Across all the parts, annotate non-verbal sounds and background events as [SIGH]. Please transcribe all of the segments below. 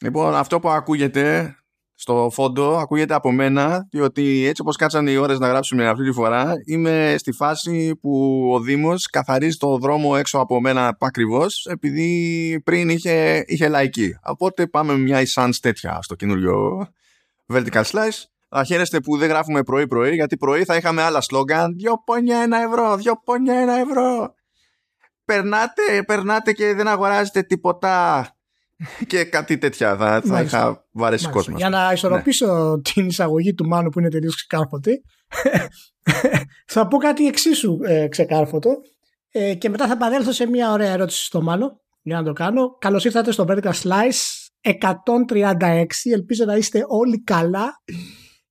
Λοιπόν, αυτό που ακούγεται στο φόντο ακούγεται από μένα, διότι έτσι όπως κάτσαν οι ώρες να γράψουμε αυτή τη φορά, είμαι στη φάση που ο Δήμος καθαρίζει το δρόμο έξω από μένα ακριβώς, επειδή πριν είχε, είχε λαϊκή. Οπότε πάμε με nuance τέτοιο στο καινούριο Vertical Slice. Θα χαίρεστε που δεν γράφουμε πρωί-πρωί, γιατί πρωί θα είχαμε άλλα σλόγκαν. Δυο πεπόνια ένα ευρώ, δυο πεπόνια ένα ευρώ. Περνάτε, περνάτε και δεν αγοράζετε τίποτα και κάτι τέτοια θα, θα είχα βαρέσει κόσμο. Για να ισορροπήσω ναι. την εισαγωγή του Μάνου που είναι τελείως ξεκάρφωτη, [LAUGHS] θα πω κάτι εξίσου ε, ξεκάρφωτο ε, και μετά θα παρέλθω σε μια ωραία ερώτηση στο Μάνο για να το κάνω. Καλώς ήρθατε στο Vertical Slice 136. Ελπίζω να είστε όλοι καλά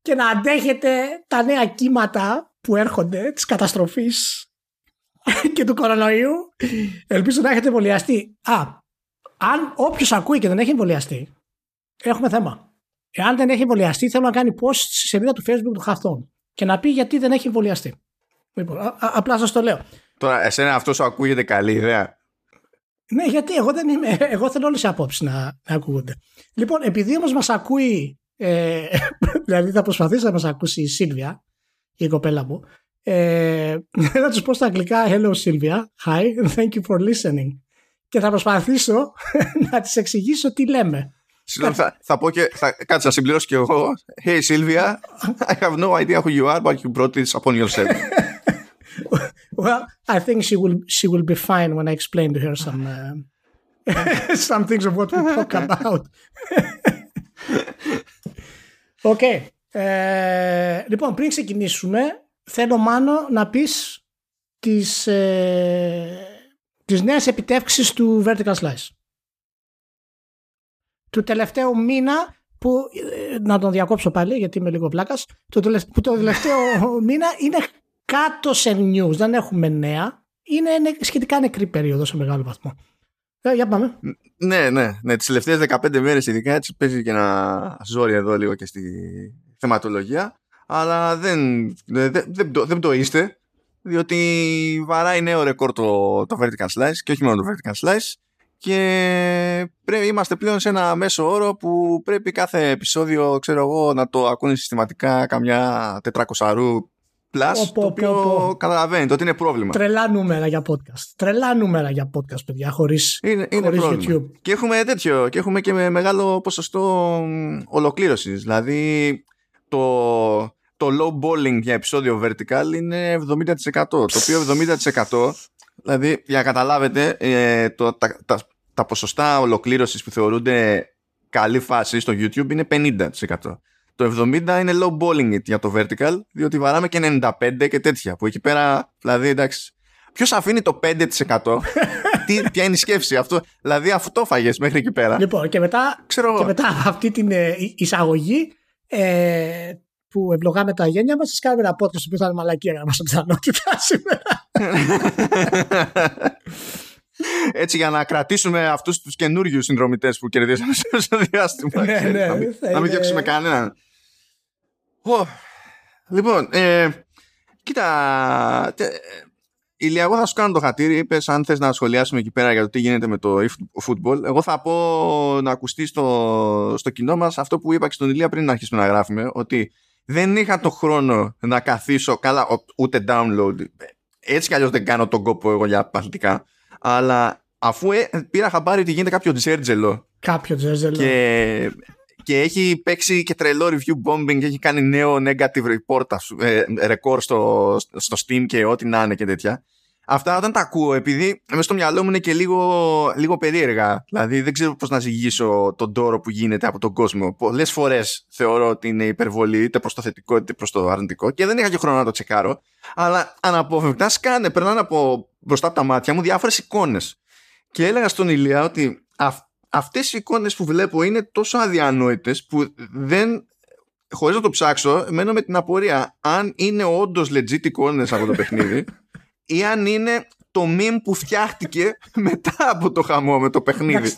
και να αντέχετε τα νέα κύματα που έρχονται της καταστροφής [LAUGHS] και του κορονοϊού. Ελπίζω να έχετε εμβολιαστεί. Α, αν όποιος ακούει και δεν έχει εμβολιαστεί, έχουμε θέμα. Εάν δεν έχει εμβολιαστεί, θέλω να κάνει post στη σελίδα του Facebook του Χαθών και να πει γιατί δεν έχει εμβολιαστεί. Λοιπόν, απλά σας το λέω. Τώρα, εσένα αυτό σου ακούγεται καλή ιδέα; Ναι, γιατί εγώ δεν είμαι. [LAUGHS] Εγώ θέλω όλες οι απόψεις να, να ακούγονται. Λοιπόν, επειδή όμως μας ακούει. Ε, [LAUGHS] δηλαδή, θα προσπαθήσει να μας ακούσει η Σίλβια, η κοπέλα μου. Ε, [LAUGHS] να τους πω στα αγγλικά Hello Sylvia. Hi, thank you for listening και θα προσπαθήσω να τη εξηγήσω τι λέμε. θα, θα πω και θα κάτσε να συμπληρώσω και εγώ. Hey Sylvia, I have no idea who you are, but you brought this upon yourself. well, I think she will she will be fine when I explain to her some uh, some things of what we talk about. okay. Ε, λοιπόν, πριν ξεκινήσουμε, θέλω μάνο να πεις τις ε, τις νέες επιτεύξεις του Vertical Slice. Του τελευταίου μήνα που, ε, να τον διακόψω πάλι γιατί είμαι λίγο πλάκας, το τελευταίο, που το τελευταίο [LAUGHS] μήνα είναι κάτω σε news, δεν έχουμε νέα. Είναι σχετικά νεκρή περίοδος σε μεγάλο βαθμό. Ε, για πάμε. Ναι, ναι, ναι. Τις τελευταίες 15 μέρες ειδικά έτσι παίζει και ένα ζόρι εδώ λίγο και στη θεματολογία. Αλλά δεν, δεν, δεν, δεν το είστε διότι βαράει νέο ρεκόρ το, το vertical slice και όχι μόνο το vertical slice και πρέπει, είμαστε πλέον σε ένα μέσο όρο που πρέπει κάθε επεισόδιο ξέρω εγώ να το ακούνε συστηματικά καμιά 400 ρου plus το οποίο καταλαβαίνετε ότι είναι πρόβλημα. Τρελά νούμερα για podcast. Τρελά νούμερα για podcast παιδιά χωρίς, είναι, είναι χωρίς YouTube. Και έχουμε τέτοιο και έχουμε και με μεγάλο ποσοστό ολοκλήρωσης. Δηλαδή το το low balling για επεισόδιο vertical είναι 70%. Το οποίο 70% δηλαδή για να καταλάβετε ε, το, τα, τα, τα ποσοστά ολοκλήρωσης που θεωρούνται καλή φάση στο YouTube είναι 50%. Το 70% είναι low balling για το vertical διότι βαράμε και 95% και τέτοια που εκεί πέρα δηλαδή εντάξει Ποιος αφήνει το 5% [LAUGHS] τι, ποια είναι η σκέψη αυτό; Δηλαδή αυτό φαγε μέχρι εκεί πέρα. Λοιπόν, και μετά, Ξέρω... και μετά αυτή την ε, εισαγωγή, ε, που ευλογάμε τα γένια μας, σας κάνουμε ένα podcast που θα είναι μαλακία να μας πιθανότητα σήμερα. [LAUGHS] Έτσι για να κρατήσουμε αυτούς τους καινούριους συνδρομητές που κερδίσαμε στο διάστημα. [LAUGHS] ναι, ναι, να μην, να μην διώξουμε κανέναν. Λοιπόν, ε, κοίτα, Ηλία, εγώ θα σου κάνω το χατήρι. Είπες, αν θες να σχολιάσουμε εκεί πέρα για το τι γίνεται με το football. Εγώ θα πω να ακουστεί στο, στο κοινό μας αυτό που είπα και στον Ηλία πριν να αρχίσουμε να γράφουμε. Ότι δεν είχα το χρόνο να καθίσω καλά ούτε download. Έτσι κι αλλιώς δεν κάνω τον κόπο εγώ για παθητικά αλλά αφού ε, πήρα χαμπάρι ότι γίνεται κάποιο τζέρτζελο. Κάποιο τζέρτζελο. Και, και έχει παίξει και τρελό review bombing και έχει κάνει νέο negative report ε, record στο, στο Steam και ό,τι να είναι και τέτοια Αυτά όταν τα ακούω, επειδή μέσα στο μυαλό μου είναι και λίγο, λίγο περίεργα. Δηλαδή δεν ξέρω πώς να ζυγίσω τον τόρο που γίνεται από τον κόσμο. Πολλές φορές θεωρώ ότι είναι υπερβολή, είτε προς το θετικό είτε προς το αρνητικό, και δεν είχα και χρόνο να το τσεκάρω. Αλλά αναπόφευκτα σκάνε, περνάνε από μπροστά από τα μάτια μου διάφορες εικόνες. Και έλεγα στον Ηλία ότι αυ, αυτές οι εικόνες που βλέπω είναι τόσο αδιανόητες που δεν. Χωρίς να το ψάξω, μένω με την απορία αν είναι όντως legit εικόνες από το παιχνίδι [LAUGHS] ή αν είναι το meme που φτιάχτηκε [LAUGHS] μετά από το χαμό με το παιχνίδι.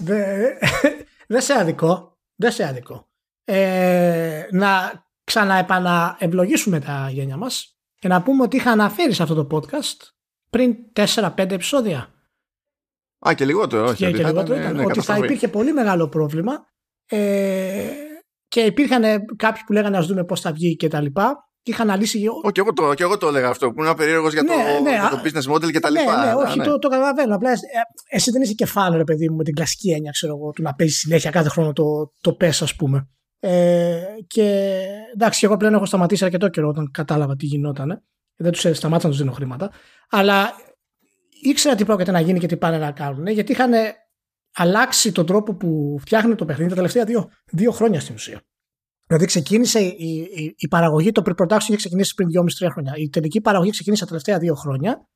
Δεν σε αδικό. Δεν σε αδικό. Ε, να ξαναεπαναευλογήσουμε τα γένια μας και να πούμε ότι είχα αναφέρει σε αυτό το podcast πριν 4-5 επεισόδια. Α, και λιγότερο, όχι. Και, και λιγότερο ήταν. Ναι, ότι θα υπήρχε πολύ μεγάλο πρόβλημα Ε, και υπήρχαν κάποιοι που λέγανε ας δούμε πώς θα βγει και τα λοιπά και είχα αναλύσει. Ο, και, εγώ το, και εγώ το έλεγα αυτό, που ήμουν περίεργος για, ναι, το, ναι, για το business model και τα ναι, λοιπά. Ναι, όχι, ναι. Το, το καταλαβαίνω. Απλά ε, εσύ δεν είσαι κεφάλαιο, ρε παιδί μου, με την κλασική έννοια, ξέρω εγώ, του να παίζεις συνέχεια κάθε χρόνο το, το PES, ας πούμε. Ε, και εντάξει, εγώ πλέον έχω σταματήσει αρκετό καιρό όταν κατάλαβα τι γινόταν. Δεν τους σταμάτησα να τους δίνω χρήματα. Αλλά ήξερα τι πρόκειται να γίνει και τι πάνε να κάνουν. Γιατί είχαν αλλάξει τον τρόπο που φτιάχνει το παιχνίδι τα τελευταία δύο, δύο χρόνια στην ουσία. Δηλαδή ξεκίνησε η, η, η παραγωγή, το pre-production είχε ξεκινήσει πριν 2,5-3 χρόνια. Η τελική παραγωγή ξεκίνησε τα τελευταία δύο χρόνια.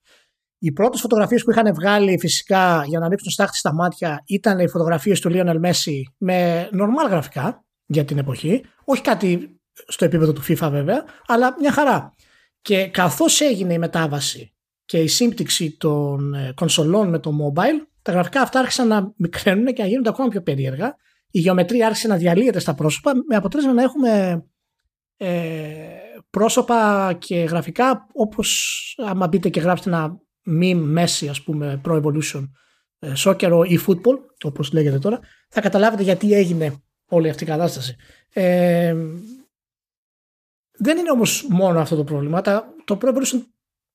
Οι πρώτες φωτογραφίες που είχαν βγάλει φυσικά για να ανοίξουν στάχτη στα μάτια ήταν οι φωτογραφίες του Lionel Messi με normal γραφικά για την εποχή. Όχι κάτι στο επίπεδο του FIFA βέβαια, αλλά μια χαρά. Και καθώς έγινε η μετάβαση και η σύμπτυξη των ε, κονσολών με το mobile, τα γραφικά αυτά άρχισαν να μικραίνουν και να γίνονται ακόμα πιο περίεργα η γεωμετρία άρχισε να διαλύεται στα πρόσωπα με αποτέλεσμα να έχουμε ε, πρόσωπα και γραφικά όπως άμα μπείτε και γράψετε ένα meme μέση ας πούμε pro evolution ε, soccer ή football όπως λέγεται τώρα θα καταλάβετε γιατί έγινε όλη αυτή η κατάσταση. Ε, δεν είναι όμως μόνο αυτό το πρόβλημα. Το Pro Evolution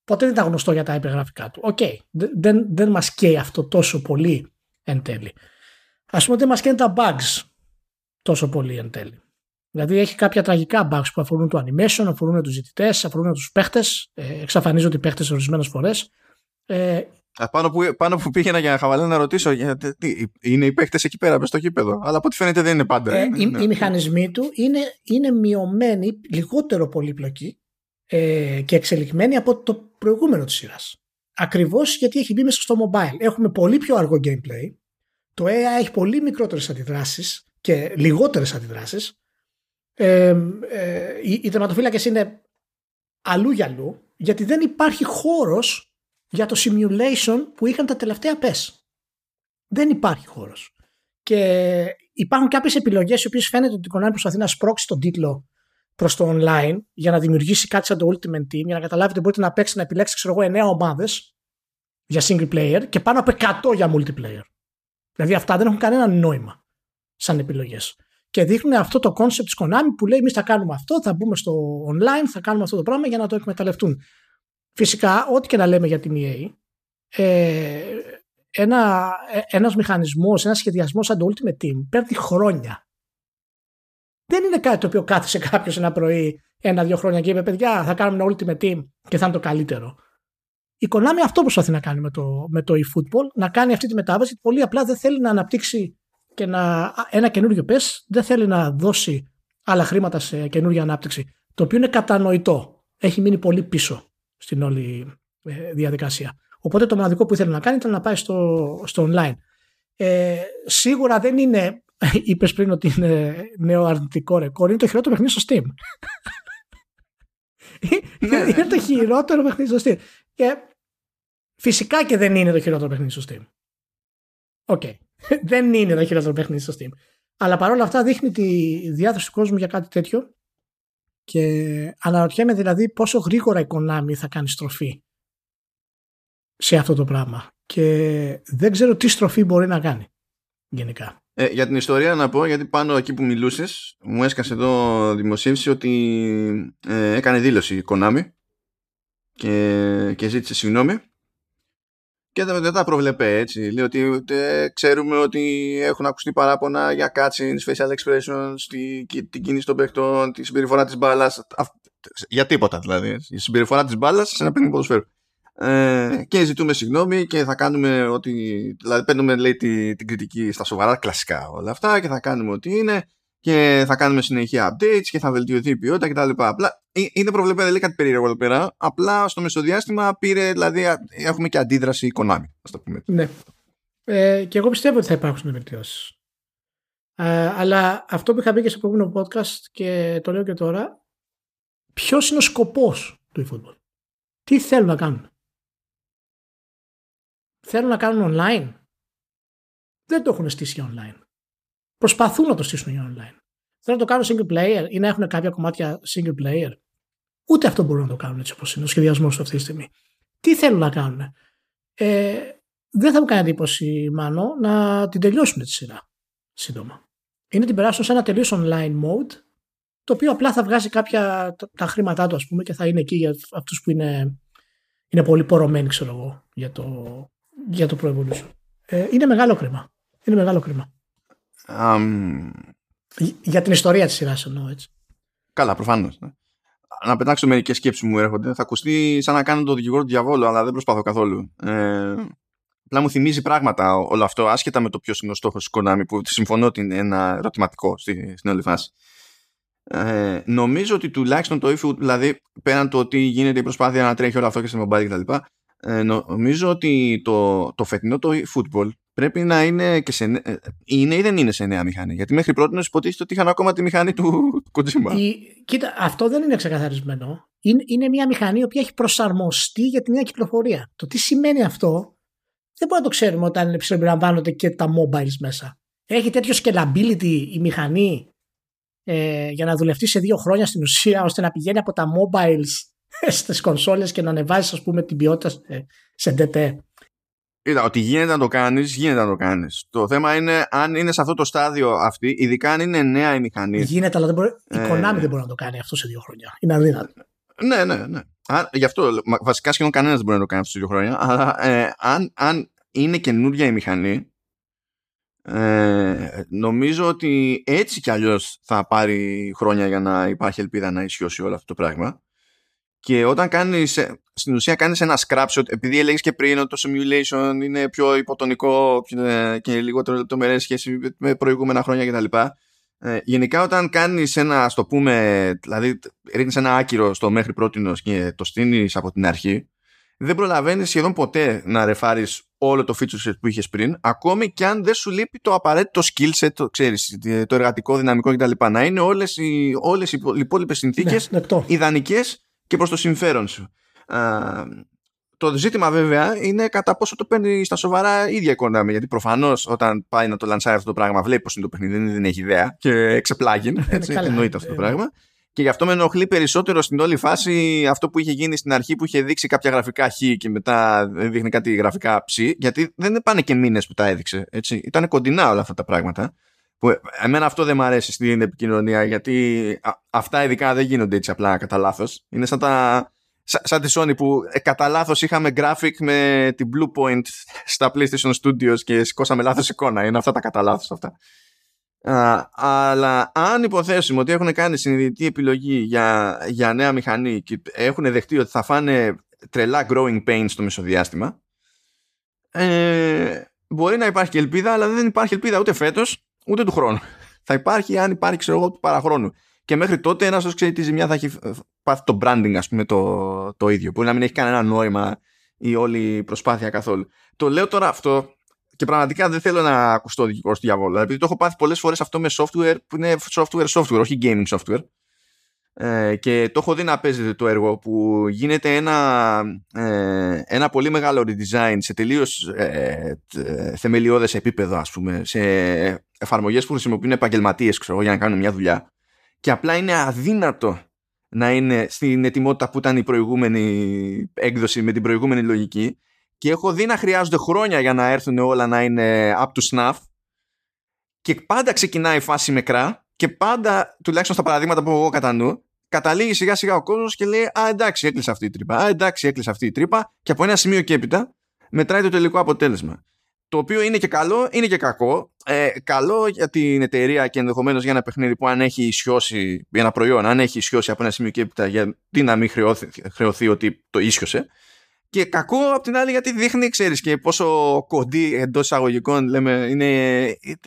ποτέ δεν ήταν γνωστό για τα υπεργραφικά του. OK, okay. δεν, δεν μας καίει αυτό τόσο πολύ εν τέλει ας πούμε δεν μας καίνε τα bugs τόσο πολύ εν τέλει. Δηλαδή έχει κάποια τραγικά bugs που αφορούν το animation, αφορούν τους διαιτητές, αφορούν τους παίχτες, ε, εξαφανίζονται οι παίχτες ορισμένες φορές. Ε, πάνω που, πάνω που πήγαινα για να χαβαλέ να ρωτήσω, γιατί είναι οι παίχτες εκεί πέρα στο γήπεδο, αλλά από ό,τι φαίνεται δεν είναι πάντα. Ε, οι, οι μηχανισμοί του είναι, είναι μειωμένοι, λιγότερο πολύπλοκοι ε, και εξελιγμένοι από το προηγούμενο της σειράς. Ακριβώς γιατί έχει μπει μέσα στο mobile. Έχουμε πολύ πιο αργό gameplay, το AI έχει πολύ μικρότερες αντιδράσεις και λιγότερες αντιδράσεις. Ε, ε, οι, οι τερματοφύλακες είναι αλλού για αλλού γιατί δεν υπάρχει χώρος για το simulation που είχαν τα τελευταία PES. Δεν υπάρχει χώρος. Και υπάρχουν κάποιες επιλογές οι οποίες φαίνεται ότι η Konami προσπαθεί να σπρώξει τον τίτλο προς το online για να δημιουργήσει κάτι σαν το Ultimate Team για να καταλάβετε μπορείτε να παίξετε να επιλέξετε ξέρω εγώ 9 ομάδες για single player και πάνω από 100 για multiplayer. Δηλαδή αυτά δεν έχουν κανένα νόημα σαν επιλογές. Και δείχνουν αυτό το concept της Konami που λέει: Εμείς θα κάνουμε αυτό, θα μπούμε στο online, θα κάνουμε αυτό το πράγμα για να το εκμεταλλευτούν. Φυσικά, ό,τι και να λέμε για την EA, ε, ένα, ε, ένας μηχανισμός, ένας σχεδιασμός σαν το Ultimate Team παίρνει χρόνια. Δεν είναι κάτι το οποίο κάθισε κάποιος ένα πρωί ένα-δύο χρόνια και είπε: Παιδιά, θα κάνουμε ένα Ultimate Team και θα είναι το καλύτερο. Η Konami αυτό προσπαθεί να κάνει με το, με το eFootball, να κάνει αυτή τη μετάβαση. Πολύ απλά δεν θέλει να αναπτύξει και να, ένα καινούριο PES, δεν θέλει να δώσει άλλα χρήματα σε καινούργια ανάπτυξη. Το οποίο είναι κατανοητό. Έχει μείνει πολύ πίσω στην όλη ε, διαδικασία. Οπότε το μοναδικό που ήθελε να κάνει ήταν να πάει στο, στο online. Ε, σίγουρα δεν είναι, [LAUGHS] είπες πριν ότι είναι νέο αρνητικό ρεκόρ, είναι το χειρότερο παιχνίδι στο Steam. Ναι. [LAUGHS] είναι το χειρότερο παιχνίδι στο Steam. Και φυσικά και δεν είναι το χειρότερο παιχνίδι στο Steam. OK. Okay. [LAUGHS] δεν είναι το χειρότερο παιχνίδι στο Steam. Αλλά παρόλα αυτά δείχνει τη διάθεση του κόσμου για κάτι τέτοιο και αναρωτιέμαι δηλαδή πόσο γρήγορα η Konami θα κάνει στροφή σε αυτό το πράγμα. Και δεν ξέρω τι στροφή μπορεί να κάνει γενικά. Ε, για την ιστορία να πω, γιατί πάνω εκεί που μιλούσες μου έσκασε εδώ δημοσίευση ότι ε, έκανε δήλωση η Konami και, και ζήτησε συγγνώμη και δεν τα προβλέπε έτσι. Λέει ότι ξέρουμε ότι έχουν ακουστεί παράπονα για cutscenes, facial expressions, τη, την κίνηση των παιχτών, τη συμπεριφορά της μπάλας. Για τίποτα δηλαδή. Η συμπεριφορά της μπάλας σε ένα παιχνίδι ποδοσφαίρου. Ε, και ζητούμε συγγνώμη και θα κάνουμε ότι. Δηλαδή, παίρνουμε λέει, την, την κριτική στα σοβαρά κλασικά όλα αυτά και θα κάνουμε ό,τι είναι και θα κάνουμε συνεχεία updates και θα βελτιωθεί η ποιότητα κτλ. Απλά είναι προβλεπέ, δεν κάτι περίεργο εδώ πέρα. Απλά στο μεσοδιάστημα πήρε, δηλαδή έχουμε και αντίδραση Konami, ας το πούμε. Ναι. Ε, και εγώ πιστεύω ότι θα υπάρξουν βελτιώσεις. Ε, αλλά αυτό που είχα πει και στο προηγούμενο podcast και το λέω και τώρα, ποιος είναι ο σκοπός του eFootball; Τι θέλουν να κάνουν; Θέλουν να κάνουν online; Δεν το έχουν στήσει online προσπαθούν να το στήσουν για online. Θέλουν να το κάνουν single player ή να έχουν κάποια κομμάτια single player. Ούτε αυτό μπορούν να το κάνουν έτσι όπως είναι ο σχεδιασμός του αυτή τη στιγμή. Τι θέλουν να κάνουν. Ε, δεν θα μου κάνει εντύπωση, μάλλον, να την τελειώσουν τη σειρά σύντομα. είναι την περάσουν σε ένα τελείως online mode το οποίο απλά θα βγάζει κάποια τα χρήματά του ας πούμε και θα είναι εκεί για αυτούς που είναι, είναι πολύ πορωμένοι ξέρω εγώ για το, για το Pro Evolution. Ε, είναι μεγάλο κρίμα. Είναι μεγάλο κρίμα. Um... Για την ιστορία της σειράς εννοώ έτσι. Καλά, προφανώς. Ναι. Να πετάξω μερικές σκέψεις μου έρχονται. Θα ακουστεί σαν να κάνω το δικηγόρο του διαβόλου, αλλά δεν προσπαθώ καθόλου. Ε, απλά μου θυμίζει πράγματα όλο αυτό, άσχετα με το ποιος είναι ο στόχος της Konami, που συμφωνώ ότι είναι ένα ερωτηματικό στη, στην όλη φάση. Ε, νομίζω ότι τουλάχιστον το eFootball, δηλαδή πέραν το ότι γίνεται η προσπάθεια να τρέχει όλο αυτό και σε mobile κτλ. Ε, νομίζω ότι το, το φετινό το eFootball πρέπει να είναι και σε. Ε, είναι ή δεν είναι σε νέα μηχανή. Γιατί μέχρι πρώτη υποτίθεται ότι είχαν ακόμα τη μηχανή του [LAUGHS] Kojima. Η, κοίτα, αυτό δεν είναι ξεκαθαρισμένο. Είναι, είναι μια μηχανή η οποία έχει προσαρμοστεί για τη νέα κυκλοφορία. Το τι σημαίνει αυτό δεν μπορούμε να το ξέρουμε όταν συμπεριλαμβάνονται και τα mobiles μέσα. Έχει τέτοιο scalability η μηχανή ε, για να δουλευτεί σε δύο χρόνια στην ουσία ώστε να πηγαίνει από τα mobiles [LAUGHS] στις κονσόλες και να ανεβάζει ας πούμε την ποιότητα σε, σε DT. Είδα, ότι γίνεται να το κάνεις, γίνεται να το κάνεις. Το θέμα είναι αν είναι σε αυτό το στάδιο αυτή, ειδικά αν είναι νέα η μηχανή. Γίνεται, αλλά δεν μπορεί, ε... η Konami δεν μπορεί να το κάνει αυτό σε δύο χρόνια. Είναι αδύνατο. Ναι, ναι, ναι. Α, γι' αυτό βασικά σχεδόν κανένας δεν μπορεί να το κάνει αυτό σε δύο χρόνια. Αλλά ε, αν, αν είναι καινούργια η μηχανή, ε, νομίζω ότι έτσι κι αλλιώς θα πάρει χρόνια για να υπάρχει ελπίδα να ισιώσει όλο αυτό το πράγμα και όταν κάνεις ε, στην ουσία κάνεις ένα scrapshot επειδή έλεγες και πριν ότι το simulation είναι πιο υποτονικό και λιγότερο λεπτομερές σχέση με προηγούμενα χρόνια κτλ. Ε, γενικά όταν κάνεις ένα, ας το πούμε, δηλαδή ρίχνεις ένα άκυρο στο μέχρι πρότινος και το στείνεις από την αρχή δεν προλαβαίνεις σχεδόν ποτέ να ρεφάρεις όλο το feature set που είχες πριν, ακόμη και αν δεν σου λείπει το απαραίτητο skill set, το, ξέρεις, το εργατικό δυναμικό κτλ. Να είναι όλες οι, όλες οι υπόλοιπες συνθήκες ναι, ιδανικές και προς το συμφέρον σου. Α, το ζήτημα βέβαια είναι κατά πόσο το παίρνει στα σοβαρά η ίδια εικόνα γιατί προφανώς όταν πάει να το λανσάρει αυτό το πράγμα βλέπει πώ είναι το παιχνίδι, δεν έχει ιδέα και ξεπλάγει. Έτσι, εννοείται αυτό το ε, πράγμα. Και γι' αυτό με ενοχλεί περισσότερο στην όλη φάση αυτό που είχε γίνει στην αρχή που είχε δείξει κάποια γραφικά χ και μετά δείχνει κάτι γραφικά ψ, γιατί δεν πάνε και μήνες που τα έδειξε. Έτσι. Ήταν κοντινά όλα αυτά τα πράγματα. Που εμένα αυτό δεν μου αρέσει στην επικοινωνία, γιατί αυτά ειδικά δεν γίνονται έτσι απλά κατά λάθος. Είναι σαν, τα, σαν τη Sony που ε, κατά λάθος είχαμε graphic με την Blue Point στα PlayStation Studios και σηκώσαμε λάθος εικόνα. Είναι αυτά τα κατά λάθος αυτά. Αλλά αν υποθέσουμε ότι έχουν κάνει συνειδητή επιλογή για, για νέα μηχανή και έχουν δεχτεί ότι θα φάνε τρελά growing pains στο μεσοδιάστημα ε, μπορεί να υπάρχει και ελπίδα αλλά δεν υπάρχει ελπίδα ούτε φέτος ούτε του χρόνου. Θα υπάρχει αν υπάρχει ξέρω εγώ του παραχρόνου και μέχρι τότε ένας όσο ξέρει τη ζημιά θα έχει πάθει το branding ας πούμε το, το ίδιο μπορεί να μην έχει κανένα νόημα η όλη προσπάθεια καθόλου το λέω τώρα αυτό και πραγματικά δεν θέλω να ακουστώ δικηγόρος του διαβόλου. Δηλαδή, επειδή το έχω πάθει πολλές φορές αυτό με software που είναι software software, όχι gaming software. Ε, και το έχω δει να παίζεται το έργο που γίνεται ένα, ε, ένα πολύ μεγάλο redesign σε τελείως ε, θεμελιώδες επίπεδο ας πούμε σε εφαρμογές που χρησιμοποιούν επαγγελματίες για να κάνουν μια δουλειά και απλά είναι αδύνατο να είναι στην ετοιμότητα που ήταν η προηγούμενη έκδοση με την προηγούμενη λογική και έχω δει να χρειάζονται χρόνια για να έρθουν όλα να είναι up to snuff και πάντα ξεκινάει η φάση μικρά και πάντα, τουλάχιστον στα παραδείγματα που έχω εγώ κατά νου, καταλήγει σιγά σιγά ο κόσμος και λέει «Α, εντάξει, έκλεισε αυτή η τρύπα, α, εντάξει, έκλεισε αυτή η τρύπα» και από ένα σημείο και έπειτα μετράει το τελικό αποτέλεσμα. Το οποίο είναι και καλό, είναι και κακό. Ε, καλό για την εταιρεία και ενδεχομένως για ένα παιχνίδι που αν έχει ισιώσει, για ένα προϊόν, αν έχει ισιώσει από ένα σημείο και έπειτα, γιατί να μην χρεωθεί, χρεωθεί ότι το ίσιοσε. Και κακό απ' την άλλη γιατί δείχνει, ξέρεις, και πόσο κοντή εντός εισαγωγικών λέμε είναι,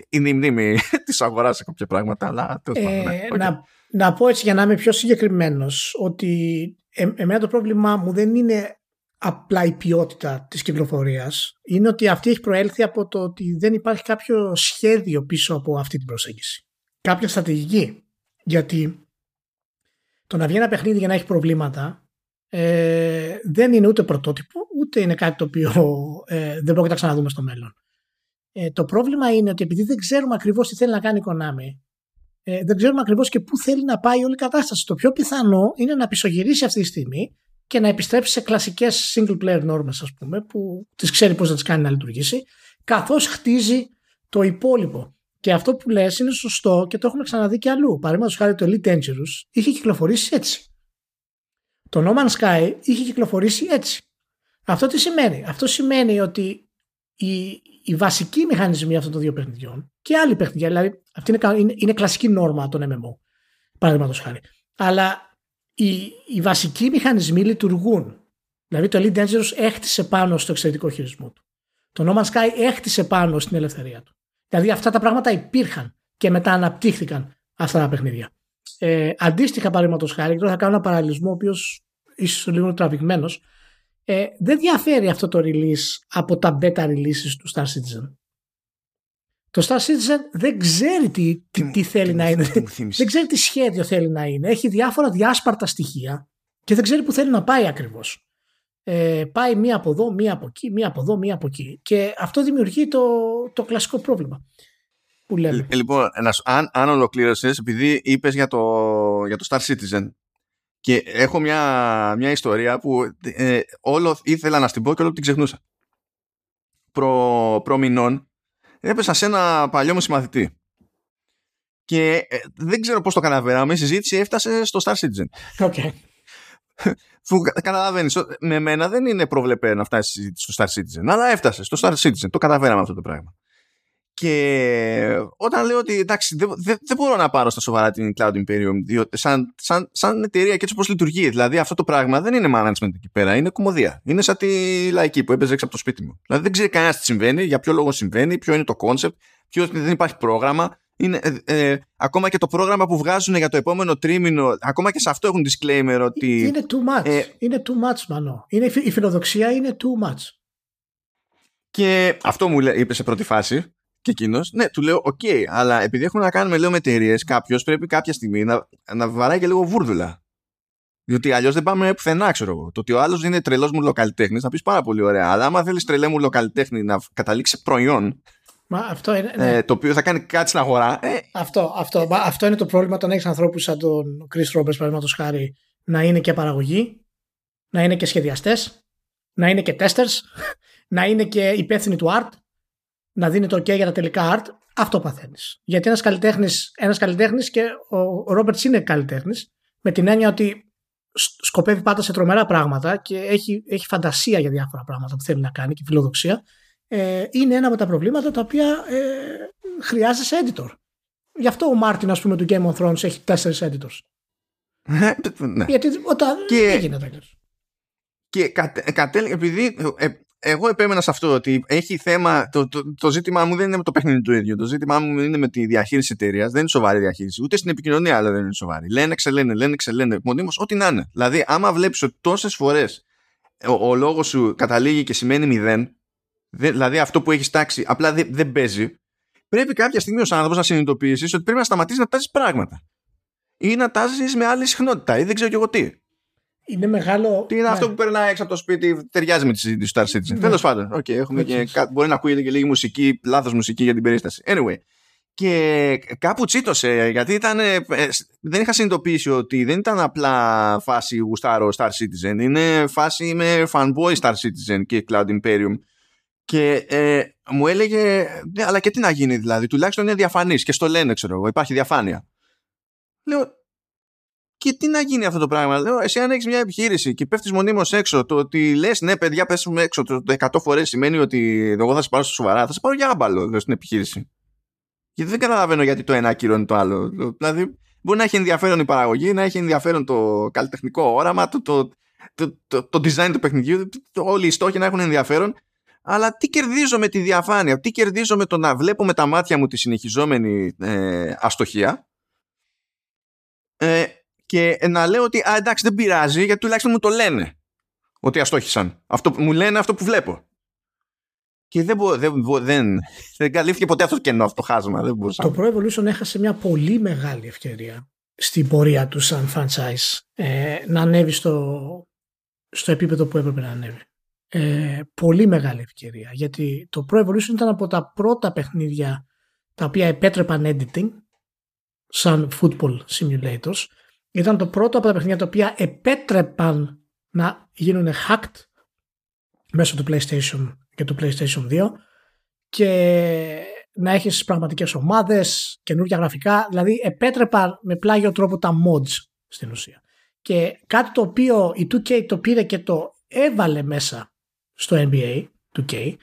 είναι η μνήμη [LAUGHS] της αγοράς σε κάποια πράγματα. Αλλά, ε, ναι. να, να πω έτσι για να είμαι πιο συγκεκριμένος ότι ε, εμένα το πρόβλημά μου δεν είναι απλά η ποιότητα της κυκλοφορίας είναι ότι αυτή έχει προέλθει από το ότι δεν υπάρχει κάποιο σχέδιο πίσω από αυτή την προσέγγιση. Κάποια στρατηγική. Γιατί το να βγει ένα παιχνίδι για να έχει προβλήματα ε, δεν είναι ούτε πρωτότυπο, ούτε είναι κάτι το οποίο ε, δεν πρόκειται να ξαναδούμε στο μέλλον. Ε, το πρόβλημα είναι ότι επειδή δεν ξέρουμε ακριβώς τι θέλει να κάνει η Konami, ε, δεν ξέρουμε ακριβώς και πού θέλει να πάει όλη η κατάσταση. Το πιο πιθανό είναι να πισωγυρίσει αυτή τη στιγμή και να επιστρέψει σε κλασικές single player νόρμες, ας πούμε, που τις ξέρει πώς να τις κάνει να λειτουργήσει, καθώς χτίζει το υπόλοιπο. Και αυτό που λες είναι σωστό και το έχουμε ξαναδεί και αλλού. Παραδείγματος χάρη το Elite Dangerous είχε κυκλοφορήσει έτσι. Το No Man's Sky είχε κυκλοφορήσει έτσι. Αυτό τι σημαίνει; Αυτό σημαίνει ότι οι, οι βασικοί μηχανισμοί αυτών των δύο παιχνιδιών και άλλοι παιχνιδιά, δηλαδή αυτή είναι, είναι, είναι κλασική νόρμα των MMO, παραδείγματος χάρη. Αλλά οι, οι βασικοί μηχανισμοί λειτουργούν. Δηλαδή το Elite Dangerous έχτισε πάνω στο εξαιρετικό χειρισμό του. Το No Man's Sky έχτισε πάνω στην ελευθερία του. Δηλαδή αυτά τα πράγματα υπήρχαν και μετά αναπτύχθηκαν αυτά τα παιχνίδια. Ε, αντίστοιχα, παραδείγματος χάρη, τώρα θα κάνω ένα παραλληλισμό, ο οποίος ίσως λίγο τραβηγμένος. Ε, δεν διαφέρει αυτό το release από τα beta releases του Star Citizen. Το Star Citizen δεν ξέρει τι, τι, τι θέλει να είναι. δεν ξέρει τι σχέδιο θέλει να είναι. Έχει διάφορα διάσπαρτα στοιχεία και δεν ξέρει που θέλει να πάει ακριβώς. Ε, πάει μία από εδώ, μία από εκεί, μία από εδώ, μία από εκεί. Και αυτό δημιουργεί το, το κλασικό πρόβλημα. Που λέμε. Ε, λοιπόν, αν, αν ολοκλήρωσες, επειδή είπες για το, για το Star Citizen, και έχω μια, μια ιστορία που ε, όλο ήθελα να στην πω και όλο την ξεχνούσα. Προ, προ μηνών έπεσα σε ένα παλιό μου συμμαθητή. Και ε, δεν ξέρω πώς το καταφέραμε, η συζήτηση έφτασε στο Star Citizen. Okay. Που καταλαβαίνεις, με μένα δεν είναι προβλεπέ να φτάσει η συζήτηση στο Star Citizen, αλλά έφτασε στο Star Citizen. Το καταφέραμε αυτό το πράγμα. Και όταν λέω ότι εντάξει, δεν, δεν, δεν μπορώ να πάρω στα σοβαρά την Cloud Imperium, διότι σαν, σαν, σαν εταιρεία και έτσι όπως λειτουργεί, δηλαδή αυτό το πράγμα δεν είναι management εκεί πέρα, είναι κομμωδία. Είναι σαν τη λαϊκή που έπαιζε έξω από το σπίτι μου. Δηλαδή δεν ξέρει κανένας τι συμβαίνει, για ποιο λόγο συμβαίνει, ποιο είναι το concept, ποιος δεν υπάρχει πρόγραμμα. Είναι, ε, ε, ακόμα και το πρόγραμμα που βγάζουν για το επόμενο τρίμηνο, ακόμα και σε αυτό έχουν disclaimer ότι. Είναι too much. Ε, είναι too much, μάνα. Είναι, η φιλοδοξία είναι too much. Και αυτό μου είπε σε πρώτη φάση και εκείνος, ναι, του λέω: OK, okay, αλλά επειδή έχουμε να κάνουμε λέω με εταιρείες, κάποιος πρέπει κάποια στιγμή να, να βαράει και λίγο βούρδουλα. Διότι αλλιώς δεν πάμε πουθενά, ξέρω εγώ. Το ότι ο άλλος είναι τρελός μουρλοκαλλιτέχνης, θα πεις πάρα πολύ ωραία. Αλλά άμα θέλεις τρελέ μουρλοκαλλιτέχνη να καταλήξεις προϊόν. Μα αυτό είναι, ναι. ε, το οποίο θα κάνει κάτι στην αγορά. Ε, αυτό, αυτό, μα, αυτό είναι το πρόβλημα όταν έχεις ανθρώπους σαν τον Chris Roberts, παραδείγματος χάρη, να είναι και παραγωγή, να είναι και σχεδιαστές, να είναι και testers, [LAUGHS] να είναι και υπεύθυνοι του art να δίνει το OK για τα τελικά art, αυτό παθαίνεις. Γιατί ένας καλλιτέχνης ένας καλλιτέχνης και ο Ρόμπερτ είναι καλλιτέχνης, με την έννοια ότι σκοπεύει πάντα σε τρομερά πράγματα και έχει, έχει φαντασία για διάφορα πράγματα που θέλει να κάνει και φιλοδοξία. Ε, είναι ένα από τα προβλήματα τα οποία ε, χρειάζεσαι editor. Γι' αυτό ο Μάρτιν, ας πούμε, του Game of Thrones έχει τέσσερις editors. [LAUGHS] ναι. Γιατί όταν και... δεν γίνεται Και κατέληγε, επειδή ε, εγώ επέμενα σε αυτό ότι έχει θέμα. Το, το, το, ζήτημά μου δεν είναι με το παιχνίδι του ίδιο. Το ζήτημά μου είναι με τη διαχείριση εταιρείας. Δεν είναι σοβαρή διαχείριση. Ούτε στην επικοινωνία, αλλά δεν είναι σοβαρή. Λένε, ξελένε, λένε, ξελένε. Μονίμως, ό,τι να είναι. Δηλαδή, άμα βλέπεις ότι τόσες φορές ο, ο λόγος σου καταλήγει και σημαίνει μηδέν, δε, δηλαδή αυτό που έχεις τάξει απλά δεν, δεν παίζει, πρέπει κάποια στιγμή ως άνθρωπος να συνειδητοποιήσεις ότι πρέπει να σταματήσεις να τάζεις πράγματα. Ή να τάζεις με άλλη συχνότητα, ή δεν ξέρω κι εγώ τι είναι μεγάλο. Τι είναι αυτό ναι. που περνάει έξω από το σπίτι, ταιριάζει με τη συζήτηση του Star Citizen. Ναι. Τέλος πάντων, okay, έχουμε και, μπορεί να ακούγεται και λίγη μουσική, λάθος μουσική για την περίσταση. Anyway. Και κάπου τσίτωσε, γιατί ήταν, ε, δεν είχα συνειδητοποιήσει ότι δεν ήταν απλά φάση γουστάρο Star Citizen. Είναι φάση με fanboy Star Citizen και Cloud Imperium. Και ε, μου έλεγε, ναι, αλλά και τι να γίνει δηλαδή, τουλάχιστον είναι διαφανής και στο λένε, ξέρω εγώ, υπάρχει διαφάνεια. Λέω, και τι να γίνει αυτό το πράγμα; Λέω, εσύ αν έχεις μια επιχείρηση και πέφτεις μονίμως έξω, το ότι λες, ναι, παιδιά, πέσουμε έξω το 100 φορές σημαίνει ότι εγώ θα σε πάρω στο σοβαρά. Θα σε πάρω για άμπαλο λέω, στην επιχείρηση. Γιατί δεν καταλαβαίνω γιατί το ένα ακυρώνει το άλλο. Δηλαδή, μπορεί να έχει ενδιαφέρον η παραγωγή, να έχει ενδιαφέρον το καλλιτεχνικό όραμα, το, το, το, το, το design του παιχνιδιού, το, όλοι οι στόχοι να έχουν ενδιαφέρον. Αλλά τι κερδίζω με τη διαφάνεια, τι κερδίζω με το να βλέπω με τα μάτια μου τη συνεχιζόμενη ε, αστοχία. Ε, και να λέω ότι α, εντάξει δεν πειράζει γιατί τουλάχιστον μου το λένε ότι αστόχησαν. Αυτό, μου λένε αυτό που βλέπω. Και δεν, μπο, δεν, δεν, δεν καλύφθηκε ποτέ αυτό το κενό, αυτό το χάσμα. Δεν μπορούσα. Το Pro Evolution έχασε μια πολύ μεγάλη ευκαιρία στην πορεία του σαν franchise ε, να ανέβει στο, στο επίπεδο που έπρεπε να ανέβει. Ε, πολύ μεγάλη ευκαιρία γιατί το Pro Evolution ήταν από τα πρώτα παιχνίδια τα οποία επέτρεπαν editing σαν football simulators ήταν το πρώτο από τα παιχνίδια τα οποία επέτρεπαν να γίνουν hacked μέσω του PlayStation και του PlayStation 2 και να έχεις πραγματικές ομάδες, καινούργια γραφικά, δηλαδή επέτρεπα με πλάγιο τρόπο τα mods στην ουσία. Και κάτι το οποίο η 2K το πήρε και το έβαλε μέσα στο NBA 2K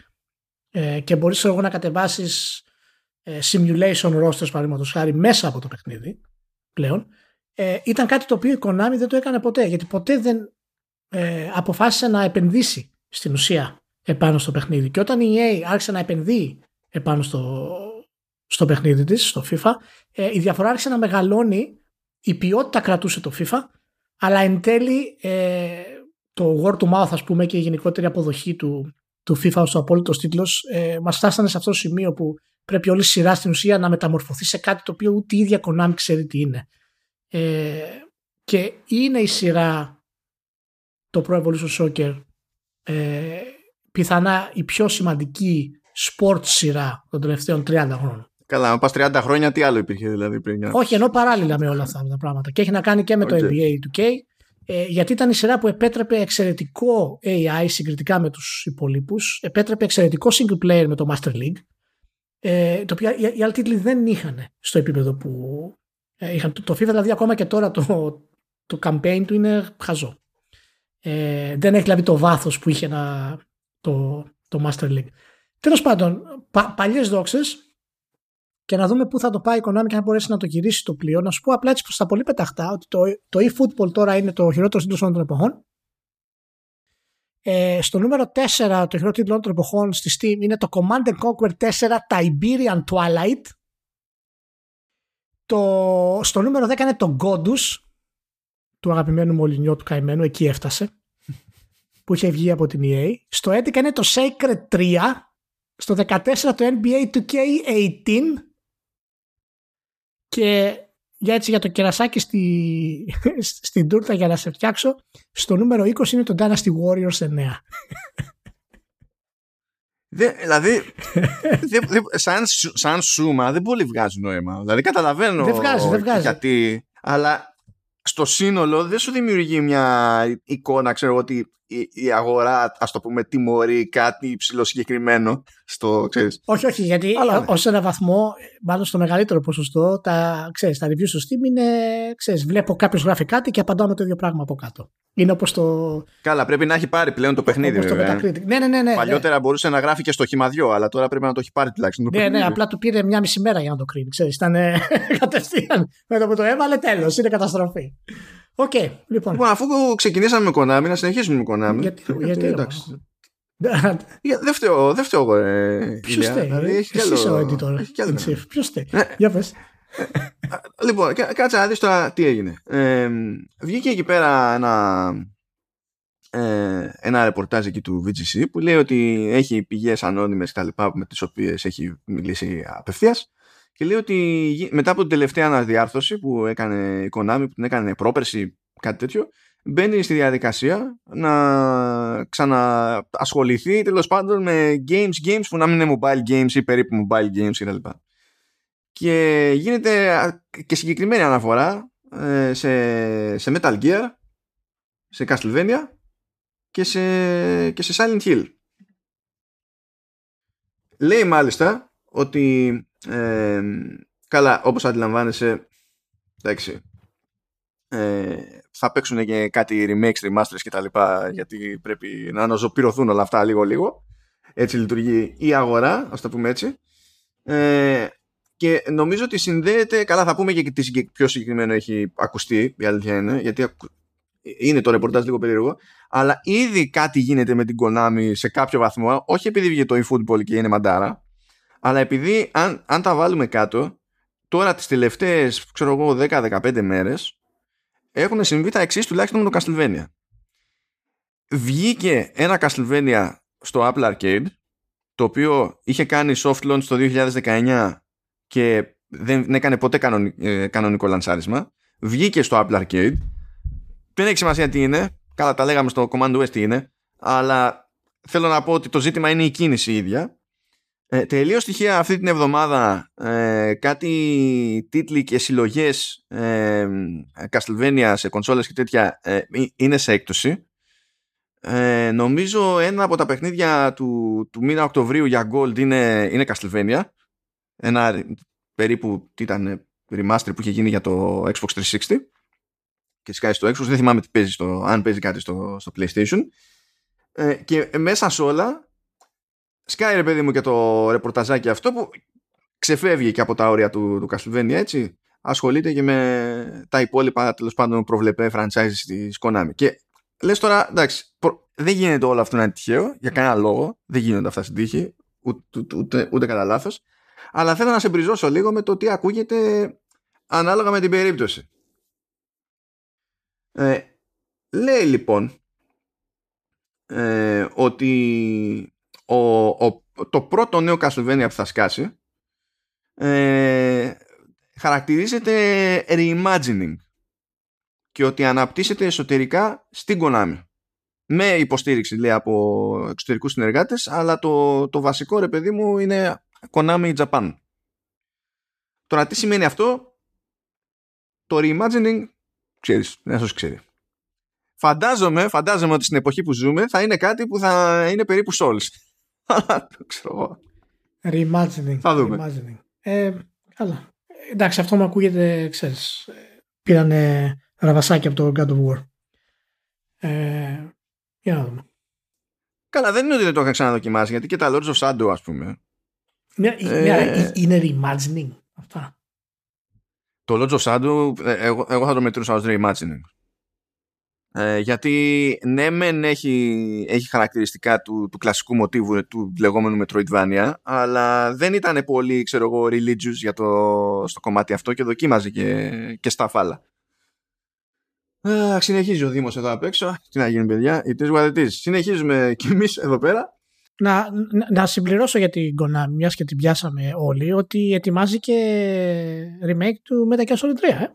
ε, και μπορείς εγώ να κατεβάσεις ε, simulation rosters παραδείγματος χάρη μέσα από το παιχνίδι πλέον ε, ήταν κάτι το οποίο η Konami δεν το έκανε ποτέ γιατί ποτέ δεν ε, αποφάσισε να επενδύσει στην ουσία επάνω στο παιχνίδι και όταν η EA άρχισε να επενδύει επάνω στο, στο παιχνίδι της, στο FIFA ε, η διαφορά άρχισε να μεγαλώνει η ποιότητα κρατούσε το FIFA αλλά εν τέλει ε, το word to mouth ας πούμε και η γενικότερη αποδοχή του, του FIFA ως ο απόλυτος τίτλος ε, μας φτάσανε σε αυτό το σημείο που πρέπει όλη η σειρά στην ουσία να μεταμορφωθεί σε κάτι το οποίο ούτε η ίδια Konami ξέρει τι είναι. Ε, και είναι η σειρά το Pro Evolution Soccer ε, πιθανά η πιο σημαντική sport σειρά των τελευταίων 30 χρόνων. Καλά, αν πας 30 χρόνια τι άλλο υπήρχε δηλαδή πριν. Όχι, ενώ παράλληλα με όλα αυτά τα πράγματα. Και έχει να κάνει και με το NBA του K, ε, γιατί ήταν η σειρά που επέτρεπε εξαιρετικό AI συγκριτικά με τους υπολείπους, επέτρεπε εξαιρετικό single player με το Master League, ε, το οποίο οι, οι άλλοι τίτλοι δεν είχαν στο επίπεδο που ε, είχαν. Το, το FIFA δηλαδή ακόμα και τώρα το, το campaign του είναι χαζό. Ε, δεν έχει δηλαδή το βάθος που είχε ένα, το, το Master League. Τέλος πάντων, πα, παλιές δόξες και να δούμε πού θα το πάει η Konami και αν μπορέσει να το γυρίσει το πλοίο. Να σου πω απλά έτσι προ τα πολύ πεταχτά ότι το, το eFootball τώρα είναι το χειρότερο τίτλο των εποχών. Ε, στο νούμερο 4 το χειρότερο τίτλο των εποχών στη Steam είναι το Command Conquer 4 Tiberian Twilight. Το, στο νούμερο 10 είναι το Godus του αγαπημένου Μολυνιό του καημένου, εκεί έφτασε [LAUGHS] που είχε βγει από την EA. Στο 11 είναι το Sacred 3. Στο 14 το NBA 2K18 και για έτσι για το κερασάκι στη, [LAUGHS] στην τούρτα για να σε φτιάξω, στο νούμερο 20 είναι το Dynasty Warriors 9. [LAUGHS] Δε, δηλαδή, [LAUGHS] δε, δε, σαν, σαν σούμα δεν πολύ βγάζει νόημα. Δηλαδή καταλαβαίνω δεν βγάζει, δεν βγάζει. γιατί, αλλά στο σύνολο δεν σου δημιουργεί μια εικόνα, ξέρω ότι η, αγορά, ας το πούμε, τιμωρεί κάτι υψηλό συγκεκριμένο. Στο, ξέρεις. Όχι, όχι, γιατί Αλλά... ως ένα βαθμό, μάλλον στο μεγαλύτερο ποσοστό, τα, ξέρεις, τα reviews στο Steam είναι, ξέρεις, βλέπω κάποιος γράφει κάτι και απαντάω με το ίδιο πράγμα από κάτω. Είναι όπως το. Καλά, πρέπει να έχει πάρει πλέον το παιχνίδι, βέβαια. Το ναι, ναι, ναι, ναι, Παλιότερα ναι. μπορούσε να γράφει και στο χύμα διό, αλλά τώρα πρέπει να το έχει πάρει τουλάχιστον. Το ναι, παιχνίδι. ναι, απλά του πήρε μια μισή μέρα για να το κρίνει. Ξέρεις, ήταν [LAUGHS] κατευθείαν με το που το έβαλε, τέλος. Είναι καταστροφή. OK, okay, λοιπόν. λοιπόν. Αφού ξεκινήσαμε με Konami, να συνεχίσουμε με Konami. Γιατί, γιατί εντάξει. [LAUGHS] δεν φταίω, δεν φταίω εγώ. Ε, Ποιος φταίει, δηλαδή, εσύ είσαι ο editor. Ποιος φταίει; Ναι. Για πες. λοιπόν, κάτσε να δεις τώρα τι έγινε. Ε, βγήκε εκεί πέρα ένα, ε, ένα ρεπορτάζ εκεί του VGC που λέει ότι έχει πηγές ανώνυμες τα λοιπά με τις οποίες έχει μιλήσει απευθείας και λέει ότι μετά από την τελευταία αναδιάρθρωση που έκανε η Konami, που την έκανε πρόπερση, κάτι τέτοιο, μπαίνει στη διαδικασία να ξαναασχοληθεί τέλος πάντων με games, games που να μην είναι mobile games ή περίπου mobile games κτλ. Και γίνεται και συγκεκριμένη αναφορά ε, σε, σε Metal Gear, σε Castlevania και σε, και σε Silent Hill. Λέει μάλιστα ότι ε, καλά, όπως αντιλαμβάνεσαι, εντάξει, ε, θα παίξουν και κάτι remakes, remasters και τα λοιπά, γιατί πρέπει να αναζωπηρωθούν όλα αυτά λίγο-λίγο. Έτσι λειτουργεί η αγορά, ας το πούμε έτσι. Ε, και νομίζω ότι συνδέεται, καλά θα πούμε και τι πιο συγκεκριμένο έχει ακουστεί, η αλήθεια είναι, γιατί είναι το ρεπορτάζ λίγο περίεργο, αλλά ήδη κάτι γίνεται με την Konami σε κάποιο βαθμό, όχι επειδή βγήκε το eFootball και είναι μαντάρα, αλλά επειδή αν, αν τα βάλουμε κάτω, τώρα τις τελευταίες, ξέρω εγώ, 10-15 μέρες, έχουν συμβεί τα εξής τουλάχιστον με το Castlevania. Βγήκε ένα Castlevania στο Apple Arcade, το οποίο είχε κάνει soft launch το 2019 και δεν έκανε ποτέ ε, κανονικό λανσάρισμα. Βγήκε στο Apple Arcade. Δεν έχει σημασία τι είναι. Καλά τα λέγαμε στο Command OS τι είναι. Αλλά θέλω να πω ότι το ζήτημα είναι η κίνηση ίδια. Ε, τελείως στοιχεία αυτή την εβδομάδα ε, κάτι τίτλοι και συλλογές ε, Castlevania σε κονσόλες και τέτοια ε, είναι σε έκπτωση. Ε, νομίζω ένα από τα παιχνίδια του, του μήνα Οκτωβρίου για Gold είναι, είναι Castlevania. Ένα περίπου τι ήταν remaster που είχε γίνει για το Xbox 360 και σκάει στο Xbox, δεν θυμάμαι τι παίζει στο, αν παίζει κάτι στο, στο PlayStation. Ε, και μέσα σε όλα σκάει ρε παιδί μου και το ρεπορταζάκι αυτό που ξεφεύγει και από τα όρια του, του Castlevania έτσι. Ασχολείται και με τα υπόλοιπα τέλος πάντων προβλεπέ franchises της Konami. Και λες τώρα εντάξει δεν γίνεται όλο αυτό να είναι τυχαίο για κανένα λόγο. Δεν γίνονται αυτά στην τύχη ούτε, ούτε, ούτε, ούτε κατά λάθος. αλλά θέλω να σε μπριζώσω λίγο με το τι ακούγεται ανάλογα με την περίπτωση. Ε, λέει λοιπόν ε, ότι ο, ο, το πρώτο νέο Castlevania που θα σκάσει ε, χαρακτηρίζεται reimagining και ότι αναπτύσσεται εσωτερικά στην Konami. Με υποστήριξη λέει από εξωτερικούς συνεργάτες αλλά το, το βασικό ρε παιδί μου είναι Konami Japan. Τώρα τι σημαίνει αυτό; Το reimagining ξέρεις, δεν σας ξέρει. Φαντάζομαι, φαντάζομαι ότι στην εποχή που ζούμε θα είναι κάτι που θα είναι περίπου Souls. αλλά το ξέρω Reimagining. Θα δούμε. Reimagining. Ε, καλά. Εντάξει, αυτό μου ακούγεται, ξέρεις, πήρανε ραβασάκι από το God of War. Ε, για να δούμε. Καλά, δεν είναι ότι δεν το είχα ξαναδοκιμάσει, γιατί και τα Lords of Shadow, ας πούμε. Μια, Ε, μια, ε, είναι reimagining αυτά. Το Lords of Shadow, ε, εγώ, εγώ θα το μετρούσα ως reimagining. Ε, γιατί ναι μεν έχει, έχει χαρακτηριστικά του, του κλασικού μοτίβου ε, του λεγόμενου Metroidvania αλλά δεν ήταν πολύ ξέρω εγώ religious για το, στο κομμάτι αυτό και δοκίμαζε και, και στα φάλα. Α, συνεχίζει ο Δήμος εδώ απ' έξω. Τι να γίνει παιδιά, it is what it is. Συνεχίζουμε κι εμείς εδώ πέρα. Να, να, να συμπληρώσω για την Konami, μιας και την πιάσαμε όλοι, ότι ετοιμάζει και remake του Metal Gear Solid 3, ε.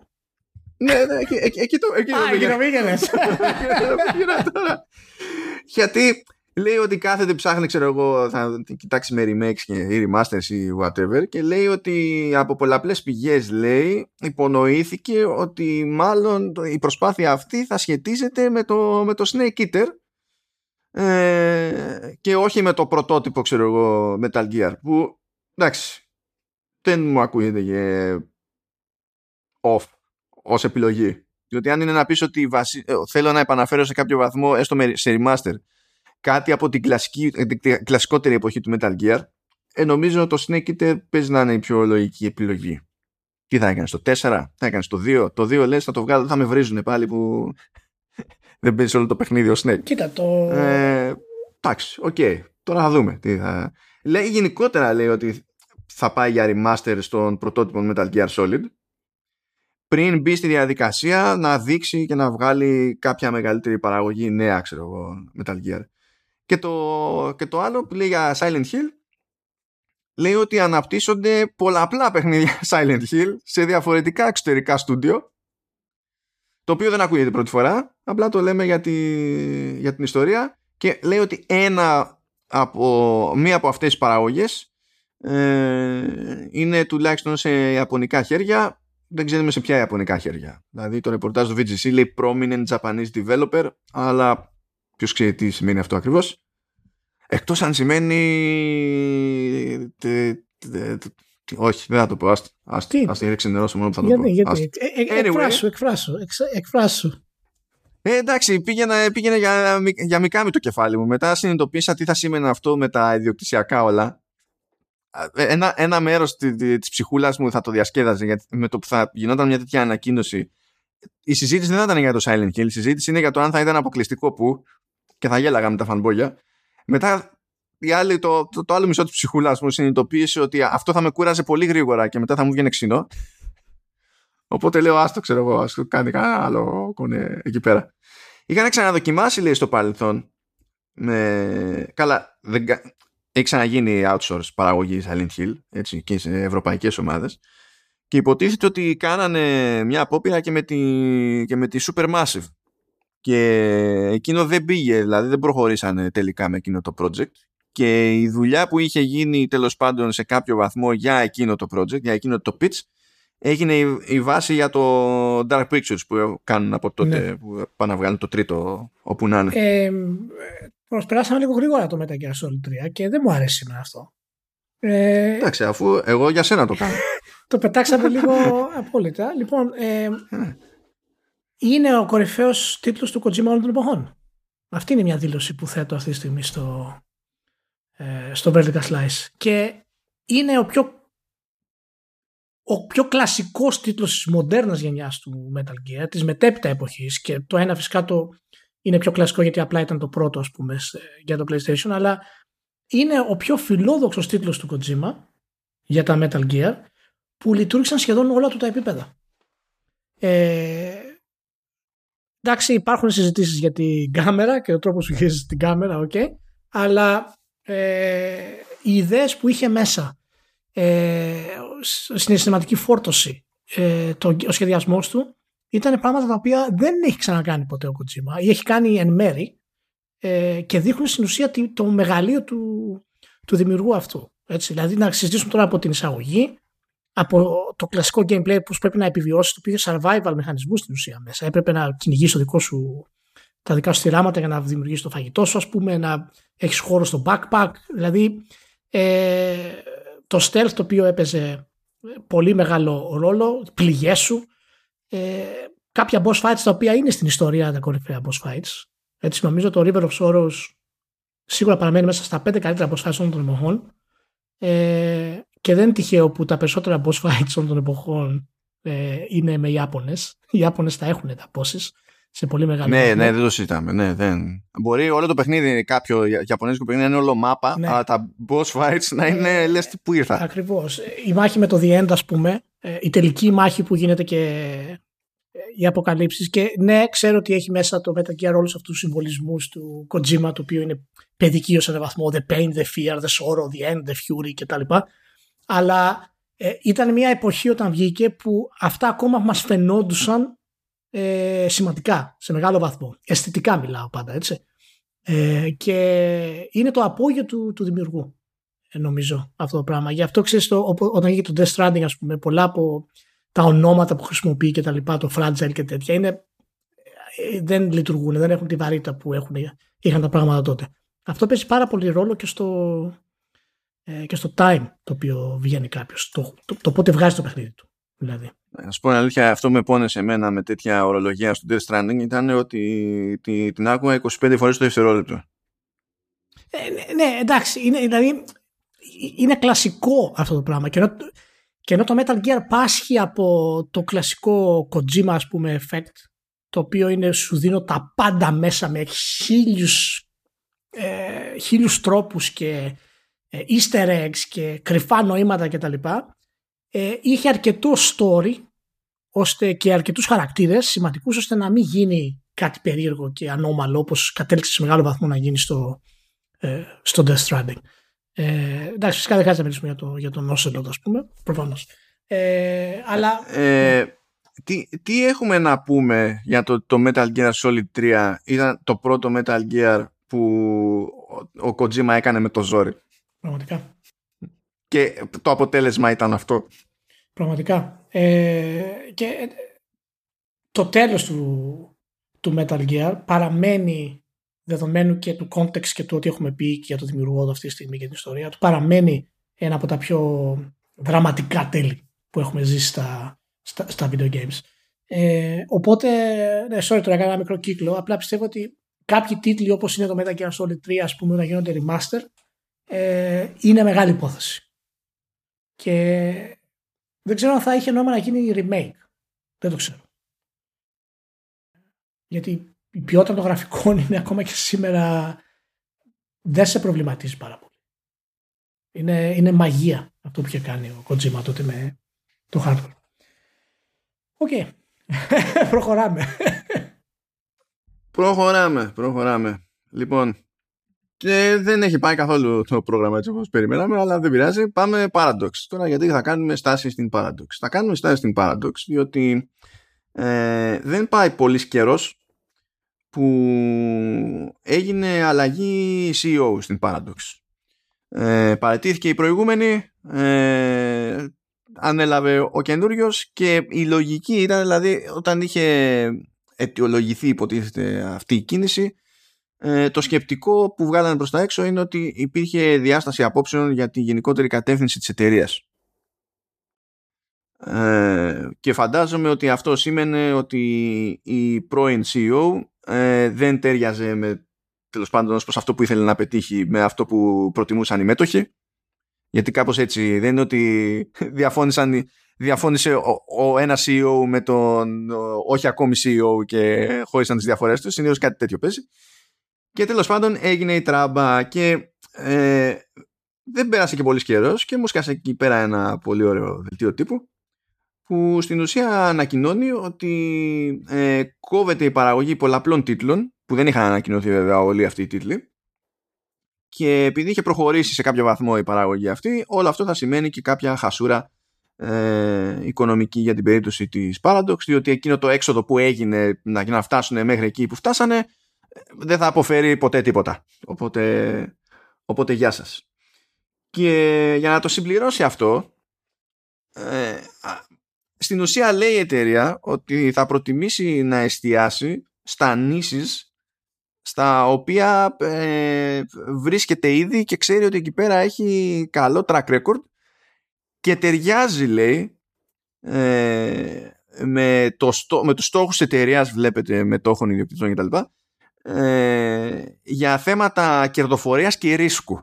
Ναι, ναι, εκεί, εκεί, εκεί το, εκεί το Α, εκεί πήγα. το πήγαινες. [LAUGHS] Πήγαινα τώρα. Γιατί λέει ότι κάθεται ψάχνει, ξέρω εγώ, θα κοιτάξει με remakes και ή remasters ή whatever και λέει ότι από πολλαπλές πηγές λέει υπονοήθηκε ότι μάλλον το- η προσπάθεια αυτή θα σχετίζεται με το, με το Snake Eater ε, και όχι με το πρωτότυπο, ξέρω εγώ, Metal Gear που εντάξει δεν μου ακούγεται και off ως επιλογή. Διότι αν είναι να πεις ότι βασι... ε, θέλω να επαναφέρω σε κάποιο βαθμό, έστω με- σε remaster, κάτι από την, κλασική, ε, την κλασικότερη εποχή του Metal Gear, ε, νομίζω το Snake Eater παίζει να είναι η πιο λογική επιλογή. Τι θα έκανες στο 4, θα έκανες στο 2. Το 2 λες θα το βγάλω, θα με βρίζουν πάλι που [LAUGHS] δεν παίζει όλο το παιχνίδι ο Snake. Κοίτα, το... Ε, εντάξει, οκ. Τώρα θα δούμε. Τι θα... Λέει γενικότερα λέει ότι θα πάει για remaster στον πρωτότυπο Metal Gear Solid πριν μπει στη διαδικασία να δείξει και να βγάλει κάποια μεγαλύτερη παραγωγή νέα, ξέρω εγώ, Metal Gear. Και το, και το άλλο που λέει για Silent Hill λέει ότι αναπτύσσονται πολλαπλά παιχνίδια [LAUGHS] Silent Hill σε διαφορετικά εξωτερικά στούντιο το οποίο δεν ακούγεται πρώτη φορά απλά το λέμε για, τη, για την ιστορία και λέει ότι ένα από, μία από αυτές τις παραγωγές ε, είναι τουλάχιστον σε ιαπωνικά χέρια δεν ξέρουμε σε ποια ιαπωνικά χέρια δηλαδή το ρεπορτάζ του VGC λέει prominent Japanese developer αλλά ποιος ξέρει τι σημαίνει αυτό ακριβώς εκτός αν σημαίνει τε, τε, τε, όχι δεν θα το πω άστο, άστο, Τι; άστο, είναι ξενερώσω μόνο που θα το γιατί, πω γιατί; Άστο. Ε, ε, Anyway. Εκφράσου, εκφράσου, εξ- εκφράσου. Ε, εντάξει, πήγαινα, πήγαινε για, για μικάμι το κεφάλι μου. Μετά συνειδητοποίησα τι θα σήμαινε αυτό με τα ιδιοκτησιακά όλα. Ε, Ένα, ένα μέρος τη, τη, της ψυχούλας μου θα το διασκέδαζε γιατί με το που θα γινόταν μια τέτοια ανακοίνωση. Η συζήτηση δεν θα ήταν για το Silent Hill. Η συζήτηση είναι για το αν θα ήταν αποκλειστικό που και θα γέλαγα με τα φανμπόγια. Μετά η άλλη, το, το, το άλλο μισό της ψυχούλας μου συνειδητοποίησε ότι αυτό θα με κούραζε πολύ γρήγορα και μετά θα μου βγαίνει ξινό. Οπότε λέω, άστο ξέρω εγώ, ας το κάνει κανένα άλλο κονέ εκεί πέρα. Είχαν ξαναδοκιμάσει, λέει, στο παρελθόν. Με... Καλά, δεν... κα- έχει ξαναγίνει outsource παραγωγής Silent Hill έτσι, και σε ευρωπαϊκές ομάδες και υποτίθεται ότι κάνανε μια απόπειρα και με τη, και με τη Supermassive και εκείνο δεν πήγε, δηλαδή δεν προχωρήσανε τελικά με εκείνο το project και η δουλειά που είχε γίνει τέλος πάντων σε κάποιο βαθμό για εκείνο το project, για εκείνο το pitch έγινε η, η βάση για το Dark Pictures που κάνουν από τότε Ναι. που πάνε να βγάλουν το τρίτο όπου να είναι. Ε, προσπεράσαμε λίγο γρήγορα το Metal Gear Solid 3 και δεν μου αρέσει σήμερα αυτό. Ε, Εντάξει, αφού εγώ για σένα το κάνω. [LAUGHS] το πετάξαμε λίγο [LAUGHS] απόλυτα. Λοιπόν, ε, είναι ο κορυφαίος τίτλος του Kojima όλων των εποχών. Αυτή είναι μια δήλωση που θέτω αυτή τη στιγμή στο, ε, στο Vertical Slice. Και είναι ο πιο ο πιο κλασικός τίτλος της μοντέρνας γενιάς του Metal Gear, της μετέπειτα εποχής και το ένα φυσικά το είναι πιο κλασικό γιατί απλά ήταν το πρώτο ας πούμε για το PlayStation αλλά είναι ο πιο φιλόδοξος τίτλος του Kojima για τα Metal Gear που λειτουργήσαν σχεδόν όλα του τα επίπεδα. Ε, εντάξει υπάρχουν συζητήσεις για την κάμερα και ο τρόπος που χειρίζεις την κάμερα okay, αλλά ε, οι ιδέες που είχε μέσα ε, στην αισθηματική φόρτωση ε, το, ο σχεδιασμός του ήταν πράγματα τα οποία δεν έχει ξανακάνει ποτέ ο Kojima ή έχει κάνει εν μέρη ε, και δείχνουν στην ουσία το μεγαλείο του, του δημιουργού αυτού. Έτσι, δηλαδή να συζητήσουμε τώρα από την εισαγωγή, από το κλασικό gameplay που πρέπει να επιβιώσει, το οποίο survival μηχανισμούς στην ουσία μέσα. Έπρεπε να κυνηγήσει το δικό σου, τα δικά σου θυράματα για να δημιουργήσει το φαγητό σου, ας πούμε, να έχεις χώρο στο backpack. Δηλαδή, ε, το stealth το οποίο έπαιζε πολύ μεγάλο ρόλο, πληγές σου, ε, κάποια boss fights τα οποία είναι στην ιστορία τα κορυφαία boss fights. Έτσι νομίζω το River of Sorrows σίγουρα παραμένει μέσα στα πέντε καλύτερα boss fights όλων των εποχών ε, και δεν είναι τυχαίο που τα περισσότερα boss fights όλων των εποχών ε, είναι με Ιάπωνες. Οι Ιάπωνες τα έχουν τα bosses σε πολύ μεγάλο Ναι, ναι, δεν το συζητάμε. Ναι, δεν. Μπορεί όλο το παιχνίδι, κάποιο Ιαπωνέζικο παιχνίδι να είναι όλο μάπα, ναι. αλλά τα boss fights να είναι ε, λες τι που ήρθα. Ακριβώς. Η μάχη με το The End, ας πούμε, ε, η τελική μάχη που γίνεται και ε, οι αποκαλύψεις. Και ναι, ξέρω ότι έχει μέσα το Metal Gear όλους αυτούς τους συμβολισμούς του Kojima, το οποίο είναι παιδική ω έναν βαθμό. The pain, the fear, the sorrow, the end, the fury κτλ. Αλλά ε, ήταν μια εποχή όταν βγήκε που αυτά ακόμα μας φαινόντουσαν ε, σημαντικά, σε μεγάλο βαθμό. Αισθητικά μιλάω πάντα, έτσι. Ε, και είναι το απόγειο του, του δημιουργού, ε, νομίζω, αυτό το πράγμα. Γι' αυτό ξέρεις, το, όταν είχε το Death Stranding, ας πούμε, πολλά από τα ονόματα που χρησιμοποιεί και τα λοιπά, το Fragile και τέτοια, είναι, ε, δεν λειτουργούν, δεν έχουν τη βαρύτητα που έχουν, είχαν τα πράγματα τότε. Αυτό παίζει πάρα πολύ ρόλο και στο, ε, και στο time το οποίο βγαίνει κάποιος. Το, το, το, πότε βγάζει το παιχνίδι του. Δηλαδή. Να σου πω την αλήθεια, αυτό με πόνεσε εμένα με τέτοια ορολογία στο Death Stranding ήταν ότι την άκουγα 25 φορές το δευτερόλεπτο. Ε, ναι, ναι, εντάξει, είναι, δηλαδή είναι κλασικό αυτό το πράγμα και ενώ, και ενώ το Metal Gear πάσχει από το κλασικό Kojima ας πούμε effect το οποίο είναι σου δίνω τα πάντα μέσα με χίλιους, ε, χίλιους τρόπους και ε, easter eggs και κρυφά νοήματα κτλ ε, είχε αρκετό story ώστε και αρκετούς χαρακτήρες σημαντικούς ώστε να μην γίνει κάτι περίεργο και ανώμαλο όπως κατέληξε σε μεγάλο βαθμό να γίνει στο, ε, στο Death Stranding. Ε, εντάξει, φυσικά δεν χρειάζεται να μιλήσουμε για, το, για τον Ocelot, ας πούμε, προφανώς. Ε, αλλά... Ε, τι, τι έχουμε να πούμε για το, το Metal Gear Solid 3 ήταν το πρώτο Metal Gear που ο, ο Kojima έκανε με το ζόρι. Πραγματικά και το αποτέλεσμα ήταν αυτό. Πραγματικά. Ε, και ε, το τέλος του, του Metal Gear παραμένει δεδομένου και του context και του ότι έχουμε πει και για το δημιουργό αυτή τη στιγμή και την ιστορία του παραμένει ένα από τα πιο δραματικά τέλη που έχουμε ζήσει στα, στα, στα video games. Ε, οπότε, ναι, sorry τώρα έκανα ένα μικρό κύκλο, απλά πιστεύω ότι κάποιοι τίτλοι όπως είναι το Metal Gear Solid 3 ας πούμε να γίνονται remaster ε, είναι μεγάλη υπόθεση. Και δεν ξέρω αν θα είχε νόημα να γίνει remake. Δεν το ξέρω. Γιατί η ποιότητα των γραφικών είναι ακόμα και σήμερα δεν σε προβληματίζει πάρα πολύ. Είναι, είναι μαγεία αυτό που είχε κάνει ο Kojima τότε με το hardware. OK. Okay. [LAUGHS] προχωράμε. Προχωράμε, προχωράμε. Λοιπόν, και δεν έχει πάει καθόλου το πρόγραμμα έτσι όπως περιμέναμε, αλλά δεν πειράζει. Πάμε Paradox. Τώρα γιατί θα κάνουμε στάση στην Paradox. Θα κάνουμε στάση στην Paradox, διότι ε, δεν πάει πολύ καιρός που έγινε αλλαγή CEO στην Paradox. Ε, παρατήθηκε η προηγούμενη, ε, ανέλαβε ο καινούριος και η λογική ήταν δηλαδή όταν είχε αιτιολογηθεί υποτίθεται αυτή η κίνηση ε, το σκεπτικό που βγάλανε προς τα έξω είναι ότι υπήρχε διάσταση απόψεων για τη γενικότερη κατεύθυνση της εταιρείας. Ε, και φαντάζομαι ότι αυτό σήμαινε ότι η πρώην CEO ε, δεν τέριαζε με τέλος πάντων προς αυτό που ήθελε να πετύχει με αυτό που προτιμούσαν οι μέτοχοι γιατί κάπως έτσι δεν είναι ότι [LAUGHS] διαφώνησαν, διαφώνησε ο, ο ένας CEO με τον όχι ακόμη CEO και χώρισαν τις διαφορές τους συνήθως κάτι τέτοιο παίζει και τέλος πάντων έγινε η τράμπα και ε, δεν πέρασε και πολύς καιρός και μου σκάσε εκεί πέρα ένα πολύ ωραίο δελτίο τύπου που στην ουσία ανακοινώνει ότι ε, κόβεται η παραγωγή πολλαπλών τίτλων που δεν είχαν ανακοινωθεί βέβαια όλοι αυτοί οι τίτλοι. Και επειδή είχε προχωρήσει σε κάποιο βαθμό η παραγωγή αυτή όλο αυτό θα σημαίνει και κάποια χασούρα ε, οικονομική για την περίπτωση της Paradox διότι εκείνο το έξοδο που έγινε να, να φτάσουν μέχρι εκεί που φτάσανε δεν θα αποφέρει ποτέ τίποτα. Οπότε, οπότε γεια σας. Και για να το συμπληρώσει αυτό, ε, στην ουσία λέει η εταιρεία ότι θα προτιμήσει να εστιάσει στα νήσεις στα οποία ε, βρίσκεται ήδη και ξέρει ότι εκεί πέρα έχει καλό track record και ταιριάζει λέει ε, με, το, με τους στόχους εταιρείας βλέπετε με τόχων ιδιοκτητών κτλ ε, για θέματα κερδοφορίας και ρίσκου.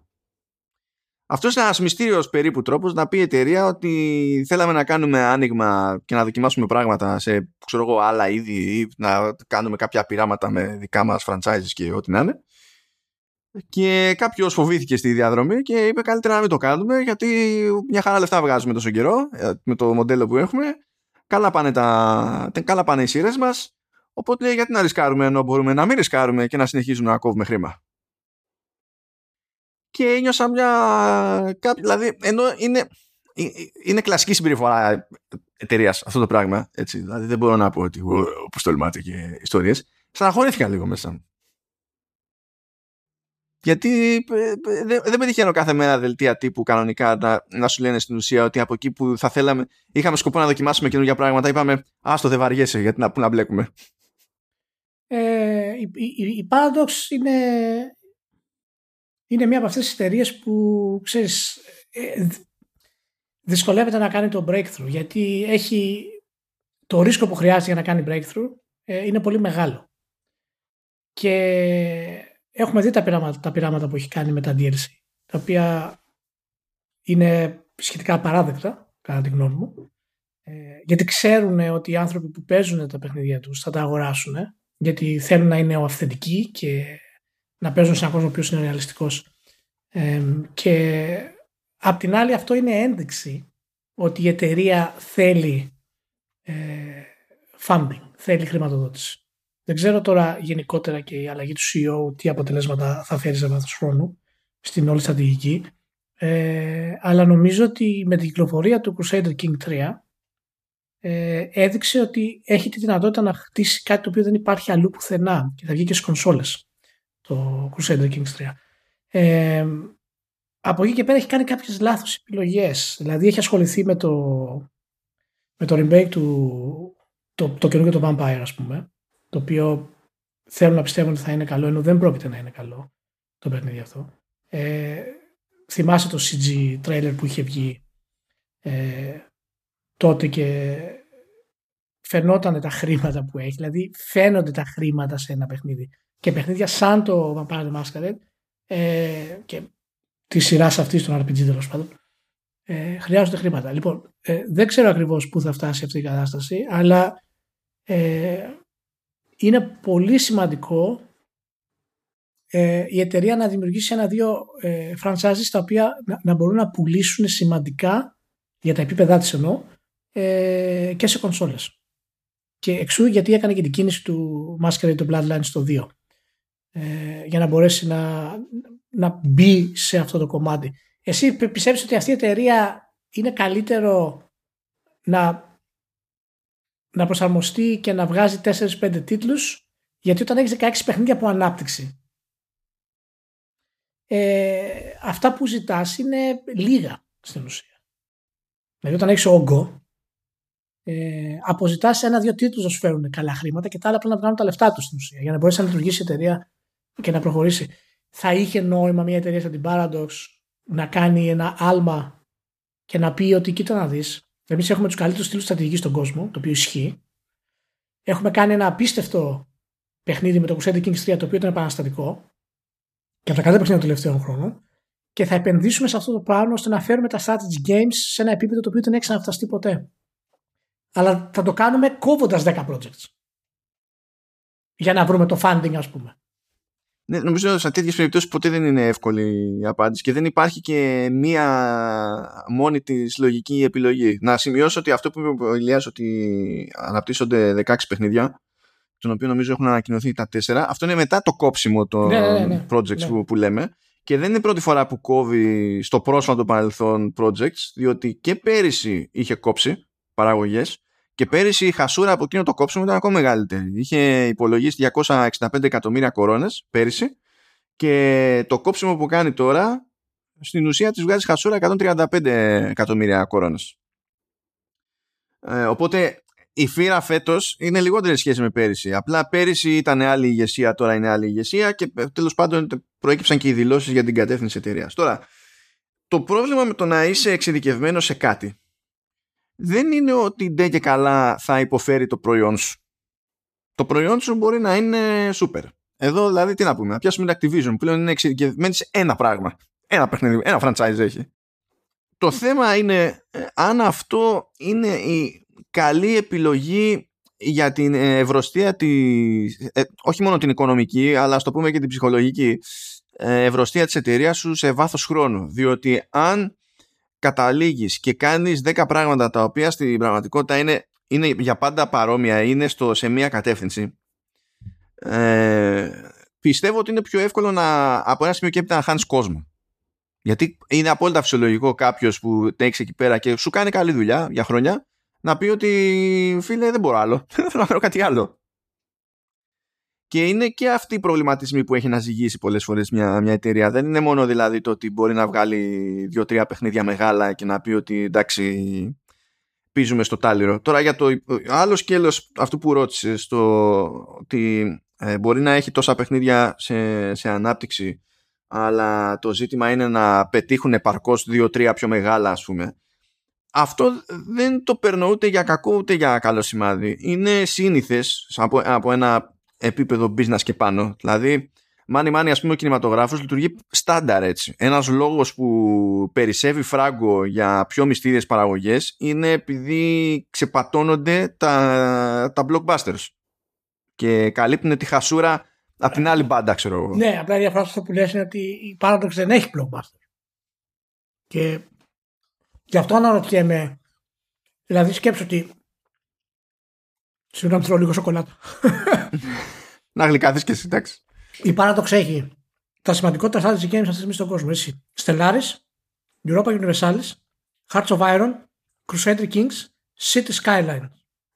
Αυτός είναι ένας μυστήριος περίπου τρόπος να πει η εταιρεία ότι θέλαμε να κάνουμε άνοιγμα και να δοκιμάσουμε πράγματα σε ξέρω εγώ, άλλα είδη ή να κάνουμε κάποια πειράματα με δικά μας franchises και ό,τι να είναι. Και κάποιος φοβήθηκε στη διαδρομή και είπε καλύτερα να μην το κάνουμε γιατί μια χαρά λεφτά βγάζουμε τόσο καιρό ε, με το μοντέλο που έχουμε. Καλά πάνε, τα, καλά πάνε οι σειρές μας. Οπότε γιατί να ρισκάρουμε ενώ μπορούμε να μην ρισκάρουμε και να συνεχίζουμε να κόβουμε χρήμα; Και ένιωσα μια... Δηλαδή, ενώ είναι, είναι κλασική συμπεριφορά εταιρείας αυτό το πράγμα. Έτσι. Δηλαδή δεν μπορώ να πω ότι όπως τολμάτε και ιστορίες. Στεναχωρήθηκα λίγο μέσα μου. Γιατί ε, ε, δεν πετυχαίνω κάθε μέρα δελτία τύπου κανονικά να, να σου λένε στην ουσία ότι από εκεί που θα θέλαμε, είχαμε σκοπό να δοκιμάσουμε καινούργια πράγματα, είπαμε Άστο δεν βαριέσαι γιατί να, που να μπλέκουμε. Ε, η, η, η Paradox είναι, είναι μία από αυτές τις εταιρείες που ξέρεις ε, δυσκολεύεται να κάνει το breakthrough γιατί έχει το ρίσκο που χρειάζεται για να κάνει breakthrough ε, είναι πολύ μεγάλο. Και έχουμε δει τα πειράματα, τα πειράματα που έχει κάνει με τα DLC τα οποία είναι σχετικά παράδεκτα κατά τη γνώμη μου γιατί ξέρουν ότι οι άνθρωποι που παίζουν τα παιχνίδια τους θα τα αγοράσουν γιατί θέλουν να είναι αυθεντικοί και να παίζουν σε έναν κόσμο που είναι ρεαλιστικός. και απ' την άλλη αυτό είναι ένδειξη ότι η εταιρεία θέλει ε, funding, θέλει χρηματοδότηση. Δεν ξέρω τώρα γενικότερα και η αλλαγή του CEO τι αποτελέσματα θα φέρει σε βάθος χρόνου στην όλη στρατηγική. Ε, αλλά νομίζω ότι με την κυκλοφορία του Crusader King 3 ε, έδειξε ότι έχει τη δυνατότητα να χτίσει κάτι το οποίο δεν υπάρχει αλλού πουθενά και θα βγει και στις κονσόλες το Crusader Kings 3. Ε, από εκεί και πέρα έχει κάνει κάποιες λάθος επιλογές. Δηλαδή έχει ασχοληθεί με το, με το remake του το, το καινούργιο το Vampire ας πούμε το οποίο θέλουν να πιστεύουν ότι θα είναι καλό ενώ δεν πρόκειται να είναι καλό το παιχνίδι αυτό. Ε, θυμάσαι το CG trailer που είχε βγει ε, τότε και φαινόταν τα χρήματα που έχει. Δηλαδή φαίνονται τα χρήματα σε ένα παιχνίδι. Και παιχνίδια σαν το Vampire the Masquerade ε, και τη σειράς αυτής των RPG τέλος πάντων ε, χρειάζονται χρήματα. Λοιπόν, ε, δεν ξέρω ακριβώς πού θα φτάσει αυτή η κατάσταση, αλλά ε, είναι πολύ σημαντικό ε, η εταιρεία να δημιουργήσει ένα-δύο ε, franchises τα οποία να, να μπορούν να πουλήσουν σημαντικά για τα επίπεδά της εννοώ ε, και σε κονσόλες. Και εξού γιατί έκανε και την κίνηση του Masquerade το Bloodlines στο 2 ε, για να μπορέσει να, να μπει σε αυτό το κομμάτι. Εσύ πιστεύεις ότι αυτή η εταιρεία είναι καλύτερο να, να προσαρμοστεί και να βγάζει 4-5 τίτλους; Γιατί όταν έχεις 16 παιχνίδια από ανάπτυξη ε, αυτά που ζητάς είναι λίγα στην ουσία. Δηλαδή όταν έχεις όγκο ε, αποζητάς ένα-δύο τίτλους να σου φέρουν καλά χρήματα και τα άλλα πρέπει να βγάλουν τα λεφτά τους στην ουσία για να μπορέσει να λειτουργήσει η εταιρεία και να προχωρήσει, θα είχε νόημα μια εταιρεία σαν την Paradox να κάνει ένα άλμα και να πει ότι κοίτα να δεις, εμείς έχουμε τους καλύτερους στήλους στρατηγικής στον κόσμο, το οποίο ισχύει. Έχουμε κάνει ένα απίστευτο παιχνίδι με το Crusader Kings 3, το οποίο ήταν επαναστατικό και από τα καλύτερα παιχνίδια των τελευταίων χρόνων. Και θα επενδύσουμε σε αυτό το πράγμα ώστε να φέρουμε τα strategy games σε ένα επίπεδο το οποίο δεν έχει ξαναφταστεί ποτέ. Αλλά θα το κάνουμε κόβοντας 10 projects. Για να βρούμε το funding, ας πούμε. Ναι, νομίζω σε τέτοιες περιπτώσεις ποτέ δεν είναι εύκολη η απάντηση και δεν υπάρχει και μία μόνη της λογική επιλογή. Να σημειώσω ότι αυτό που είπε ο Ηλίας ότι αναπτύσσονται 16 παιχνίδια, των οποίων νομίζω έχουν ανακοινωθεί τα 4, αυτό είναι μετά το κόψιμο των ναι, ναι, ναι, projects Που, που λέμε. Και δεν είναι η πρώτη φορά που κόβει στο πρόσφατο παρελθόν projects, διότι και πέρυσι είχε κόψει παραγωγές και πέρυσι η χασούρα από εκείνο το κόψιμο ήταν ακόμα μεγαλύτερη. Είχε υπολογίσει 265 εκατομμύρια κορώνες πέρυσι και το κόψιμο που κάνει τώρα στην ουσία της βγάζει χασούρα 135 εκατομμύρια κορώνες. Ε, οπότε η φύρα φέτος είναι λιγότερη σχέση με πέρυσι. Απλά πέρυσι ήταν άλλη ηγεσία, τώρα είναι άλλη ηγεσία και τέλος πάντων προέκυψαν και οι δηλώσεις για την κατεύθυνση εταιρείας. Τώρα, το πρόβλημα με το να είσαι εξειδικευμένος σε κάτι δεν είναι ότι ντε και καλά θα υποφέρει το προϊόν σου. Το προϊόν σου μπορεί να είναι super. Εδώ δηλαδή τι να πούμε, να πιάσουμε την Activision που πλέον είναι εξειδικευμένη σε ένα πράγμα. Ένα παιχνίδι, ένα franchise έχει. Το θέμα είναι ε, αν αυτό είναι η καλή επιλογή για την ευρωστία της, ε, όχι μόνο την οικονομική αλλά ας το πούμε και την ψυχολογική ε, ευρωστία της εταιρείας σου σε βάθος χρόνου διότι αν καταλήγεις και κάνεις 10 πράγματα τα οποία στην πραγματικότητα είναι, είναι για πάντα παρόμοια, είναι στο, σε μία κατεύθυνση ε, πιστεύω ότι είναι πιο εύκολο να, από ένα σημείο και έπειτα να χάνεις κόσμο. Γιατί είναι απόλυτα φυσιολογικό κάποιος που έχεις εκεί πέρα και σου κάνει καλή δουλειά για χρόνια να πει ότι φίλε δεν μπορώ άλλο, [LAUGHS] θέλω να κάνω κάτι άλλο. Και είναι και αυτοί οι προβληματισμοί που έχει να ζυγίσει πολλές φορές μια, μια εταιρεία. Δεν είναι μόνο δηλαδή το ότι μπορεί να βγάλει δύο-τρία παιχνίδια μεγάλα και να πει ότι εντάξει πίζουμε στο τάλιρο. Τώρα για το άλλο σκέλος αυτού που ρώτησες στο ότι ε, μπορεί να έχει τόσα παιχνίδια σε, σε ανάπτυξη αλλά το ζήτημα είναι να πετύχουν επαρκώς δύο-τρία πιο μεγάλα ας πούμε. Αυτό δεν το παίρνω ούτε για κακό ούτε για καλό σημάδι. Είναι σύνηθες από, από ένα επίπεδο business και πάνω. Δηλαδή, μάνι μάνι ας πούμε ο κινηματογράφος λειτουργεί στάνταρ έτσι. Ένας λόγος που περισσεύει φράγκο για πιο μυστήριες παραγωγές είναι επειδή ξεπατώνονται τα, τα blockbusters και καλύπτουν τη χασούρα από την άλλη μπάντα, ξέρω εγώ. Ναι, απλά η διαφορά αυτό που λες είναι ότι η Paradox δεν έχει blockbuster. Και γι' αυτό αναρωτιέμαι, δηλαδή σκέψω ότι Συγγνώμη, τρώω λίγο σοκολάτα. [LAUGHS] να γλυκάθεις και εσύ, εντάξει. Η Paradox έχει τα σημαντικότερα strategy games αυτή τη στιγμή στον κόσμο. Έτσι. Stellaris, Europa Universalis, Hearts of Iron, Crusader Kings, City Skyline.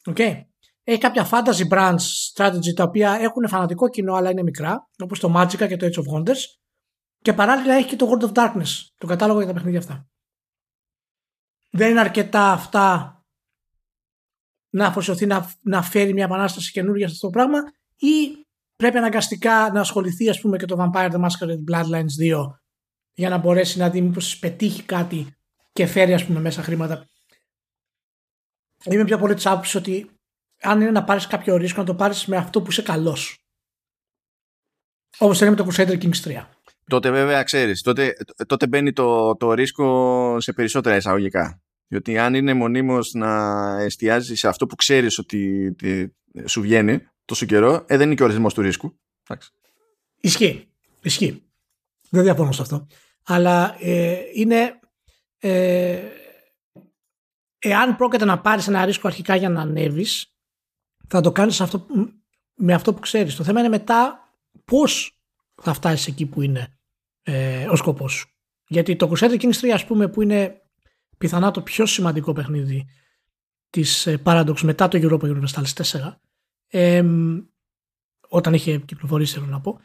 Okay. Έχει κάποια fantasy brands strategy τα οποία έχουν φανατικό κοινό αλλά είναι μικρά, όπως το Magica και το Age of Wonders. Και παράλληλα έχει και το World of Darkness, το κατάλογο για τα παιχνίδια αυτά. Δεν είναι αρκετά αυτά να αφοσιωθεί να, να φέρει μια επανάσταση καινούργια σε αυτό το πράγμα ή πρέπει αναγκαστικά να ασχοληθεί ας πούμε και το Vampire the Masquerade Bloodlines 2 για να μπορέσει να δει μήπως πετύχει κάτι και φέρει ας πούμε μέσα χρήματα. Είμαι πιο πολύ της άποψης ότι αν είναι να πάρεις κάποιο ρίσκο να το πάρεις με αυτό που είσαι καλός. Όπως θέλει με το Crusader Kings 3. Τότε βέβαια ξέρεις, τότε, τότε μπαίνει το, το ρίσκο σε περισσότερα εισαγωγικά. Διότι αν είναι μονίμως να εστιάζεις σε αυτό που ξέρεις ότι σου βγαίνει τόσο καιρό, ε, δεν είναι και ο ορισμός του ρίσκου. Ισχύει. Ισχύει. Δεν διαφωνώ σε αυτό. Αλλά ε, είναι... Ε, εάν πρόκειται να πάρεις ένα ρίσκο αρχικά για να ανέβεις, θα το κάνεις αυτό, με αυτό που ξέρεις. Το θέμα είναι μετά πώς θα φτάσεις εκεί που είναι ε, ο σκοπός σου. Γιατί το Crusader Kings 3 ας πούμε που είναι πιθανά το πιο σημαντικό παιχνίδι της ε, Paradox μετά το Europa Universalis 4 ε, όταν είχε κυκλοφορήσει θέλω να πω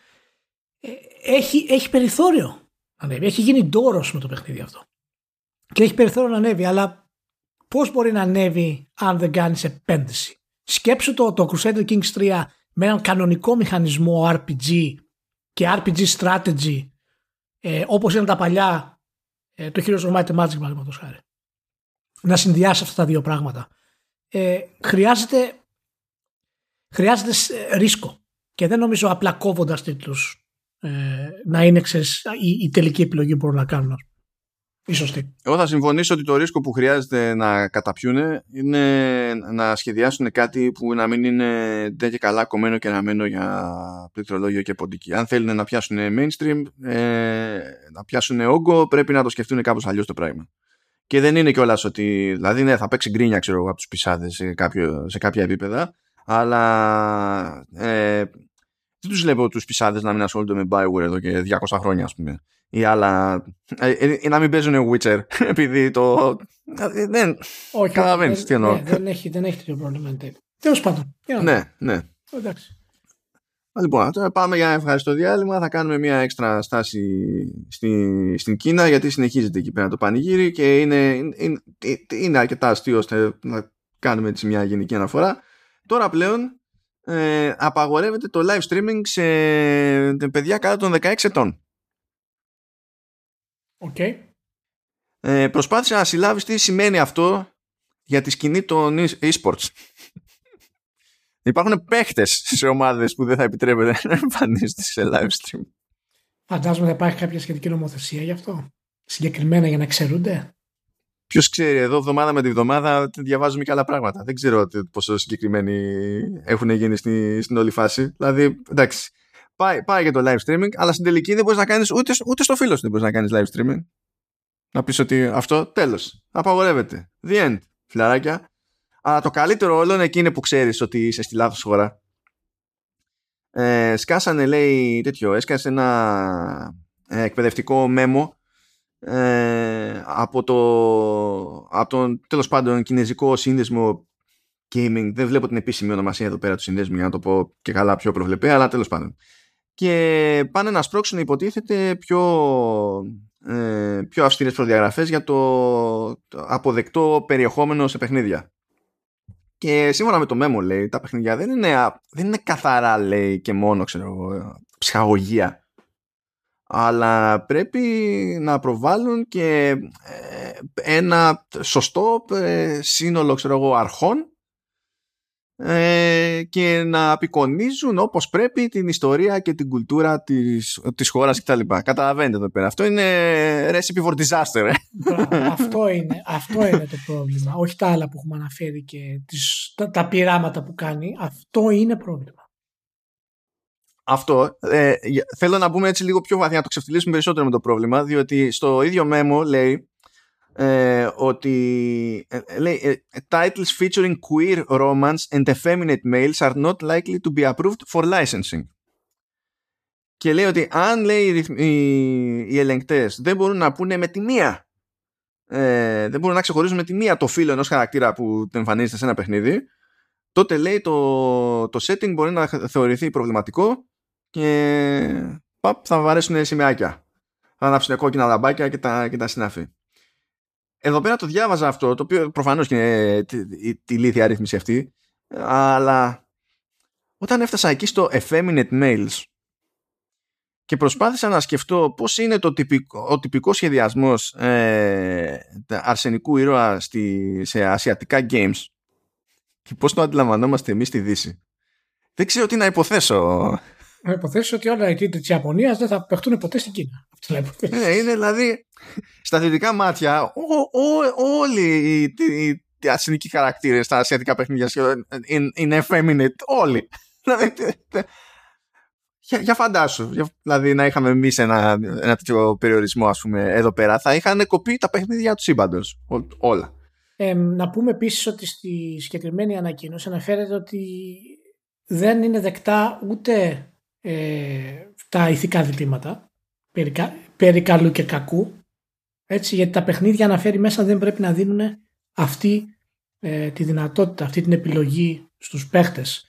ε, έχει, έχει περιθώριο να ανέβει. Έχει γίνει ντόρος με το παιχνίδι αυτό. Και έχει περιθώριο να ανέβει, αλλά πώς μπορεί να ανέβει αν δεν κάνεις επένδυση; Σκέψου το, το Crusader Kings 3 με έναν κανονικό μηχανισμό RPG και RPG strategy ε, όπως ήταν τα παλιά ε, το Heroes of Might and Magic παραδείγματος χάρη να συνδυάσει αυτά τα δύο πράγματα ε, χρειάζεται χρειάζεται ε, ρίσκο και δεν νομίζω απλά κόβοντας τίτλους ε, να είναι ξέρεις, η, η, τελική επιλογή που μπορούν να κάνουν η σωστή. Εγώ θα συμφωνήσω ότι το ρίσκο που χρειάζεται να καταπιούν είναι να σχεδιάσουν κάτι που να μην είναι δεν και καλά κομμένο και ραμμένο για πληκτρολόγιο και ποντική. Αν θέλουν να πιάσουν mainstream, ε, να πιάσουν όγκο, πρέπει να το σκεφτούν κάπως αλλιώς το πράγμα. Και δεν είναι κιόλας ότι. Δηλαδή, ναι, θα παίξει γκρίνια, ξέρω εγώ, από τους πισάδες σε, σε κάποια επίπεδα. Αλλά ε, δεν τους βλέπω τους πισάδες να μην ασχολούνται με Bioware εδώ και 200 χρόνια, ας πούμε. Ή άλλα. Ε, ε, να μην παίζουν Witcher, [LAUGHS] επειδή το. Ε, δεν. Όχι, καταλαβαίνεις τι εννοώ. Ναι, δεν, έχει, δεν έχει τέτοιο πρόβλημα. Τέλος πάντων. Ναι, ναι. Εντάξει. Λοιπόν, τώρα πάμε για ευχαριστώ διάλειμμα. Θα κάνουμε μια έξτρα στάση στη, στην Κίνα γιατί συνεχίζεται εκεί πέρα το πανηγύρι και είναι, είναι, είναι αρκετά αστείο ώστε να κάνουμε έτσι μια γενική αναφορά. Τώρα πλέον ε, απαγορεύεται το live streaming σε παιδιά κάτω των 16 ετών. Οκ. Ε, προσπάθησε να συλλάβεις τι σημαίνει αυτό για τη σκηνή των e-sports. [LAUGHS] Υπάρχουν παίχτες σε ομάδες που δεν θα επιτρέπεται να εμφανίζονται σε live stream. Φαντάζομαι θα υπάρχει κάποια σχετική νομοθεσία γι' αυτό. Συγκεκριμένα για να ξερούνται. Ποιος ξέρει, εδώ εβδομάδα με τη βδομάδα διαβάζουμε και άλλα πράγματα. Δεν ξέρω πόσο συγκεκριμένοι έχουν γίνει στη, στην όλη φάση. Δηλαδή, εντάξει, πάει, πάει για το live streaming, αλλά στην τελική δεν μπορείς να κάνεις ούτε, ούτε στο φίλο σου δεν μπορείς να κάνεις live streaming. Να πεις ότι αυτό τέλος. Απαγορεύεται. The end. Φιλαράκια. Αλλά το καλύτερο όλο είναι εκείνη που ξέρεις ότι είσαι στη λάθος χώρα. Ε, σκάσανε, λέει τέτοιο, έσκασε ένα ε, εκπαιδευτικό μέμο ε, από, το, από τον τέλος πάντων κινέζικο σύνδεσμο gaming. Δεν βλέπω την επίσημη ονομασία εδώ πέρα του συνδέσμου για να το πω και καλά πιο προβλεπέ, αλλά τέλος πάντων. Και πάνε να σπρώξουν υποτίθεται πιο, ε, πιο αυστηρές προδιαγραφές για το αποδεκτό περιεχόμενο σε παιχνίδια. Και σύμφωνα με το μέμο λέει, τα παιχνίδια δεν είναι, δεν είναι καθαρά λέει και μόνο ξέρω, ψυχαγωγία. Αλλά πρέπει να προβάλλουν και ε, ένα σωστό ε, σύνολο ξέρω εγώ, αρχών ε, και να απεικονίζουν όπως πρέπει την ιστορία και την κουλτούρα της, της χώρας κτλ. Καταλαβαίνετε εδώ πέρα. Αυτό είναι recipe for disaster. Ε. αυτό, είναι, αυτό είναι το πρόβλημα. Όχι τα άλλα που έχουμε αναφέρει και τις, τα, τα πειράματα που κάνει. Αυτό είναι πρόβλημα. Αυτό. Ε, θέλω να μπούμε έτσι λίγο πιο βαθιά, να το ξεφτυλίσουμε περισσότερο με το πρόβλημα, διότι στο ίδιο memo λέει ε, ότι ε, λέει ε, titles featuring queer romance and effeminate males are not likely to be approved for licensing. Και λέει ότι αν λέει οι, οι ελεγκτές δεν μπορούν να πούνε με τη μία ε, δεν μπορούν να ξεχωρίζουν με τη μία το φύλλο ενός χαρακτήρα που εμφανίζεται σε ένα παιχνίδι τότε λέει το, το setting μπορεί να θεωρηθεί προβληματικό και παπ, θα βαρέσουν σημαίακια. Θα ανάψουν κόκκινα λαμπάκια και τα, και τα συνάφη. Εδώ πέρα το διάβαζα αυτό, το οποίο προφανώς και είναι τη, τη λύθια αρρύθμιση αυτή, αλλά όταν έφτασα εκεί στο effeminate males και προσπάθησα να σκεφτώ πώς είναι το τυπικό, ο τυπικός σχεδιασμός ε, αρσενικού ήρωα στη, σε ασιατικά games και πώς το αντιλαμβανόμαστε εμείς στη Δύση. Δεν ξέρω τι να υποθέσω να υποθέσεις ότι όλα οι τίτλοι της Ιαπωνίας δεν θα παιχτούν ποτέ στην Κίνα. Ναι, είναι δηλαδή στα θετικά μάτια όλοι οι, οι, οι ασυνικοί χαρακτήρες στα ασιατικά παιχνίδια είναι effeminate. Όλοι. [LAUGHS] Δηλαδή, για, για φαντάσου, δηλαδή να είχαμε εμείς ένα, ένα τέτοιο περιορισμό, ας πούμε, εδώ πέρα, θα είχαν κοπεί τα παιχνίδια του σύμπαντος. Όλα. Ε, να πούμε επίσης ότι στη συγκεκριμένη ανακοίνωση αναφέρεται ότι δεν είναι δεκτά ούτε ε, τα ηθικά ζητήματα περί, περί καλού και κακού έτσι, γιατί τα παιχνίδια αναφέρει μέσα δεν πρέπει να δίνουν αυτή ε, τη δυνατότητα, αυτή την επιλογή στους παίχτες.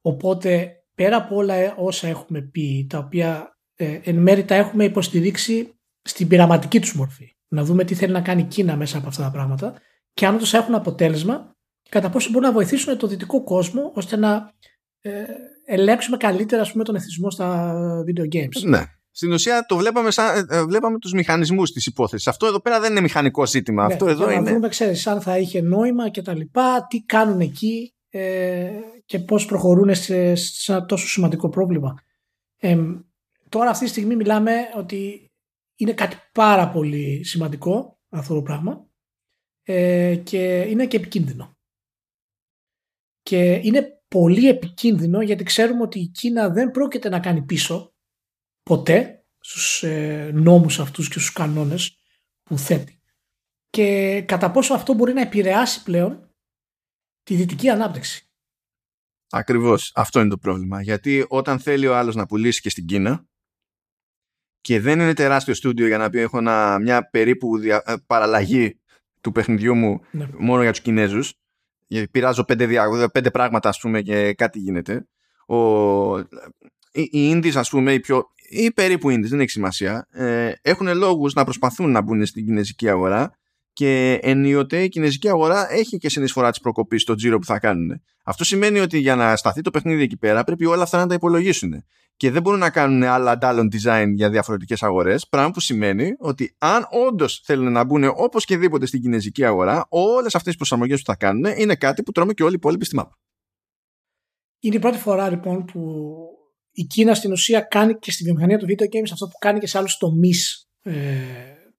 Οπότε πέρα από όλα όσα έχουμε πει, τα οποία ε, εν μέρει τα έχουμε υποστηρίξει στην πειραματική τους μορφή. Να δούμε τι θέλει να κάνει η Κίνα μέσα από αυτά τα πράγματα και αν όντως έχουν αποτέλεσμα κατά πόσο μπορούν να βοηθήσουν το δυτικό κόσμο ώστε να ε, ελέγξουμε καλύτερα ας πούμε, τον εθισμό στα video games. Ναι. Στην ουσία το βλέπαμε, σαν, ε, βλέπαμε τους μηχανισμούς της υπόθεσης. Αυτό εδώ πέρα δεν είναι μηχανικό ζήτημα. Ναι, Αυτό εδώ για είναι... να δούμε, ξέρεις, αν θα είχε νόημα και τα λοιπά, τι κάνουν εκεί ε, και πώς προχωρούν σε, σε ένα τόσο σημαντικό πρόβλημα. Ε, τώρα αυτή τη στιγμή μιλάμε ότι είναι κάτι πάρα πολύ σημαντικό αυτό το πράγμα ε, και είναι και επικίνδυνο. Και είναι πολύ επικίνδυνο γιατί ξέρουμε ότι η Κίνα δεν πρόκειται να κάνει πίσω ποτέ στους ε, νόμους αυτούς και στους κανόνες που θέτει. Και κατά πόσο αυτό μπορεί να επηρεάσει πλέον τη δυτική ανάπτυξη. Ακριβώς. Αυτό είναι το πρόβλημα. Γιατί όταν θέλει ο άλλος να πουλήσει και στην Κίνα και δεν είναι τεράστιο στούντιο για να πει έχω ένα, μια περίπου δια, ε, παραλλαγή του παιχνιδιού μου Ναι. μόνο για τους Κινέζους γιατί πειράζω πέντε, δια, πέντε πράγματα ας πούμε και κάτι γίνεται. Ο, οι, οι Indies ας πούμε οι, πιο, ή περίπου Indies δεν έχει σημασία ε, έχουν λόγους να προσπαθούν να μπουν στην κινέζικη αγορά και ενίοτε η κινέζικη αγορά έχει και συνεισφορά της προκοπής στο τζίρο που θα κάνουν. Αυτό σημαίνει ότι για να σταθεί το παιχνίδι εκεί πέρα πρέπει όλα αυτά να τα υπολογίσουν. Και δεν μπορούν να κάνουν άλλα αντάλλων design για διαφορετικές αγορές. Πράγμα που σημαίνει ότι αν όντως θέλουν να μπουν οπωσδήποτε στην κινέζικη αγορά, όλες αυτές οι προσαρμογές που θα κάνουν είναι κάτι που τρώμε και όλοι οι υπόλοιποι στη μάπα. Είναι η πρώτη φορά λοιπόν που η Κίνα στην ουσία κάνει και στη βιομηχανία του video games αυτό που κάνει και σε άλλους τομείς ε,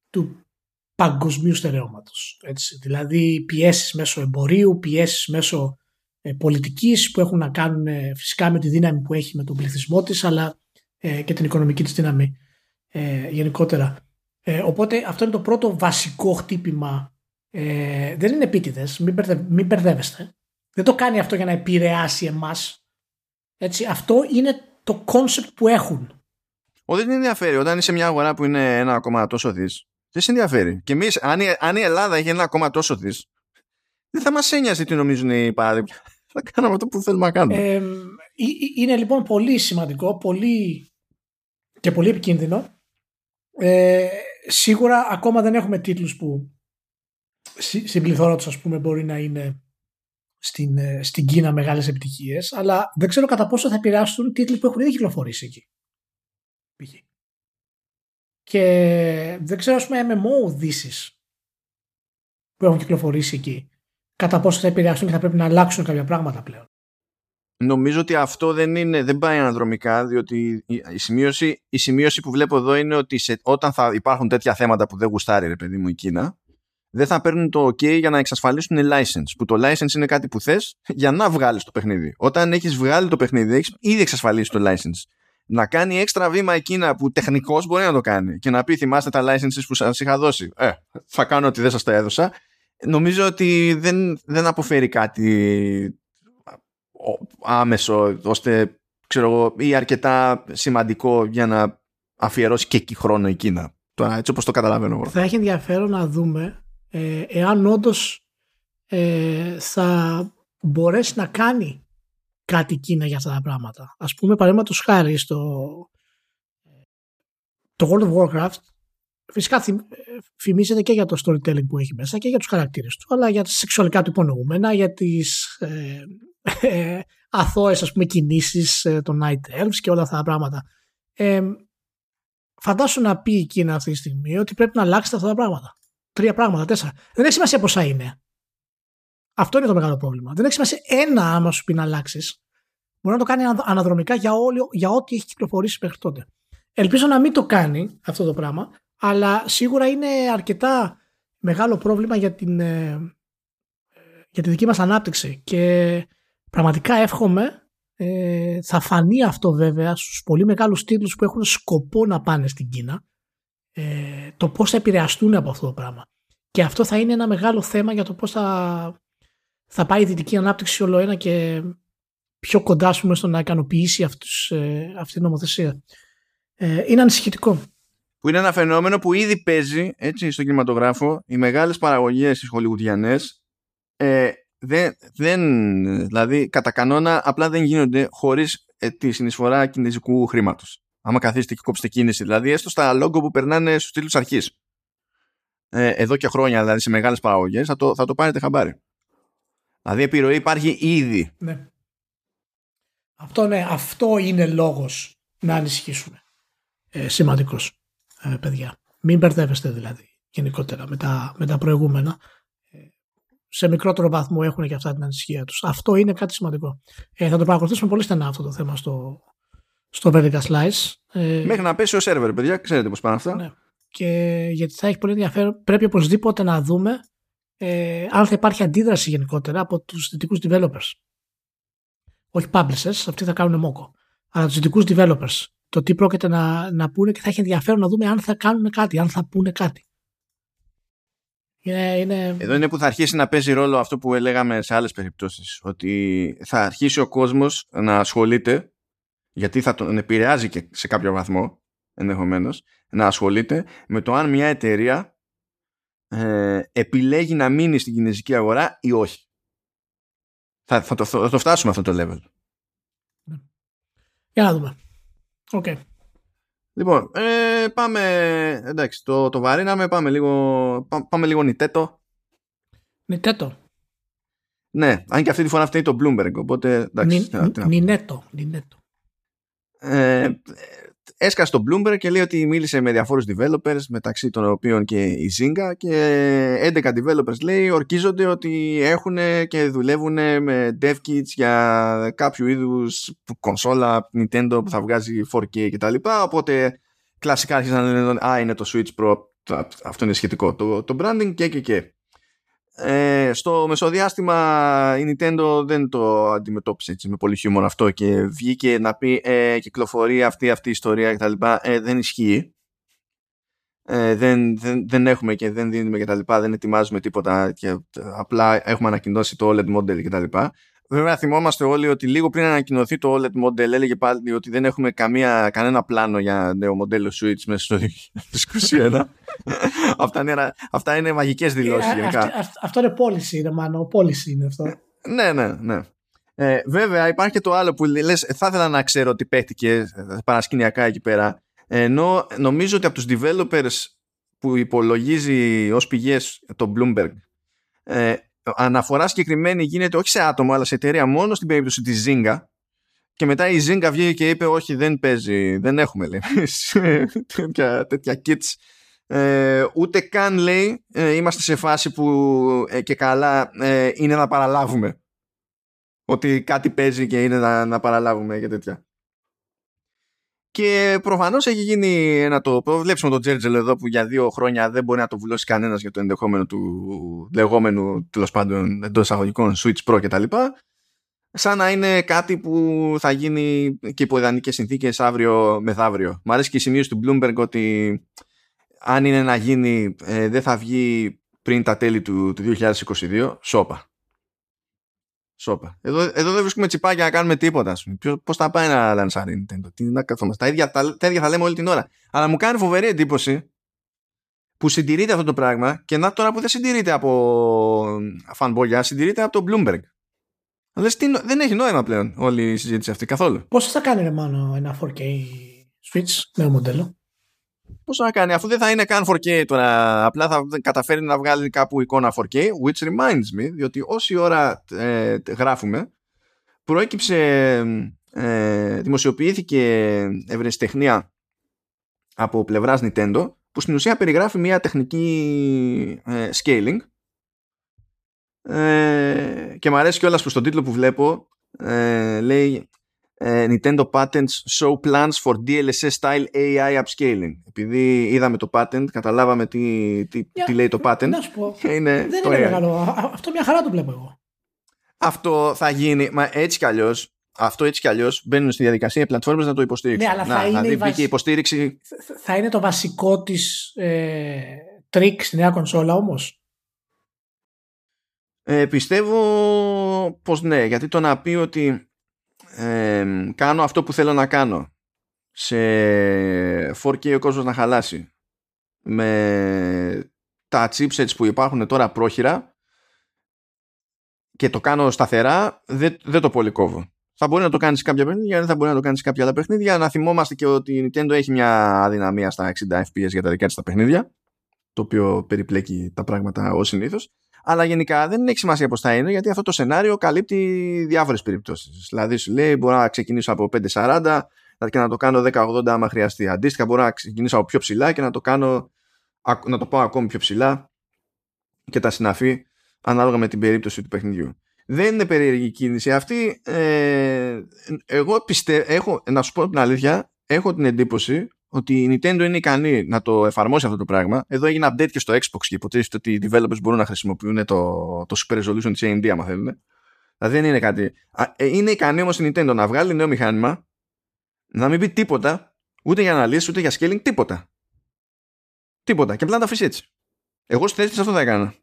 του παγκοσμίου στερεώματος. Έτσι. Δηλαδή πιέσεις μέσω εμπορίου, πιέσεις μέσω ε, πολιτικής που έχουν να κάνουν ε, φυσικά με τη δύναμη που έχει με τον πληθυσμό της αλλά ε, και την οικονομική της δύναμη ε, γενικότερα. Ε, οπότε αυτό είναι το πρώτο βασικό χτύπημα. Ε, δεν είναι επίτηδες, μην, μπερδε, μην μπερδεύεστε. Δεν το κάνει αυτό για να επηρεάσει εμάς. Έτσι, αυτό είναι το concept που έχουν. Δεν ενδιαφέρει. Όταν είσαι μια αγορά που είναι ένα ακόμα τόσο δις, δεν σε ενδιαφέρει; Και εμείς, αν, η- αν η Ελλάδα έχει ένα ακόμα τόσο δις, δεν θα μας ένοιαζε τι νομίζουν οι παράδειγμα. [LAUGHS] Θα κάναμε αυτό που θέλουμε να κάνουμε. Ε, ε, ε, είναι λοιπόν πολύ σημαντικό πολύ και πολύ επικίνδυνο. Ε, σίγουρα ακόμα δεν έχουμε τίτλους που στη- στην πληθώρα τους ας πούμε μπορεί να είναι στην, ε, στην Κίνα μεγάλες επιτυχίες αλλά δεν ξέρω κατά πόσο θα επηρεάσουν τίτλοι που έχουν ήδη κυκλοφορήσει εκεί. π.χ. Και δεν ξέρω ας πούμε MMO οδύσεις που έχουν κυκλοφορήσει εκεί κατά πόσο θα επηρεάσουν και θα πρέπει να αλλάξουν κάποια πράγματα πλέον. Νομίζω ότι αυτό δεν, είναι, δεν πάει αναδρομικά, διότι η, η, σημείωση, η σημείωση που βλέπω εδώ είναι ότι σε, όταν θα υπάρχουν τέτοια θέματα που δεν γουστάρει, ρε παιδί μου, η Κίνα, δεν θα παίρνουν το OK για να εξασφαλίσουν license. Που το license είναι κάτι που θες για να βγάλεις το παιχνίδι. Όταν έχεις βγάλει το παιχνίδι, έχεις ήδη εξασφαλίσει το license. Να κάνει έξτρα βήμα εκείνα που τεχνικώ μπορεί να το κάνει και να πει: Θυμάστε τα licenses που σας είχα δώσει. Ε, θα κάνω ότι δεν σας τα έδωσα. Νομίζω ότι δεν, δεν αποφέρει κάτι άμεσο ώστε ξέρω εγώ ή αρκετά σημαντικό για να αφιερώσει και εκεί χρόνο η Κίνα. Τώρα έτσι όπως το καταλαβαίνω εγώ. Θα έχει ενδιαφέρον να δούμε ε, εάν όντως ε, θα μπορέσει να κάνει κάτι η Κίνα για αυτά τα πράγματα. Ας πούμε παραδείγματος χάρη στο το World of Warcraft φυσικά θυμ, φημίζεται και για το storytelling που έχει μέσα και για τους χαρακτήρες του αλλά για τα σεξουαλικά του υπονοούμενα για τις ε, ε, αθώες ας πούμε κινήσεις ε, των Night Elves και όλα αυτά τα πράγματα. Ε, φαντάσου να πει η Κίνα αυτή τη στιγμή ότι πρέπει να αλλάξετε αυτά τα πράγματα. Τρία πράγματα, τέσσερα. Δεν έχει σημασία πόσα είναι. Αυτό είναι το μεγάλο πρόβλημα. Δεν έχει σημασία ένα άμα σου πει να αλλάξεις. Μπορεί να το κάνει αναδρομικά για, όλο, για ό,τι έχει κυκλοφορήσει μέχρι τότε. Ελπίζω να μην το κάνει αυτό το πράγμα, αλλά σίγουρα είναι αρκετά μεγάλο πρόβλημα για την, για τη δική μας ανάπτυξη και πραγματικά εύχομαι ε, θα φανεί αυτό βέβαια στους πολύ μεγάλους τίτλους που έχουν σκοπό να πάνε στην Κίνα ε, το πώς θα επηρεαστούν από αυτό το πράγμα. Και αυτό θα είναι ένα μεγάλο θέμα για το πώς θα, θα πάει η δυτική ανάπτυξη όλο ένα και πιο κοντά πούμε, στο να ικανοποιήσει αυτούς, ε, αυτή την νομοθεσία. Ε, είναι ανησυχητικό. Που είναι ένα φαινόμενο που ήδη παίζει έτσι, στον κινηματογράφο. Οι μεγάλες παραγωγές στις χολιγουδιανές ε, δεν, δεν, δηλαδή κατά κανόνα απλά δεν γίνονται χωρίς ε, τη συνεισφορά κινέζικου χρήματος. Άμα καθίσετε και κόψετε κίνηση. Δηλαδή έστω στα λόγκο που περνάνε στους τίτλους αρχής. Ε, εδώ και χρόνια δηλαδή σε μεγάλες παραγωγές θα το, θα το πάρετε χαμπάρι. Δηλαδή επιρροή υπάρχει ήδη. Ναι. Αυτό, ναι, αυτό είναι λόγος να ανησυχήσουμε. Ε, σημαντικός, ε, παιδιά. Μην μπερδεύεστε δηλαδή γενικότερα με τα, με τα προηγούμενα. Ε, σε μικρότερο βαθμό έχουν και αυτά την ανησυχία τους. Αυτό είναι κάτι σημαντικό. Ε, θα το παρακολουθήσουμε πολύ στενά αυτό το θέμα στο, στο Vertical Slice. Ε, Μέχρι να πέσει ο σερβερ, παιδιά, ξέρετε πώς πάνε αυτά. Ναι. Και γιατί θα έχει πολύ ενδιαφέρον, πρέπει οπωσδήποτε να δούμε ε, αν θα υπάρχει αντίδραση γενικότερα από τους δυτικούς developers. Όχι publishers, αυτοί θα κάνουν μόκο. Αλλά τους δυτικούς developers. Το τι πρόκειται να, να πούνε και θα έχει ενδιαφέρον να δούμε αν θα κάνουν κάτι, αν θα πούνε κάτι. Είναι, είναι... Εδώ είναι που θα αρχίσει να παίζει ρόλο αυτό που έλεγαμε σε άλλες περιπτώσεις. Ότι θα αρχίσει ο κόσμος να ασχολείται, γιατί θα τον επηρεάζει και σε κάποιο βαθμό, ενδεχομένως, να ασχολείται με το αν μια εταιρεία ε, επιλέγει να μείνει στην κινέζικη αγορά ή όχι. Θα, θα, το, θα το φτάσουμε αυτό το level. Για να δούμε. Okay. Λοιπόν, ε, πάμε. Εντάξει, το, το βαρύναμε. Πάμε λίγο, πάμε λίγο νιτέτο. Νιτέτο. Ναι, αν και αυτή τη φορά φταίει το Bloomberg. Οπότε. Εντάξει, νινέτο. νινέτο. Ε, έσκασε το Bloomberg και λέει ότι μίλησε με διαφόρους developers μεταξύ των οποίων και η Zynga και 11 developers λέει ορκίζονται ότι έχουν και δουλεύουν με dev kits για κάποιο είδους κονσόλα Nintendo που θα βγάζει 4K κτλ. Οπότε κλασικά άρχισαν να λένε α είναι το Switch Pro αυτό είναι σχετικό το, το branding και και και ε, στο μεσοδιάστημα η Nintendo δεν το αντιμετώπισε έτσι, με πολύ χιούμορ αυτό και βγήκε να πει ε, κυκλοφορεί αυτή, αυτή η ιστορία κτλ. Ε, δεν ισχύει. Ε, δεν, δεν, δεν έχουμε και δεν δίνουμε κτλ. Δεν ετοιμάζουμε τίποτα και απλά έχουμε ανακοινώσει το OLED model κτλ. Βέβαια θυμόμαστε όλοι ότι λίγο πριν ανακοινωθεί το OLED model έλεγε πάλι ότι δεν έχουμε καμία, κανένα πλάνο για νέο μοντέλο Switch μέσα στο 2021. [LAUGHS] αυτά, είναι, αυτά είναι μαγικές δηλώσεις ε, γενικά. αυτό είναι πώληση είναι μάλλον, πώληση είναι αυτό. ναι, ναι, ναι. Ε, βέβαια υπάρχει και το άλλο που λες θα ήθελα να ξέρω τι παίχτηκε ε, παρασκηνιακά εκεί πέρα ενώ νομίζω ότι από τους developers που υπολογίζει ως πηγές το Bloomberg ε, αναφορά συγκεκριμένη γίνεται όχι σε άτομο αλλά σε εταιρεία μόνο στην περίπτωση της Zynga και μετά η Zynga βγήκε και είπε όχι δεν παίζει, δεν έχουμε λέει [LAUGHS] τέτοια, τέτοια kits ε, ούτε καν λέει ε, είμαστε σε φάση που ε, και καλά ε, είναι να παραλάβουμε ότι κάτι παίζει και είναι να, να παραλάβουμε και τέτοια και προφανώς έχει γίνει ένα το. Βλέπουμε τον Τζέρτζελ εδώ που για δύο χρόνια δεν μπορεί να το βουλώσει κανένας για το ενδεχόμενο του λεγόμενου τέλος πάντων εντός εισαγωγικών Switch Pro κτλ. Σαν να είναι κάτι που θα γίνει και υπό ιδανικές συνθήκες αύριο μεθαύριο. Μ' αρέσει και η σημείωση του Bloomberg ότι αν είναι να γίνει ε, δεν θα βγει πριν τα τέλη του, του 2022. Σόπα. Σόπα. Εδώ, εδώ δεν βρίσκουμε τσιπάκια να κάνουμε τίποτα. Πώς θα πάει να λανσάρει η Nintendo; Τι να καθόμαστε. Τα ίδια, τα, τα ίδια θα λέμε όλη την ώρα. Αλλά μου κάνει φοβερή εντύπωση που συντηρείται αυτό το πράγμα και να τώρα που δεν συντηρείται από fanboy, συντηρείται από το Bloomberg. Λες, τι, δεν έχει νόημα πλέον όλη η συζήτηση αυτή καθόλου. Πώ θα κάνει ρε μάνο ένα 4K Switch νέο μοντέλο; Πώς να κάνει, αφού δεν θα είναι καν 4K τώρα, απλά θα καταφέρει να βγάλει κάπου εικόνα 4K, which reminds me, διότι όση ώρα ε, γράφουμε, προέκυψε, ε, δημοσιοποιήθηκε ευρεσιτεχνία από πλευράς Nintendo, που στην ουσία περιγράφει μια τεχνική ε, scaling. Ε, και μου αρέσει κιόλας που στον τίτλο που βλέπω ε, λέει ε, Nintendo Patents Show Plans for DLSS Style AI Upscaling. Επειδή είδαμε το patent, καταλάβαμε τι, τι, τι λέει το patent. Να σου πω. Είναι δεν είναι μεγάλο. Αυτό μια χαρά το βλέπω εγώ. Αυτό θα γίνει. Μα έτσι κι αλλιώς. Αυτό έτσι κι αλλιώς μπαίνουν στη διαδικασία οι πλατφόρμες να το υποστήριξουν. Ναι, αλλά θα να, είναι βασι... υποστήριξη... Θα είναι το βασικό της ε, τρίκ στη νέα κονσόλα όμως; Ε, πιστεύω πως ναι, γιατί το να πει ότι κάνω αυτό που θέλω να κάνω σε 4K ο κόσμος να χαλάσει με τα chipsets που υπάρχουν τώρα πρόχειρα και το κάνω σταθερά δεν, δεν το πολύ κόβω. Θα μπορεί να το κάνεις σε κάποια παιχνίδια, δεν θα μπορεί να το κάνεις σε κάποια άλλα παιχνίδια. Να θυμόμαστε και ότι η Nintendo έχει μια αδυναμία στα 60 FPS για τα δικά της τα παιχνίδια, το οποίο περιπλέκει τα πράγματα ως συνήθως. Αλλά γενικά δεν έχει σημασία πώς θα είναι, γιατί αυτό το σενάριο καλύπτει διάφορες περιπτώσεις. Δηλαδή, σου λέει, μπορώ να ξεκινήσω από 5.40 και να το κάνω 10.80 άμα χρειαστεί. Αντίστοιχα, μπορώ να ξεκινήσω από πιο ψηλά και να το, κάνω, να το πάω ακόμη πιο ψηλά και τα συναφή ανάλογα με την περίπτωση του παιχνιδιού. Δεν είναι περίεργη κίνηση αυτή. Ε, εγώ πιστεύω, έχω, να σου πω την αλήθεια, έχω την εντύπωση ότι η Nintendo είναι ικανή να το εφαρμόσει αυτό το πράγμα. Εδώ έγινε update και στο Xbox και υποτίθεται ότι οι developers μπορούν να χρησιμοποιούν το, το Super Resolution της AMD άμα θέλουν. Δηλαδή δεν είναι κάτι. Ε, είναι ικανή όμως η Nintendo να βγάλει νέο μηχάνημα, να μην πει τίποτα, ούτε για αναλύσεις ούτε για scaling, τίποτα. Τίποτα. Και απλά να τα αφήσει έτσι. Εγώ στη θέση της αυτό θα έκανα.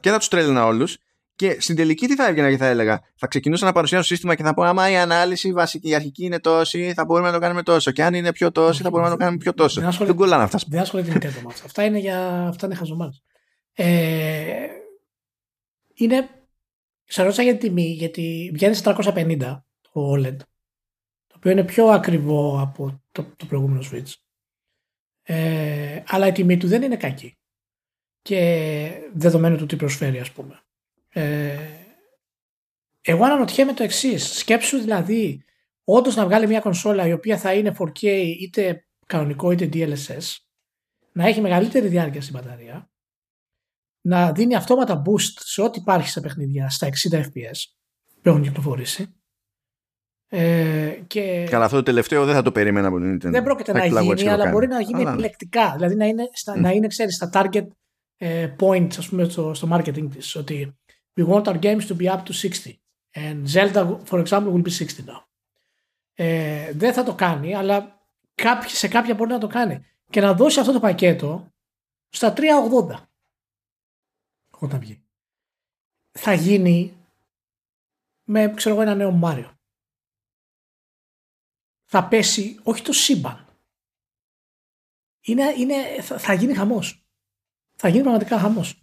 Και θα τους τρέλαινα όλους και στην τελική τι θα έβγαινα και θα έλεγα. Θα ξεκινούσα να παρουσιάσω σύστημα και θα πω: Άμα η ανάλυση βασική, η αρχική είναι τόση, θα μπορούμε να το κάνουμε τόσο. Και αν είναι πιο τόση, θα μπορούμε να το κάνουμε πιο τόσο. Δεν κολλάνε αυτά. Δεν ασχολείται την Nintendo με αυτά. Αυτά είναι, για... αυτά είναι χαζομάρες. Ε... Είναι. Σε ρώτησα για την τιμή, γιατί βγαίνει 450 το OLED, το οποίο είναι πιο ακριβό από το, το προηγούμενο Switch. Ε, αλλά η τιμή του δεν είναι κακή. Και δεδομένου του τι προσφέρει, ας πούμε. Ε, εγώ αναρωτιέμαι το εξής. Σκέψου δηλαδή όντως να βγάλει μια κονσόλα η οποία θα είναι 4K είτε κανονικό είτε DLSS, να έχει μεγαλύτερη διάρκεια στην μπαταρία, να δίνει αυτόματα boost σε ό,τι υπάρχει στα παιχνίδια στα 60 FPS που έχουν κυκλοφορήσει. Ε, και... Καλά, αυτό το τελευταίο δεν θα το περίμενα από την Nintendo. Δεν πρόκειται να γίνει, αλλά μπορεί να γίνει επιλεκτικά. Δηλαδή να είναι, στα, mm. να είναι ξέρεις, στα target ε, points ας πούμε, στο, στο marketing της. Ότι we want our games to be up to 60. And Zelda, for example, will be 60 now. Ε, δεν θα το κάνει, αλλά σε κάποια μπορεί να το κάνει. Και να δώσει αυτό το πακέτο στα 380 όταν βγει. Θα γίνει με, ξέρω εγώ, ένα νέο Μάριο. Θα πέσει, όχι το σύμπαν. Είναι, είναι, θα, θα γίνει χαμός. Θα γίνει πραγματικά χαμός.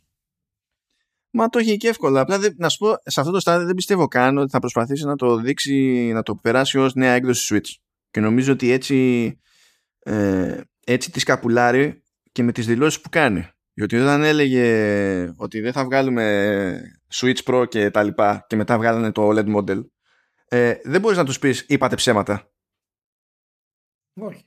Μα το έχει και εύκολα. Απλά να σου πω, σε αυτό το στάδιο δεν πιστεύω καν ότι θα προσπαθήσει να το δείξει, να το περάσει ως νέα έκδοση Switch. Και νομίζω ότι έτσι, ε, έτσι τη σκαπουλάρει και με τις δηλώσεις που κάνει. Γιατί όταν έλεγε ότι δεν θα βγάλουμε Switch Pro και τα λοιπά και μετά βγάλανε το OLED model, ε, δεν μπορείς να τους πεις είπατε ψέματα. Όχι.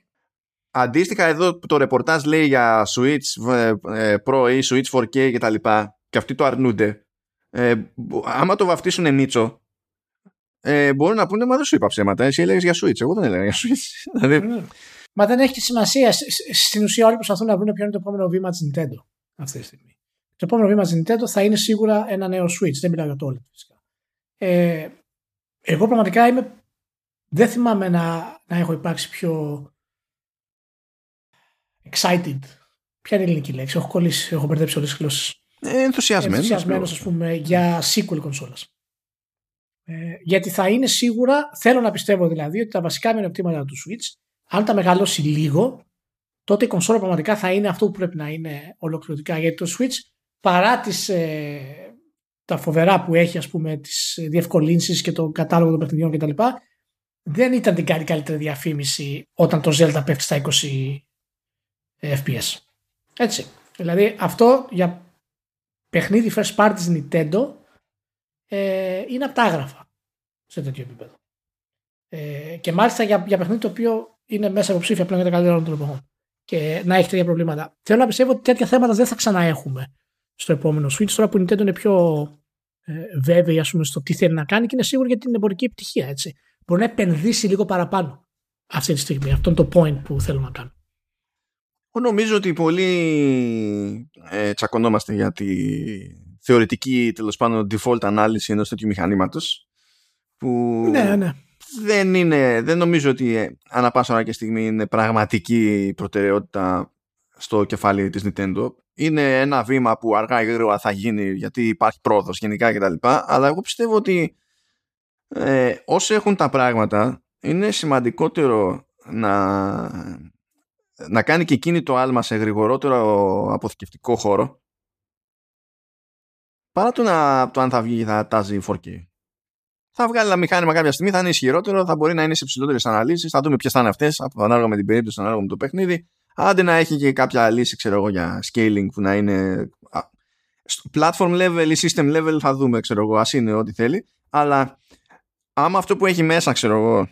Αντίστοιχα εδώ το ρεπορτάζ λέει για Switch ε, ε, Pro ή Switch 4K και τα λοιπά και αυτοί το αρνούνται, ε, άμα το βαφτίσουν Μίτσο, ε, μπορούν να πούνε Μα δεν σου είπα ψέματα. Εσύ έλεγες για Switch. Εγώ δεν έλεγα για Switch. [LAUGHS] δηλαδή... Ναι. Μα δεν έχει σημασία. Στην ουσία, όλοι προσπαθούν να βρουν ποιο είναι το επόμενο βήμα της Nintendo αυτή τη στιγμή. Το επόμενο βήμα της Nintendo θα είναι σίγουρα ένα νέο Switch. Δεν μιλάω για το OLED φυσικά. Ε, εγώ πραγματικά είμαι. Δεν θυμάμαι να, να έχω υπάρξει πιο excited. Ποια είναι η ελληνική λέξη; Έχω κολλήσει, έχω μπερδέψει όλες τις γλώσσες. Ε, ενθουσιασμένος. Ενθουσιασμένος ας πούμε για sequel κονσόλας. Ε, γιατί θα είναι σίγουρα, θέλω να πιστεύω δηλαδή ότι τα βασικά μειονεκτήματα του Switch, αν τα μεγαλώσει λίγο, τότε η κονσόλα πραγματικά θα είναι αυτό που πρέπει να είναι ολοκληρωτικά. Γιατί το Switch παρά τις, ε, τα φοβερά που έχει ας πούμε τις διευκολύνσεις και το κατάλογο των παιχνιδιών κτλ. Δεν ήταν την καλύτερη διαφήμιση όταν το Zelda πέφτει στα 20 FPS. Έτσι. Δηλαδή αυτό για παιχνίδι first party της Nintendo ε, είναι από τα άγραφα σε τέτοιο επίπεδο. Ε, και μάλιστα για, για παιχνίδι το οποίο είναι μέσα από ψήφια πλέον για τα καλύτερα των εποχών και να έχει τέτοια προβλήματα. Θέλω να πιστεύω ότι τέτοια θέματα δεν θα ξαναέχουμε στο επόμενο Switch. Τώρα που η Nintendo είναι πιο ε, βέβαιη ας πούμε, στο τι θέλει να κάνει και είναι σίγουρη για την εμπορική επιτυχία. Έτσι. Μπορεί να επενδύσει λίγο παραπάνω αυτή τη στιγμή. Αυτό είναι το point που θέλω να κάνω. Νομίζω ότι πολύ ε, τσακωνόμαστε για τη θεωρητική τέλος πάντων default ανάλυση ενός τέτοιου μηχανήματος που ναι, ναι. Δεν, είναι, δεν νομίζω ότι ε, ανά πάσα ώρα και στιγμή είναι πραγματική προτεραιότητα στο κεφάλι της Nintendo. Είναι ένα βήμα που αργά ή γρήγορα θα γίνει γιατί υπάρχει πρόοδος γενικά κτλ. Αλλά εγώ πιστεύω ότι ε, όσοι έχουν τα πράγματα είναι σημαντικότερο να να κάνει και εκείνη το άλμα σε γρηγορότερο αποθηκευτικό χώρο παρά το, να, το αν θα βγει θα τάζει 4K. Θα βγάλει ένα μηχάνημα κάποια στιγμή, θα είναι ισχυρότερο, θα μπορεί να είναι σε ψηλότερες αναλύσεις. Θα δούμε ποιες θα είναι αυτές, ανάλογα με την περίπτωση, ανάλογα με το παιχνίδι. Άντε να έχει και κάποια λύση, ξέρω εγώ, για scaling που να είναι platform level ή system level θα δούμε, ξέρω εγώ, ας είναι ό,τι θέλει. Αλλά άμα αυτό που έχει μέσα, ξέρω εγώ,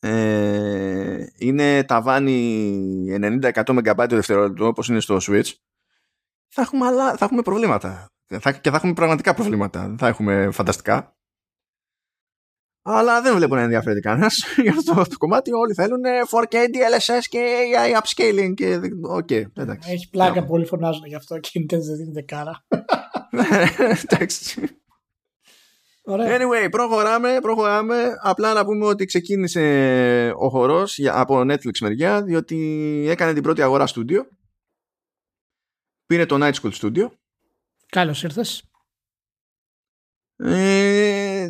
ε, είναι ταβάνι 90-100 MB το δευτερόλεπτο όπως είναι στο Switch θα έχουμε, άλλα, θα έχουμε προβλήματα θα, και θα έχουμε πραγματικά προβλήματα θα έχουμε φανταστικά αλλά δεν βλέπω να ενδιαφέρεται κανένας [LAUGHS] για αυτό το κομμάτι. Όλοι θέλουν 4K, DLSS και AI upscaling. Και... Okay, εντάξει. Έχει πλάκα που όλοι φωνάζουν γι' αυτό και δεν δίνεται κάρα. [LAUGHS] εντάξει. Anyway, προχωράμε, προχωράμε. Απλά να πούμε ότι ξεκίνησε ο χορός από Netflix μεριά, διότι έκανε την πρώτη αγορά στούντιο. Πήρε το Night School Studio. Καλώς ήρθες. Ε,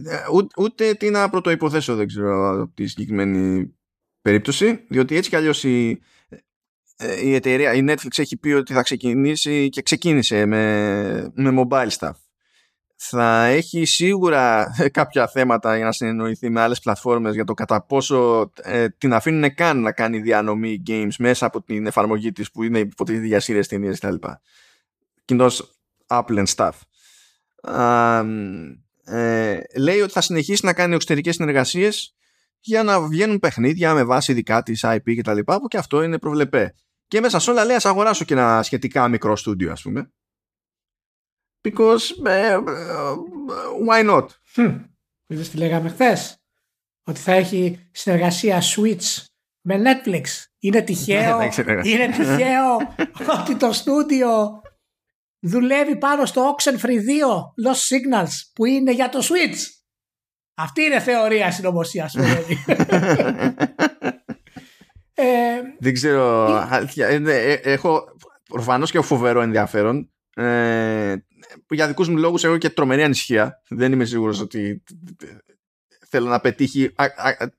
ούτε, τι να πρωτοϋποθέσω δεν ξέρω από τη συγκεκριμένη περίπτωση, διότι έτσι κι αλλιώς η, ε, η εταιρεία, η Netflix έχει πει ότι θα ξεκινήσει και ξεκίνησε με, με mobile stuff θα έχει σίγουρα κάποια θέματα για να συνεννοηθεί με άλλες πλατφόρμες για το κατά πόσο ε, την αφήνουν καν να κάνει διανομή games μέσα από την εφαρμογή της που είναι υποτίθεται για σύρες ταινίες κτλ. Κοινώς Apple and stuff. ε, λέει ότι θα συνεχίσει να κάνει εξωτερικές συνεργασίες για να βγαίνουν παιχνίδια με βάση δικά της IP και τα λοιπά που και αυτό είναι προβλεπέ. Και μέσα σε όλα λέει ας αγοράσω και ένα σχετικά μικρό στούντιο ας πούμε Because uh, why not? Hm. Είδες τι λέγαμε χθες; Ότι θα έχει συνεργασία Switch με Netflix. Είναι τυχαίο, είναι τυχαίο [LAUGHS] ότι το στούντιο δουλεύει πάνω στο Oxenfree 2 Lost Signals που είναι για το Switch. Αυτή είναι θεωρία συνωμοσίας. [LAUGHS] ε, Δεν ξέρω. Έχω προφανώς και φοβερό ενδιαφέρον. Ε, για δικούς μου λόγους έχω και τρομερή ανησυχία. Δεν είμαι σίγουρος ότι θέλω να πετύχει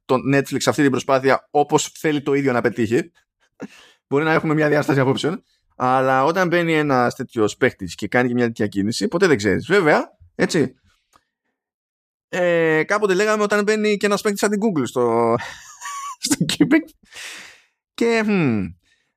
το Netflix αυτή την προσπάθεια όπως θέλει το ίδιο να πετύχει. Μπορεί να έχουμε μια διάσταση απόψεων. Αλλά όταν μπαίνει ένας τέτοιος παίχτης και κάνει και μια τέτοια κίνηση, ποτέ δεν ξέρεις. Βέβαια, έτσι. Ε, κάποτε λέγαμε όταν μπαίνει και ένας παίχτης σαν την Google στο, [LAUGHS] στο Keeping. Και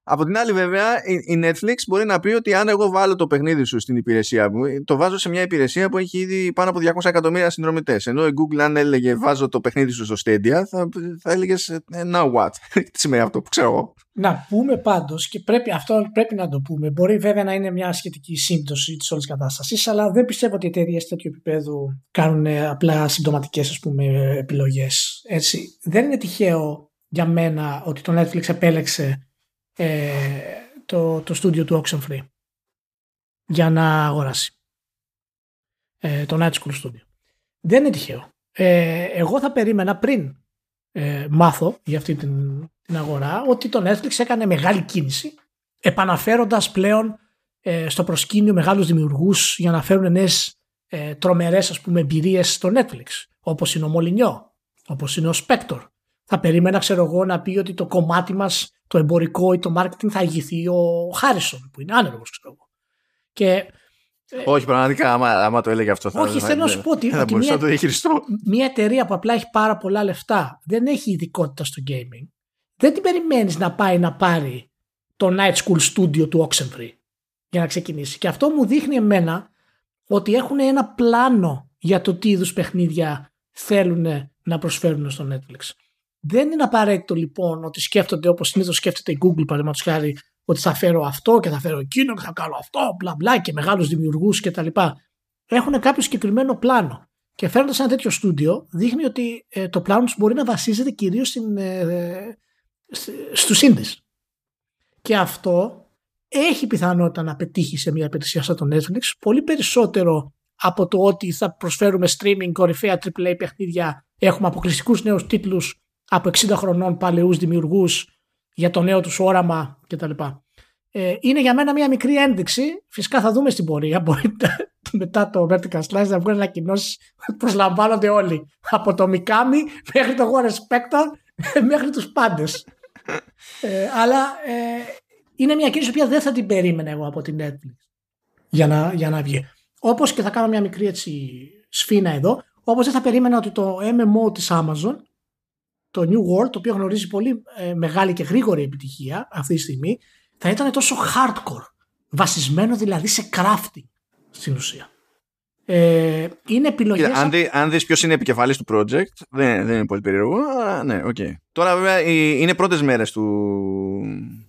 από την άλλη, βέβαια, η Netflix μπορεί να πει ότι αν εγώ βάλω το παιχνίδι σου στην υπηρεσία μου, το βάζω σε μια υπηρεσία που έχει ήδη πάνω από 200 εκατομμύρια συνδρομητές. Ενώ η Google, αν έλεγε βάζω το παιχνίδι σου στο Stadia, θα, θα έλεγες «Ε, Now what? [LAUGHS] Τι σημαίνει αυτό που ξέρω εγώ. Να πούμε πάντως, και πρέπει, αυτό πρέπει να το πούμε. Μπορεί βέβαια να είναι μια σχετική σύμπτωση της όλης κατάστασης, αλλά δεν πιστεύω ότι οι εταιρείες τέτοιου επίπεδου κάνουν απλά συμπτωματικές επιλογές. Δεν είναι τυχαίο για μένα ότι το Netflix επέλεξε ε, το, το στούντιο του Oxenfree για να αγοράσει ε, το Night School Studio. Δεν είναι τυχαίο. Ε, εγώ θα περίμενα πριν ε, μάθω για αυτή την, την αγορά ότι το Netflix έκανε μεγάλη κίνηση επαναφέροντας πλέον ε, στο προσκήνιο μεγάλους δημιουργούς για να φέρουν νέες ε, τρομερές ας πούμε εμπειρίες στο Netflix όπως είναι ο Μολυνιό, όπως είναι ο Spector. Θα περίμενα ξέρω εγώ να πει ότι το κομμάτι μας το εμπορικό ή το marketing θα ηγηθεί ο Χάρισον που είναι άνεργος ξέρω εγώ. Και ε, όχι, πραγματικά, άμα, άμα το έλεγε αυτό θα Όχι, θέλω να σου πω ότι, ότι μια, το μια εταιρεία που απλά έχει πάρα πολλά λεφτά δεν έχει ειδικότητα στο gaming. Δεν την περιμένεις να πάει να πάρει το Night School Studio του Oxenfree για να ξεκινήσει. Και αυτό μου δείχνει εμένα ότι έχουν ένα πλάνο για το τι είδους παιχνίδια θέλουν να προσφέρουν στο Netflix. Δεν είναι απαραίτητο λοιπόν ότι σκέφτονται όπως συνήθως σκέφτεται η Google παραδείγματος χάρη ότι θα φέρω αυτό και θα φέρω εκείνο και θα κάνω αυτό, μπλα μπλα και μεγάλους δημιουργούς κτλ. Έχουν κάποιο συγκεκριμένο πλάνο. Και φέρνοντα ένα τέτοιο στούντιο, δείχνει ότι ε, το πλάνο τους μπορεί να βασίζεται κυρίως ε, στους ίνδες. Και αυτό έχει πιθανότητα να πετύχει σε μια υπηρεσία σαν το Netflix πολύ περισσότερο από το ότι θα προσφέρουμε streaming κορυφαία AAA παιχνίδια, έχουμε αποκλειστικούς νέους τίτλους από 60 χρονών παλαιούς δημιουργούς για το νέο τους όραμα κτλ. Ε, είναι για μένα μια μικρή ένδειξη. Φυσικά θα δούμε στην πορεία. [LAUGHS] Μπορείτε μετά το Vertical Slice να βγουν ανακοινώσεις που προσλαμβάνονται όλοι. Από το Mikami μέχρι το War Spectre [LAUGHS] μέχρι τους πάντες. Ε, αλλά ε, είναι μια κίνηση που δεν θα την περίμενα εγώ από την Netflix για να, για να βγει. Όπως και θα κάνω μια μικρή έτσι σφήνα εδώ, όπως δεν θα περίμενα ότι το MMO της Amazon το New World, το οποίο γνωρίζει πολύ ε, μεγάλη και γρήγορη επιτυχία αυτή τη στιγμή, θα ήταν τόσο hardcore, βασισμένο δηλαδή σε crafting. στην ουσία. Ε, είναι επιλογές... Κοίτα, αν, δει, αν δεις ποιος είναι επικεφαλής του project, δεν, δεν είναι πολύ περίεργο, αλλά ναι, OK. Okay. Τώρα βέβαια είναι πρώτες μέρες του,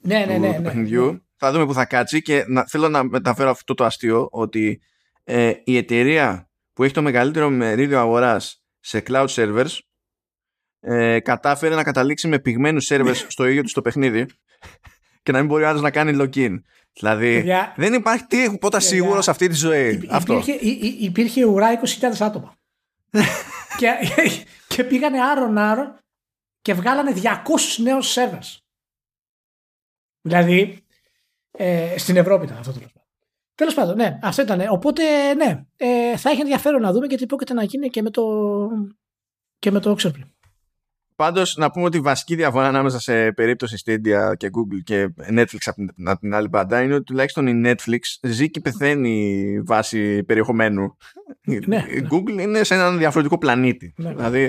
ναι, ναι, του, ναι, του ναι, παιχνιδιού. ναι. Θα δούμε που θα κάτσει και να, θέλω να μεταφέρω αυτό το αστείο ότι ε, η εταιρεία που έχει το μεγαλύτερο μερίδιο αγοράς σε cloud servers ε, κατάφερε να καταλήξει με πυγμένους servers [LAUGHS] στο ίδιο του το παιχνίδι και να μην μπορεί ο άλλος να κάνει login. Δηλαδή Παιδιά, δεν υπάρχει τίποτα Παιδιά, σίγουρος σε αυτή τη ζωή. Υπ- αυτό. Υπήρχε, υ- υ- υπήρχε ουρά 20.000 άτομα. [LAUGHS] και, και πήγανε άρον άρον και βγάλανε 200 νέους servers. Δηλαδή, ε, στην Ευρώπη ήταν αυτό το τέλος πάντων. Τέλος πάντων, ναι, αυτό ήταν. Οπότε, ναι, ε, θα έχει ενδιαφέρον να δούμε γιατί πρόκειται να γίνει και με το, και με το Oxenfree. Πάντως να πούμε ότι η βασική διαφορά ανάμεσα σε περίπτωση Stadia και Google και Netflix από την, από την άλλη μπαντά είναι ότι τουλάχιστον η Netflix ζει και πεθαίνει βάσει περιεχομένου. Η- Ναι, η ναι. Google είναι σε έναν διαφορετικό πλανήτη. Ναι. Δηλαδή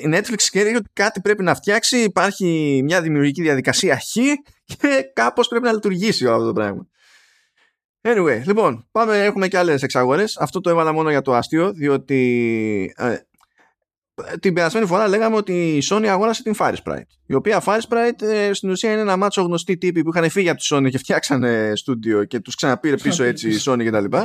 η Netflix ξέρει ότι κάτι πρέπει να φτιάξει, υπάρχει μια δημιουργική διαδικασία χ και κάπως πρέπει να λειτουργήσει όλο αυτό το πράγμα. Anyway, λοιπόν, πάμε, έχουμε και άλλες εξαγορές. Αυτό το έβαλα μόνο για το αστείο, διότι ε, την περασμένη φορά λέγαμε ότι η Sony αγόρασε την Firesprite. Η οποία Firesprite ε, στην ουσία είναι ένα μάτσο γνωστοί τύποι που είχαν φύγει από τη Sony και φτιάξανε στούντιο και τους ξαναπήρε πίσω Ξαναπήρε έτσι η πίσω. Sony κτλ.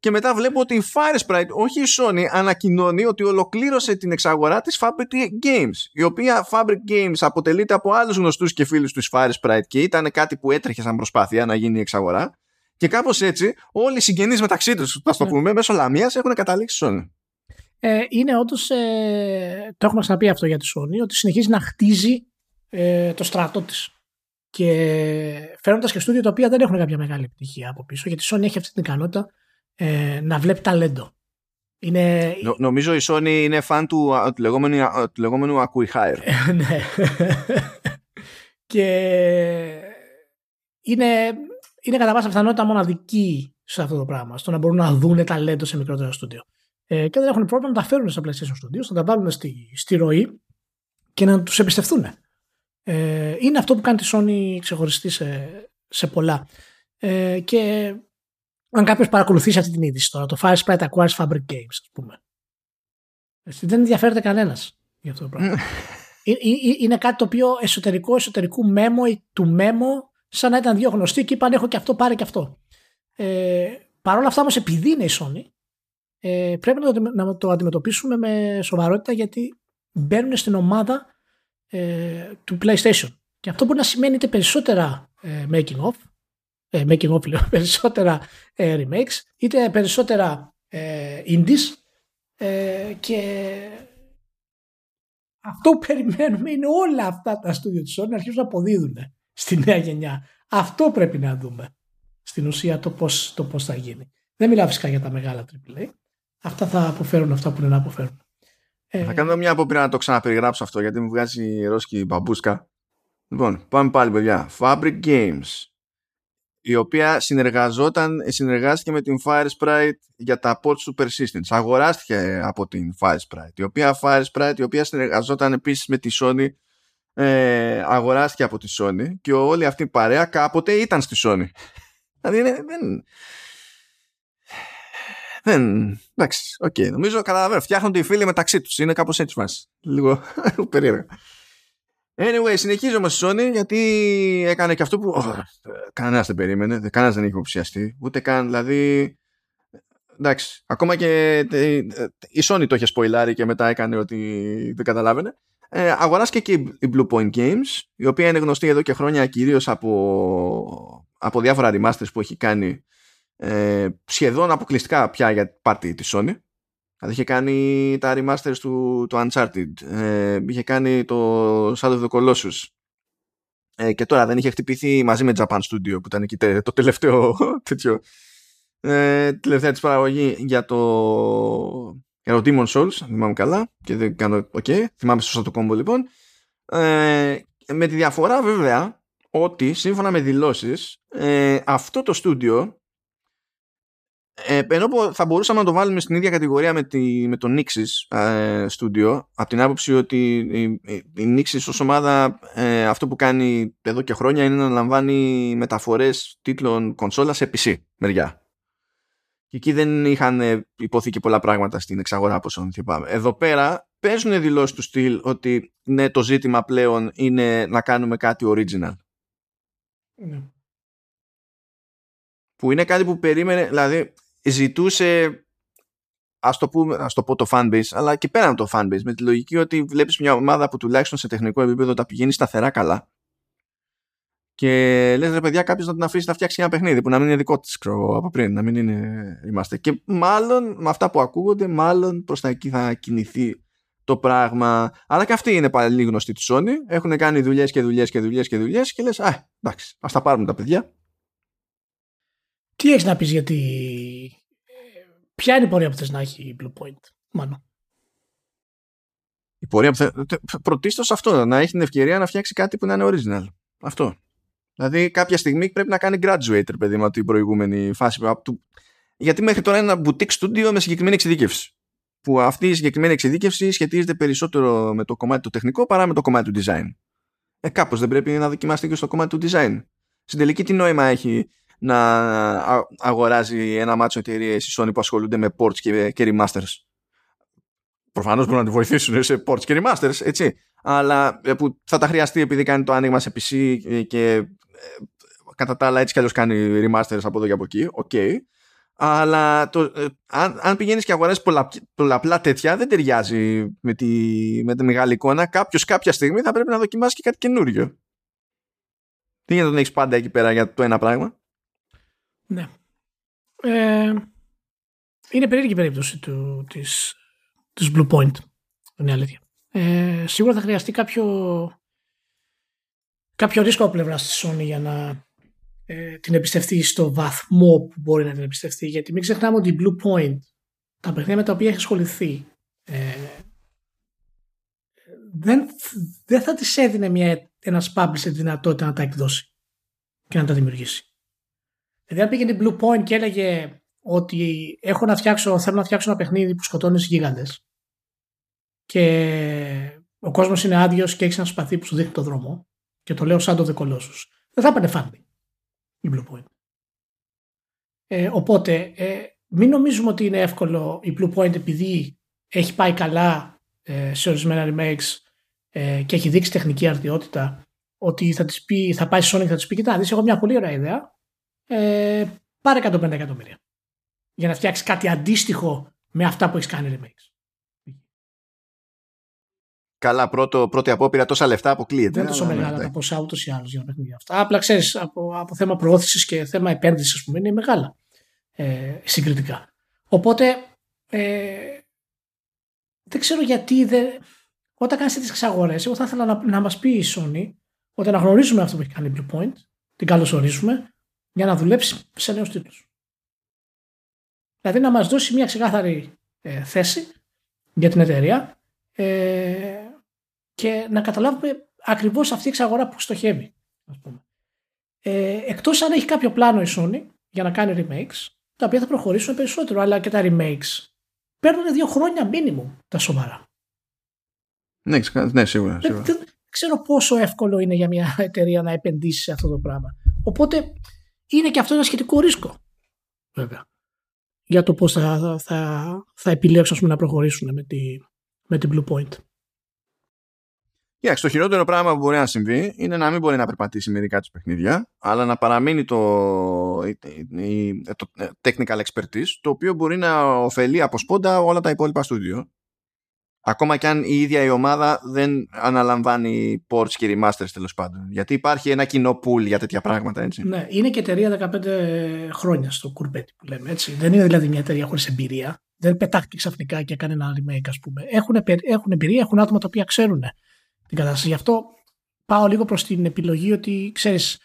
Και μετά βλέπω ότι η Firesprite, όχι η Sony, ανακοινώνει ότι ολοκλήρωσε την εξαγορά της Fabric Games. Η οποία Fabric Games αποτελείται από άλλους γνωστούς και φίλους του Firesprite και ήταν κάτι που έτρεχε σαν προσπάθεια να γίνει η εξαγορά. Και κάπως έτσι όλοι οι συγγενείς μεταξύ τους, θα το Ναι. πούμε, μέσω λαμίας έχουν καταλήξει στη Sony. Ε, είναι όντως. Ε, το έχουμε ξαναπεί αυτό για τη Sony, ότι συνεχίζει να χτίζει ε, το στρατό της. Και φέρνοντας και στούντιο τα οποία δεν έχουν κάποια μεγάλη επιτυχία από πίσω, γιατί η Sony έχει αυτή την ικανότητα ε, να βλέπει ταλέντο. Είναι. Νο- νομίζω η Sony είναι φαν του, α, του, λεγόμενου, α, του λεγόμενου acqui-hire. ναι. και είναι, είναι κατά πάσα πιθανότητα μοναδική σε αυτό το πράγμα. Στο να μπορούν να δούνε ταλέντο σε μικρότερο στούντιο. Ε, και δεν έχουν πρόβλημα να τα φέρουν στα PlayStation Studios, να τα βάλουν στη, στη ροή και να τους εμπιστευτούν. Ε, είναι αυτό που κάνει τη Sony ξεχωριστή σε, σε πολλά. Ε, και αν κάποιος παρακολουθήσει αυτή την είδηση τώρα, το Firesprite acquires Fabric Games, ας πούμε. Έτσι, δεν ενδιαφέρεται κανένας για αυτό το πράγμα. [LAUGHS] Ε, ε, ε, είναι κάτι το οποίο εσωτερικό εσωτερικού μέμο ή του μέμο σαν να ήταν δύο γνωστοί και είπαν έχω και αυτό πάρε και αυτό. Ε, Παρ' όλα αυτά όμως επειδή είναι η Sony ε, πρέπει να το, να το αντιμετωπίσουμε με σοβαρότητα γιατί μπαίνουν στην ομάδα ε, του PlayStation και αυτό μπορεί να σημαίνει είτε περισσότερα ε, making of ε, making of λέω, [LAUGHS] περισσότερα ε, remakes είτε περισσότερα ε, indies ε, και αυτό που περιμένουμε είναι όλα αυτά τα στούντιο της Sony να αρχίσουν να αποδίδουν στη νέα γενιά. Αυτό πρέπει να δούμε στην ουσία το πώς, το πώς θα γίνει. Δεν μιλάω φυσικά για τα μεγάλα AAA. Αυτά θα αποφέρουν αυτά που είναι να αποφέρουν. Ε, Θα κάνω μια απόπειρα να το ξαναπεριγράψω αυτό γιατί μου βγάζει ρόσκι μπαμπούσκα. Λοιπόν, πάμε πάλι παιδιά. Fabric Games η οποία συνεργαζόταν, συνεργάστηκε με την Firesprite για τα ports του Persistence. Αγοράστηκε από την Firesprite. Η οποία Firesprite, η οποία συνεργαζόταν επίσης με τη Sony, ε, αγοράστηκε από τη Sony και όλη αυτή η παρέα κάποτε ήταν στη Sony. [LAUGHS] Δηλαδή είναι, δεν... Δεν. Εντάξει, OK. Okay. Νομίζω καταλαβαίνω. Φτιάχνονται οι φίλοι μεταξύ τους. Είναι κάπως έτσι βάση. Λίγο [LAUGHS] περίεργα. Anyway, συνεχίζω όμως η Sony γιατί έκανε και αυτό που oh, κανένας δεν περίμενε, κανένας δεν είχε υποψιαστεί. Ούτε καν, δηλαδή. Εντάξει, ακόμα και η Sony το είχε σποϊλάρει και μετά έκανε ότι δεν καταλάβαινε. Ε, αγοράστηκε και η Blue Point Games, η οποία είναι γνωστή εδώ και χρόνια κυρίως από, από διάφορα remasters που έχει κάνει ε, σχεδόν αποκλειστικά πια για πάρτι της Sony. Δηλαδή είχε κάνει τα remasters του, του Uncharted, ε, είχε κάνει το Shadow of the Colossus. Ε, και τώρα δεν είχε χτυπηθεί μαζί με Japan Studio που ήταν εκεί το τελευταίο [LAUGHS] τέτοιο ε, τελευταία της παραγωγή για το, για το Demon Souls, αν θυμάμαι καλά. Και δεν κάνω, ok, θυμάμαι σωστά το κόμπο λοιπόν. Ε, με τη διαφορά βέβαια ότι σύμφωνα με δηλώσεις ε, αυτό το στούντιο ε, ενώ θα μπορούσαμε να το βάλουμε στην ίδια κατηγορία με, τη, με το Nixis ε, Studio από την άποψη ότι η, η, η Nixis ως ομάδα ε, αυτό που κάνει εδώ και χρόνια είναι να λαμβάνει μεταφορές τίτλων κονσόλα σε PC μεριά Και εκεί δεν είχαν υποθεί και πολλά πράγματα στην εξαγορά από θυμάμαι. Εδώ πέρα παίζουν δηλώσεις του στυλ ότι ναι, το ζήτημα πλέον είναι να κάνουμε κάτι original. Ναι. Που είναι κάτι που περίμενε, δηλαδή ζητούσε ας το, πούμε, ας το πω το fanbase, αλλά και πέραν το fanbase, με τη λογική ότι βλέπεις μια ομάδα που τουλάχιστον σε τεχνικό επίπεδο τα πηγαίνει σταθερά καλά και λες ρε παιδιά κάποιος να την αφήσει να φτιάξει ένα παιχνίδι που να μην είναι δικό της ξέρω, από πριν, να μην είναι, είμαστε. Και μάλλον με αυτά που ακούγονται, μάλλον προς τα εκεί θα κινηθεί το πράγμα. Αλλά και αυτοί είναι πάλι γνωστοί της Sony. Έχουν κάνει δουλειές και δουλειές και δουλειές και δουλειές και λες, Α, εντάξει, ας τα πάρουμε τα παιδιά. Τι έχεις να πεις γιατί Ποια είναι η πορεία που θες να έχει η Blue Point, μάλλον. Η πορεία που θε... Πρωτίστως αυτό, να έχει την ευκαιρία να φτιάξει κάτι που να είναι original. Αυτό. Δηλαδή κάποια στιγμή πρέπει να κάνει graduate, παιδί μου, την προηγούμενη φάση. Του... Γιατί μέχρι τώρα είναι ένα boutique studio με συγκεκριμένη εξειδίκευση. Που αυτή η συγκεκριμένη εξειδίκευση σχετίζεται περισσότερο με το κομμάτι του τεχνικό παρά με το κομμάτι του design. Ε, κάπως δεν πρέπει να δοκιμάσει και στο κομμάτι του design. Στην τελική τι νόημα έχει να αγοράζει ένα μάτσο εταιρείες η Sony που ασχολούνται με ports και, και remasters. Προφανώς μπορούν να τη βοηθήσουν σε ports και remasters, έτσι. Αλλά ε, που θα τα χρειαστεί επειδή κάνει το άνοιγμα σε PC και ε, κατά τα άλλα έτσι κι αλλιώς κάνει remasters από εδώ και από εκεί. OK. Okay. Αλλά το, ε, αν, αν πηγαίνεις και αγοράζεις πολλά, πολλαπλά τέτοια, δεν ταιριάζει με τη, με τη μεγάλη εικόνα. Κάποιος κάποια στιγμή θα πρέπει να δοκιμάσει και κάτι καινούριο. Τι γίνεται να έχεις πάντα εκεί πέρα για το ένα πράγμα; Ναι. Ε, είναι περίεργη η περίπτωση του, της, της Blue Point. Είναι αλήθεια. Ε, σίγουρα θα χρειαστεί κάποιο, κάποιο ρίσκο από πλευράς της Sony για να ε, την εμπιστευτεί στο βαθμό που μπορεί να την εμπιστευτεί. Γιατί μην ξεχνάμε ότι η Blue Point, τα παιχνίδια με τα οποία έχει ασχοληθεί, ε, δεν, δεν θα της έδινε μια, ένας publisher δυνατότητα να τα εκδώσει και να τα δημιουργήσει. Δηλαδή, αν πήγαινε Blue Point και έλεγε ότι έχω να φτιάξω, θέλω να φτιάξω ένα παιχνίδι που σκοτώνει γίγαντες και ο κόσμος είναι άδειος και έχεις ένα σπαθί που σου δείχνει το δρόμο και το λέω σαν το δεκολόσους. Δεν θα έπαιρνε φάντη η Blue Point. Ε, οπότε, ε, μην νομίζουμε ότι είναι εύκολο η Blue Point επειδή έχει πάει καλά ε, σε ορισμένα remakes ε, και έχει δείξει τεχνική αρτιότητα ότι θα, της πει, θα πάει Sony και θα της πει: Κοιτά, δεις, έχω μια πολύ ωραία ιδέα ε, πάρε 150 εκατομμύρια. Για να φτιάξεις κάτι αντίστοιχο με αυτά που έχεις κάνει remakes. Καλά, πρώτο, πρώτη απόπειρα τόσα λεφτά αποκλείεται. Δεν είναι τόσο μεγάλα ναι, τα ποσά ούτως ή άλλως για να παιχνίδια αυτά. Απλά ξέρεις, από, από θέμα προώθησης και θέμα επένδυσης, ας πούμε, είναι μεγάλα ε, συγκριτικά. Οπότε ε, δεν ξέρω γιατί δεν. Όταν κάνεις τέτοιες εξαγορές, εγώ θα ήθελα να, να μας πει η Sony ότι αναγνωρίζουμε αυτό που έχει κάνει η Blue Point, την καλωσορίζουμε, για να δουλέψει σε νέους τίτλους. Δηλαδή να μας δώσει μια ξεκάθαρη ε, θέση για την εταιρεία ε, και να καταλάβουμε ακριβώς αυτή η εξαγορά που στοχεύει. Ας πούμε. Ε, εκτός αν έχει κάποιο πλάνο η Sony για να κάνει remakes, τα οποία θα προχωρήσουν περισσότερο, αλλά και τα remakes παίρνουν δύο χρόνια minimum τα σοβαρά. Ναι, ναι σίγουρα. σίγουρα. Δεν, ξέρω πόσο εύκολο είναι για μια εταιρεία να επενδύσει σε αυτό το πράγμα. Οπότε είναι και αυτό ένα σχετικό ρίσκο. Βέβαια. Για το πώς θα, θα, θα επιλέξουν να προχωρήσουν με, τη, με την Blue Point. Yeah, το χειρότερο πράγμα που μπορεί να συμβεί είναι να μην μπορεί να περπατήσει μερικά της παιχνίδια, αλλά να παραμείνει το, το technical expertise, το οποίο μπορεί να ωφελεί από σπόντα όλα τα υπόλοιπα στούντιο ακόμα και αν η ίδια η ομάδα δεν αναλαμβάνει ports και remasters τέλος πάντων. Γιατί υπάρχει ένα κοινό pool για τέτοια πράγματα, έτσι. Ναι, είναι και εταιρεία 15 χρόνια στο κουρπέτι που λέμε, έτσι. Δεν είναι δηλαδή μια εταιρεία χωρίς εμπειρία. Δεν πετάχτηκε ξαφνικά και έκανε ένα remake, ας πούμε. Έχουν, έχουν εμπειρία, έχουν άτομα τα οποία ξέρουν την κατάσταση. Γι' αυτό πάω λίγο προς την επιλογή ότι ξέρεις,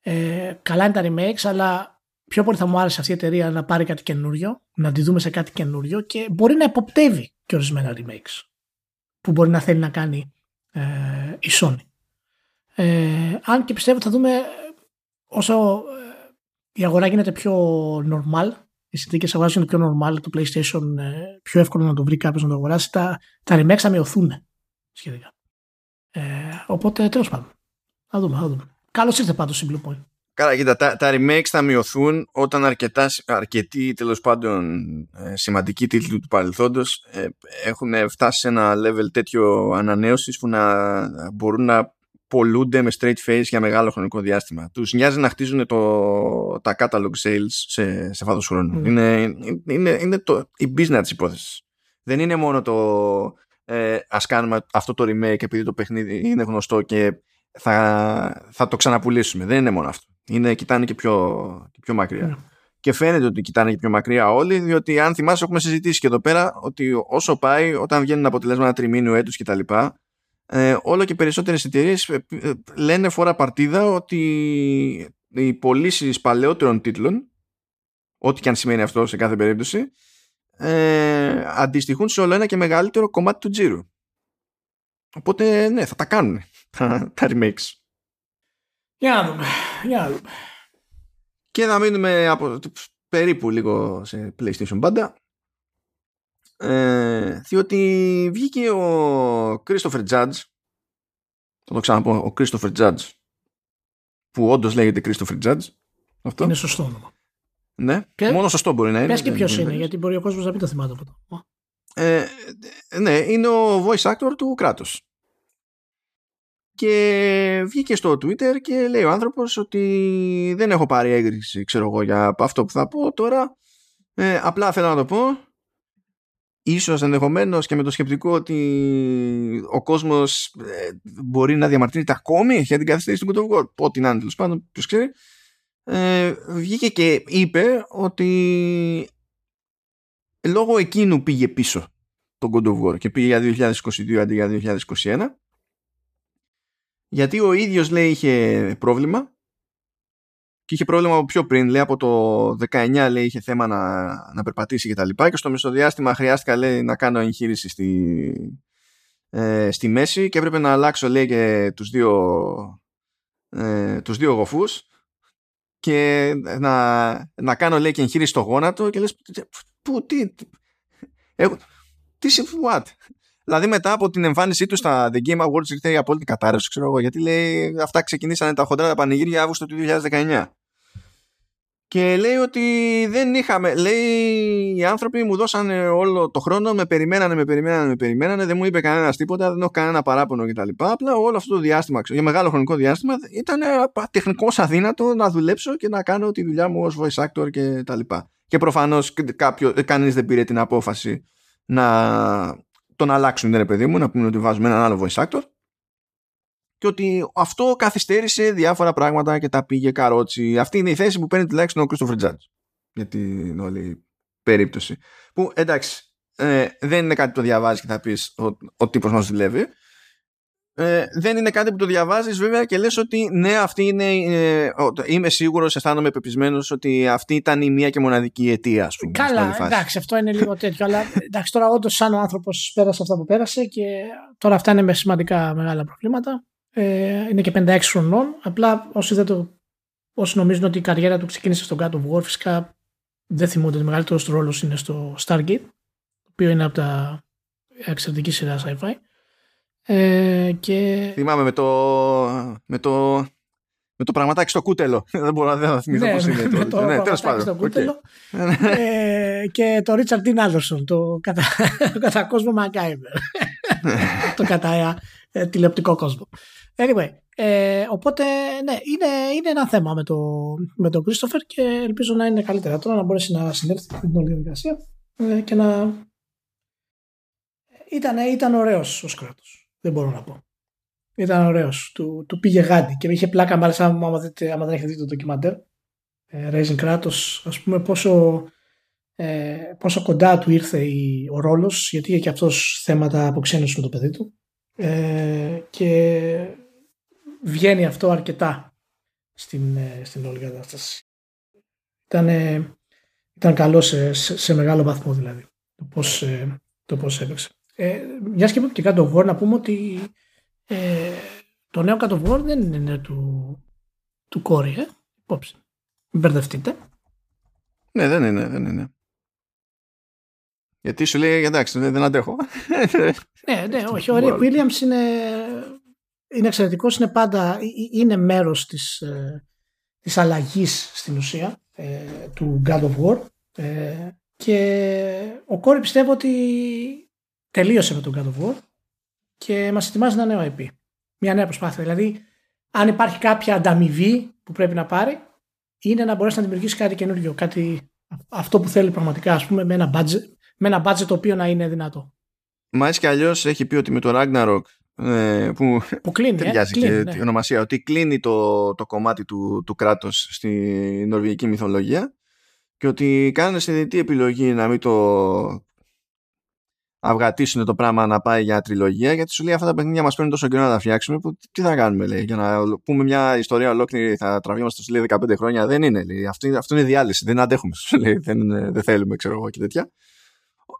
ε, καλά είναι τα remakes, αλλά πιο πολύ θα μου άρεσε αυτή η εταιρεία να πάρει κάτι καινούριο, να τη δούμε σε κάτι καινούριο και μπορεί να υποπτεύει και ορισμένα remakes που μπορεί να θέλει να κάνει ε, η Sony. Ε, αν και πιστεύω ότι θα δούμε όσο ε, η αγορά γίνεται πιο normal, οι συνθήκες αγοράς γίνονται πιο normal, το PlayStation ε, πιο εύκολο να το βρει κάποιος να το αγοράσει, τα, τα remakes θα μειωθούν σχετικά. Ε, οπότε τέλος πάντων. Θα δούμε, θα δούμε. Καλώς ήρθε πάντως η Blue Point. Καλά, κοίτα, τα, τα remakes θα μειωθούν όταν αρκετά, αρκετοί τέλος πάντων ε, σημαντικοί τίτλοι του παρελθόντος ε, έχουν φτάσει σε ένα level τέτοιο ανανέωσης που να μπορούν να πολλούνται με straight face για μεγάλο χρονικό διάστημα. Τους νοιάζει να χτίζουν το, τα catalog sales σε, σε βάθος χρόνου. Mm. Είναι, είναι, είναι το, η business της υπόθεσης. Δεν είναι μόνο το ε, ας κάνουμε αυτό το remake επειδή το παιχνίδι είναι γνωστό και θα, θα το ξαναπουλήσουμε. Δεν είναι μόνο αυτό. Είναι, κοιτάνε και πιο, και πιο μακριά. Ναι. Και φαίνεται ότι κοιτάνε και πιο μακριά όλοι, διότι αν θυμάσαι, έχουμε συζητήσει και εδώ πέρα ότι όσο πάει, όταν βγαίνουν αποτελέσματα τριμήνου έτους κτλ., ε, όλο και περισσότερες εταιρείες ε, ε, λένε φορά παρτίδα ότι οι πωλήσεις παλαιότερων τίτλων, ό,τι και αν σημαίνει αυτό σε κάθε περίπτωση, ε, αντιστοιχούν σε όλο ένα και μεγαλύτερο κομμάτι του τζίρου. Οπότε, ναι, θα τα κάνουν [LAUGHS] τα, τα remakes. Για να δούμε. Για να δούμε. Και θα μείνουμε από, περίπου λίγο σε PlayStation πάντα. Ε, διότι βγήκε ο Christopher Judge θα το ξαναπώ, ο Christopher Judge που όντως λέγεται Christopher Judge αυτό. Είναι σωστό όνομα. Ναι, και... μόνο σωστό μπορεί να είναι. Πες και ποιος είναι, γιατί μπορεί ο κόσμος να μην το θυμάται από το. Ε, ναι, είναι ο voice actor του κράτους και βγήκε στο Twitter και λέει ο άνθρωπος ότι δεν έχω πάρει έγκριση ξέρω εγώ για αυτό που θα πω τώρα. Ε, απλά θέλω να το πω. Ίσως ενδεχομένως και με το σκεπτικό ότι ο κόσμος ε, μπορεί να διαμαρτύρεται ακόμη για την καθυστέρηση του God of War ό,τι να είναι τέλος πάντων ποιος ξέρει. Ε, βγήκε και είπε ότι λόγω εκείνου πήγε πίσω το God of War και πήγε για 2022 αντί για 2021 γιατί ο ίδιος λέει είχε πρόβλημα και είχε πρόβλημα από πιο πριν, λέει από το 19 λέει είχε θέμα να, να περπατήσει και τα λοιπά και στο μεσοδιάστημα χρειάστηκα λέει να κάνω εγχείρηση στη, ε, στη μέση και έπρεπε να αλλάξω λέει και τους δύο, ε, τους δύο γοφούς και να, να κάνω λέει και εγχείρηση στο γόνατο και λες πού, τι, τι, έχω, τι, what, Δηλαδή μετά από την εμφάνισή του στα The Game Awards ήρθε η απόλυτη κατάρρευση, ξέρω εγώ, γιατί λέει αυτά ξεκινήσανε τα χοντρά τα πανηγύρια Αύγουστο του 2019. Και λέει ότι δεν είχαμε, λέει οι άνθρωποι μου δώσανε όλο το χρόνο, με περιμένανε, με περιμένανε, με περιμένανε, δεν μου είπε κανένας τίποτα, δεν έχω κανένα παράπονο κτλ. Απλά όλο αυτό το διάστημα, για μεγάλο χρονικό διάστημα, ήταν τεχνικώ αδύνατο να δουλέψω και να κάνω τη δουλειά μου ως voice actor κτλ. Και, και προφανώς κανείς δεν πήρε την απόφαση να τον αλλάξουν, ναι, ρε παιδί μου, να πούμε ότι βάζουμε έναν άλλο voice actor και ότι αυτό καθυστέρησε διάφορα πράγματα και τα πήγε καρότσι. Αυτή είναι η θέση που παίρνει τουλάχιστον ο Christopher Judge για την όλη περίπτωση. Που εντάξει, ε, δεν είναι κάτι που το διαβάζεις και θα πεις ο, ο τύπος μας δουλεύει ε, δεν είναι κάτι που το διαβάζεις βέβαια και λες ότι ναι αυτή είναι ε, είμαι σίγουρος, αισθάνομαι πεπισμένος ότι αυτή ήταν η μία και μοναδική αιτία ας πούμε, Καλά, εντάξει αυτό είναι λίγο τέτοιο αλλά εντάξει τώρα όντως σαν ο άνθρωπος πέρασε αυτά που πέρασε και τώρα αυτά είναι με σημαντικά μεγάλα προβλήματα. Ε, είναι και 56 χρονών. Απλά όσοι, δεν το, όσοι νομίζουν ότι η καριέρα του ξεκίνησε στον κάτω War φυσικά δεν θυμούνται ότι ο μεγαλύτερος ρόλος είναι στο Stargate το οποίο είναι από τα εξαιρετική σειρά sci-fi ε, και... Θυμάμαι με το, με το, με το πραγματάκι στο κούτελο. [LAUGHS] δεν μπορώ να θυμηθώ ναι, πώς είναι. Με το ναι, πραγματάκι στο κούτελο. ε, και το Ρίτσαρντ Τιν Άλερσον, το κατά, κατά κόσμο Μακάιβερ. το κατά [LAUGHS] ε, τηλεοπτικό κόσμο. Anyway, ε, οπότε ναι, είναι, είναι ένα θέμα με, το, με τον Κρίστοφερ και ελπίζω να είναι καλύτερα τώρα να μπορέσει να συνέλθει με την όλη διαδικασία ε, και να ήταν, ήταν ωραίος ο κράτος. Δεν μπορώ να πω. Ήταν ωραίος. Του, του πήγε γάντι και είχε πλάκα μάλιστα άμα, άμα δεν έχετε δει το ντοκιμαντέρ. Ε, Raising Kratos, ας πούμε, πόσο, ε, πόσο κοντά του ήρθε η, ο ρόλος, γιατί είχε και αυτός θέματα αποξένωση με το παιδί του. Ε, και βγαίνει αυτό αρκετά στην, ε, στην όλη κατάσταση. Ήταν, ήταν καλό σε, σε, μεγάλο βαθμό δηλαδή το πώς, ε, το πώς έπαιξε. Ε, μιας και και κάτω War να πούμε ότι ε, το νέο κάτω War δεν είναι του, του κόρη, ε. Υπόψη. Μην μπερδευτείτε. Ναι, δεν είναι, δεν είναι. Γιατί σου λέει εντάξει, δεν, αντέχω. [LAUGHS] ναι, ναι, όχι. Ο Ρίκ Williams είναι, είναι εξαιρετικός, είναι πάντα, είναι μέρος της, ε, της αλλαγής στην ουσία ε, του God of War ε, και ο Κόρη πιστεύω ότι τελείωσε με τον God of War και μας ετοιμάζει ένα νέο IP. Μια νέα προσπάθεια. Δηλαδή, αν υπάρχει κάποια ανταμοιβή που πρέπει να πάρει, είναι να μπορέσει να δημιουργήσει κάτι καινούριο. Κάτι, αυτό που θέλει πραγματικά, ας πούμε, με ένα budget, με ένα budget το οποίο να είναι δυνατό. Μα έτσι κι αλλιώς έχει πει ότι με το Ragnarok ε, που, που κλείνει, ταιριάζει ε, και ναι. η ονομασία, ότι κλείνει το, το κομμάτι του, του κράτους στη νορβηγική μυθολογία και ότι κάνουν συνειδητή επιλογή να μην το αυγατήσουν το πράγμα να πάει για τριλογία γιατί σου λέει αυτά τα παιχνίδια μας παίρνουν τόσο καιρό να τα φτιάξουμε που τι θα κάνουμε λέει για να πούμε μια ιστορία ολόκληρη θα τραβήμαστε στο λέει 15 χρόνια δεν είναι λέει. Αυτό, αυτό είναι διάλυση δεν αντέχουμε σου λέει δεν, δεν θέλουμε ξέρω εγώ και τέτοια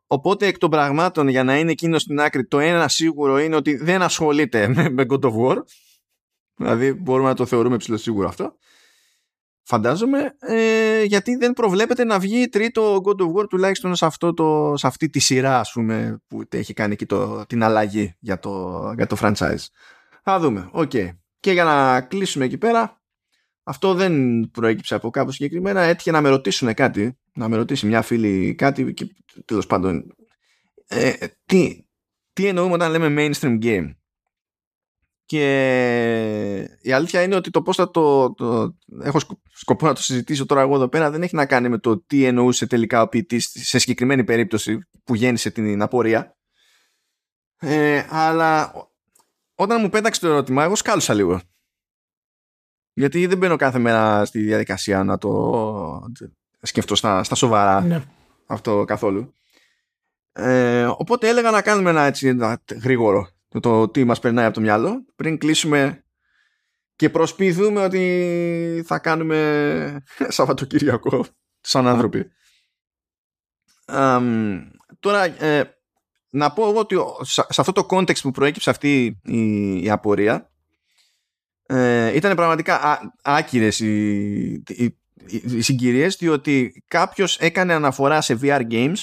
Οπότε εκ των πραγμάτων για να είναι εκείνος στην άκρη το ένα σίγουρο είναι ότι δεν ασχολείται με, με God of War. Δηλαδή μπορούμε να το θεωρούμε ψιλοσίγουρο αυτό. Φαντάζομαι ε, γιατί δεν προβλέπεται να βγει τρίτο God of War τουλάχιστον σε, αυτό το, σε αυτή τη σειρά ας πούμε, που έχει κάνει εκεί το, την αλλαγή για το, για το franchise. Θα δούμε. OK. Okay. Και για να κλείσουμε εκεί πέρα αυτό δεν προέκυψε από κάπου συγκεκριμένα. Έτυχε να με ρωτήσουν κάτι, να με ρωτήσει μια φίλη κάτι και τέλος πάντων. Ε, τι, τι εννοούμε όταν λέμε mainstream game. Και η αλήθεια είναι ότι το πώς θα το, το έχω σκοπό να το συζητήσω τώρα εγώ εδώ πέρα δεν έχει να κάνει με το τι εννοούσε τελικά ο ποιητής σε συγκεκριμένη περίπτωση που γέννησε την απορία. Ε, αλλά όταν μου πέταξε το ερώτημα εγώ σκάλωσα λίγο. Γιατί δεν μπαίνω κάθε μέρα στη διαδικασία να το σκεφτώ στα, στα σοβαρά Ναι. αυτό καθόλου. Ε, οπότε έλεγα να κάνουμε ένα έτσι ένα γρήγορο το, το τι μας περνάει από το μυαλό πριν κλείσουμε και προσποιηθούμε ότι θα κάνουμε [LAUGHS] Σαββατοκύριακο σαν άνθρωποι. Αμ, τώρα ε, να πω εγώ ότι σε σε αυτό το context που προέκυψε αυτή η, η απορία ε, ήταν πραγματικά α, άκυρες οι, οι, οι, οι συγκυρίες διότι κάποιος έκανε αναφορά σε VR games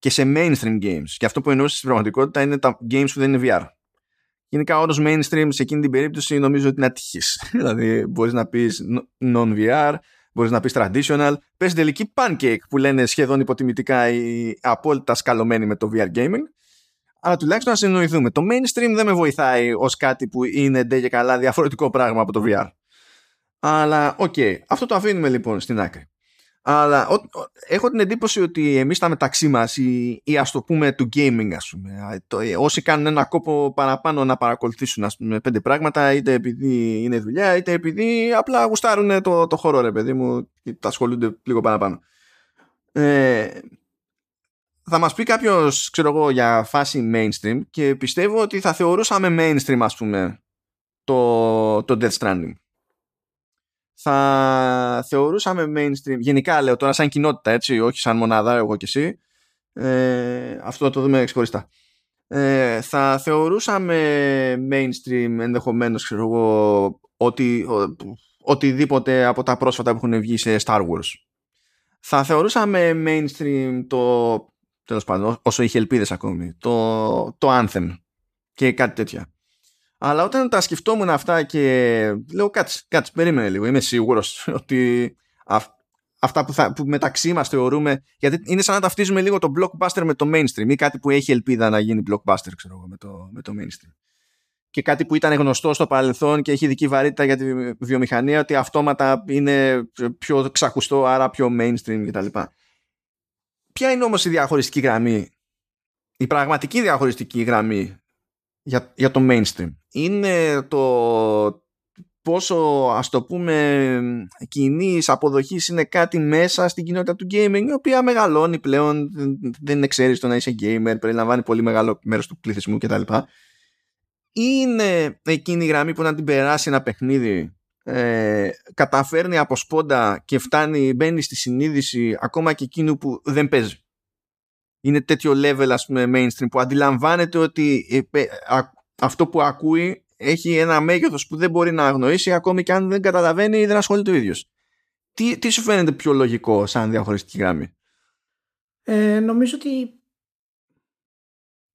και σε mainstream games και αυτό που εννοούσες στην πραγματικότητα είναι τα games που δεν είναι VR γενικά όρος mainstream σε εκείνη την περίπτωση νομίζω ότι είναι ατυχής [LAUGHS] δηλαδή μπορείς να πεις non-VR μπορείς να πεις traditional πες τελική pancake που λένε σχεδόν υποτιμητικά οι απόλυτα σκαλωμένοι με το VR gaming αλλά τουλάχιστον να συνεννοηθούμε. Το mainstream δεν με βοηθάει ως κάτι που είναι ντε και καλά διαφορετικό πράγμα από το VR. Αλλά OK, okay, αυτό το αφήνουμε λοιπόν στην άκρη. Αλλά ο, ο, έχω την εντύπωση ότι εμείς τα μεταξύ μας ή, ή ας το πούμε του gaming ας πούμε το, όσοι κάνουν ένα κόπο παραπάνω να παρακολουθήσουν ας πούμε πέντε πράγματα είτε επειδή είναι δουλειά είτε επειδή απλά γουστάρουν το, το χώρο ρε παιδί μου και τα ασχολούνται λίγο παραπάνω ε, θα μας πει κάποιος, ξέρω εγώ, για φάση mainstream και πιστεύω ότι θα θεωρούσαμε mainstream, ας πούμε, το, το Death Stranding. Θα θεωρούσαμε mainstream, γενικά λέω τώρα σαν κοινότητα, έτσι, όχι σαν μονάδα, εγώ και εσύ, ε, αυτό θα το δούμε ξεχωριστά. Ε, θα θεωρούσαμε mainstream ενδεχομένως, ξέρω εγώ, ότι, ο, οτιδήποτε από τα πρόσφατα που έχουν βγει σε Star Wars. Θα θεωρούσαμε mainstream το τέλος πάντων, όσο είχε ελπίδες ακόμη, το, το Anthem και κάτι τέτοια. Αλλά όταν τα σκεφτόμουν αυτά και λέω κάτσε, κάτσε, περίμενε λίγο, είμαι σίγουρος [LAUGHS] ότι αυ, αυτά που, θα, που μεταξύ μας θεωρούμε, γιατί είναι σαν να ταυτίζουμε λίγο το blockbuster με το mainstream ή κάτι που έχει ελπίδα να γίνει blockbuster, ξέρω εγώ, με το, με το mainstream. Και κάτι που ήταν γνωστό στο παρελθόν και έχει ειδική βαρύτητα για τη βιομηχανία, ότι αυτόματα είναι πιο ξακουστό, άρα πιο mainstream κτλ. Ποια είναι όμως η διαχωριστική γραμμή, η πραγματική διαχωριστική γραμμή για, για το mainstream. Είναι το πόσο ας το πούμε κοινής αποδοχής είναι κάτι μέσα στην κοινότητα του gaming η οποία μεγαλώνει πλέον δεν είναι ξέρεις το να είσαι gamer περιλαμβάνει πολύ μεγάλο μέρος του πληθυσμού κτλ είναι εκείνη η γραμμή που να την περάσει ένα παιχνίδι ε, καταφέρνει από σπόντα και φτάνει, μπαίνει στη συνείδηση ακόμα και εκείνου που δεν παίζει. Είναι τέτοιο level ας πούμε mainstream που αντιλαμβάνεται ότι ε, α, αυτό που ακούει έχει ένα μέγεθος που δεν μπορεί να αγνοήσει ακόμη και αν δεν καταλαβαίνει ή δεν ασχολείται ο ίδιος. Τι, τι σου φαίνεται πιο λογικό σαν διαχωριστική γραμμή; Ε, νομίζω ότι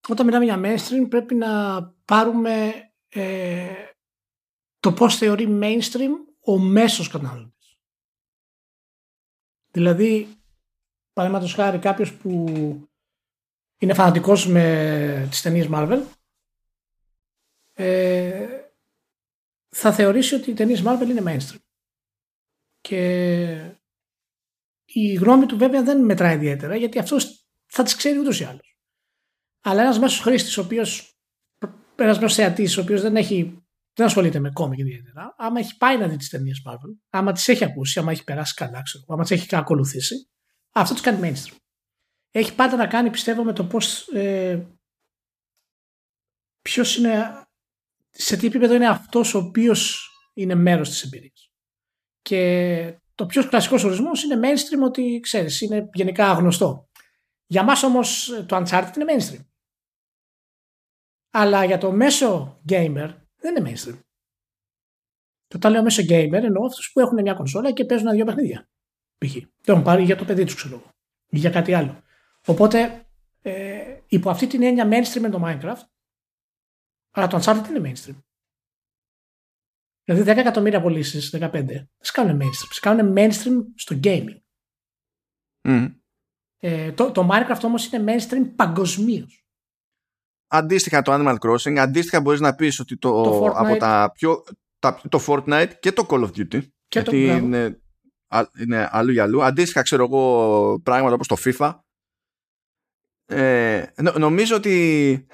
όταν μιλάμε για mainstream πρέπει να πάρουμε ε, το πώς θεωρεί mainstream ο μέσος καταναλωτής. Δηλαδή, παραδείγματος χάρη κάποιος που είναι φανατικός με τις ταινίες Marvel ε, θα θεωρήσει ότι οι ταινίες Marvel είναι mainstream. Και η γνώμη του βέβαια δεν μετράει ιδιαίτερα γιατί αυτός θα τις ξέρει ούτως ή άλλως. Αλλά ένας μέσος χρήστης ο οποίος ένας μέσος θεατής ο οποίος δεν έχει δεν ασχολείται με κόμικ ιδιαίτερα. Άμα έχει πάει να δει τις ταινίες Marvel, άμα τις έχει ακούσει, άμα έχει περάσει καλά, ξέρω, άμα τις έχει ακολουθήσει, αυτό τους κάνει mainstream. Έχει πάντα να κάνει, πιστεύω, με το πώς. Ε, Ποιος είναι. Σε τι επίπεδο είναι αυτός ο οποίος είναι μέρος της εμπειρίας. Και το πιο κλασικός ορισμός είναι mainstream ότι ξέρεις, είναι γενικά γνωστό. Για μας όμως το Uncharted είναι mainstream. Αλλά για το μέσο gamer δεν είναι mainstream. Και όταν λέω μέσο gamer εννοώ αυτούς που έχουν μια κονσόλα και παίζουν δύο παιχνίδια. Π.χ. Το έχουν πάρει για το παιδί τους, ξέρω εγώ. Ή για κάτι άλλο. Οπότε ε, υπό αυτή την έννοια mainstream είναι το Minecraft. Αλλά το Uncharted είναι mainstream. Δηλαδή 10 εκατομμύρια πωλήσει, 15, δεν σε κάνουν mainstream. Σε κάνουν mainstream στο gaming. Mm. Ε, το, το Minecraft όμως είναι mainstream παγκοσμίως αντίστοιχα το Animal Crossing, αντίστοιχα μπορείς να πεις ότι το, το από τα πιο, τα, το Fortnite και το Call of Duty και γιατί είναι, είναι αλλού για αλλού αντίστοιχα ξέρω εγώ πράγματα όπως το FIFA ε, νομίζω ότι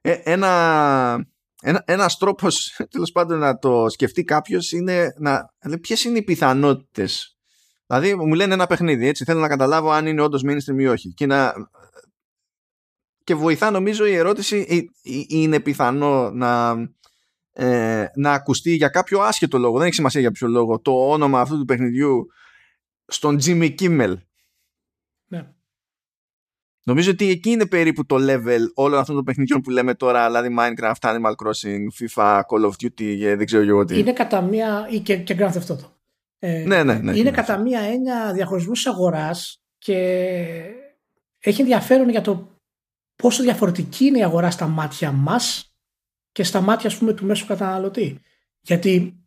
ε, ένα, ένα, ένας τρόπος [LAUGHS] τέλος πάντων να το σκεφτεί κάποιος είναι να λέει ποιες είναι οι πιθανότητες; Δηλαδή μου λένε ένα παιχνίδι, έτσι θέλω να καταλάβω αν είναι όντως mainstream ή όχι. Και να και βοηθά νομίζω η ερώτηση είναι πιθανό να, ε, να ακουστεί για κάποιο άσχετο λόγο, δεν έχει σημασία για ποιο λόγο, το όνομα αυτού του παιχνιδιού στον Jimmy Kimmel. Ναι. Νομίζω ότι εκεί είναι περίπου το level όλων αυτών των παιχνιδιών που λέμε τώρα, δηλαδή Minecraft, Animal Crossing, FIFA, Call of Duty δεν ξέρω εγώ τι. Είναι κατά μία, ή και, και Grand Theft Auto. Ε, ναι, ναι, ναι, είναι ναι. κατά μία έννοια διαχωρισμούς αγοράς και έχει ενδιαφέρον για το πόσο διαφορετική είναι η αγορά στα μάτια μας και στα μάτια ας πούμε του μέσου καταναλωτή. Γιατί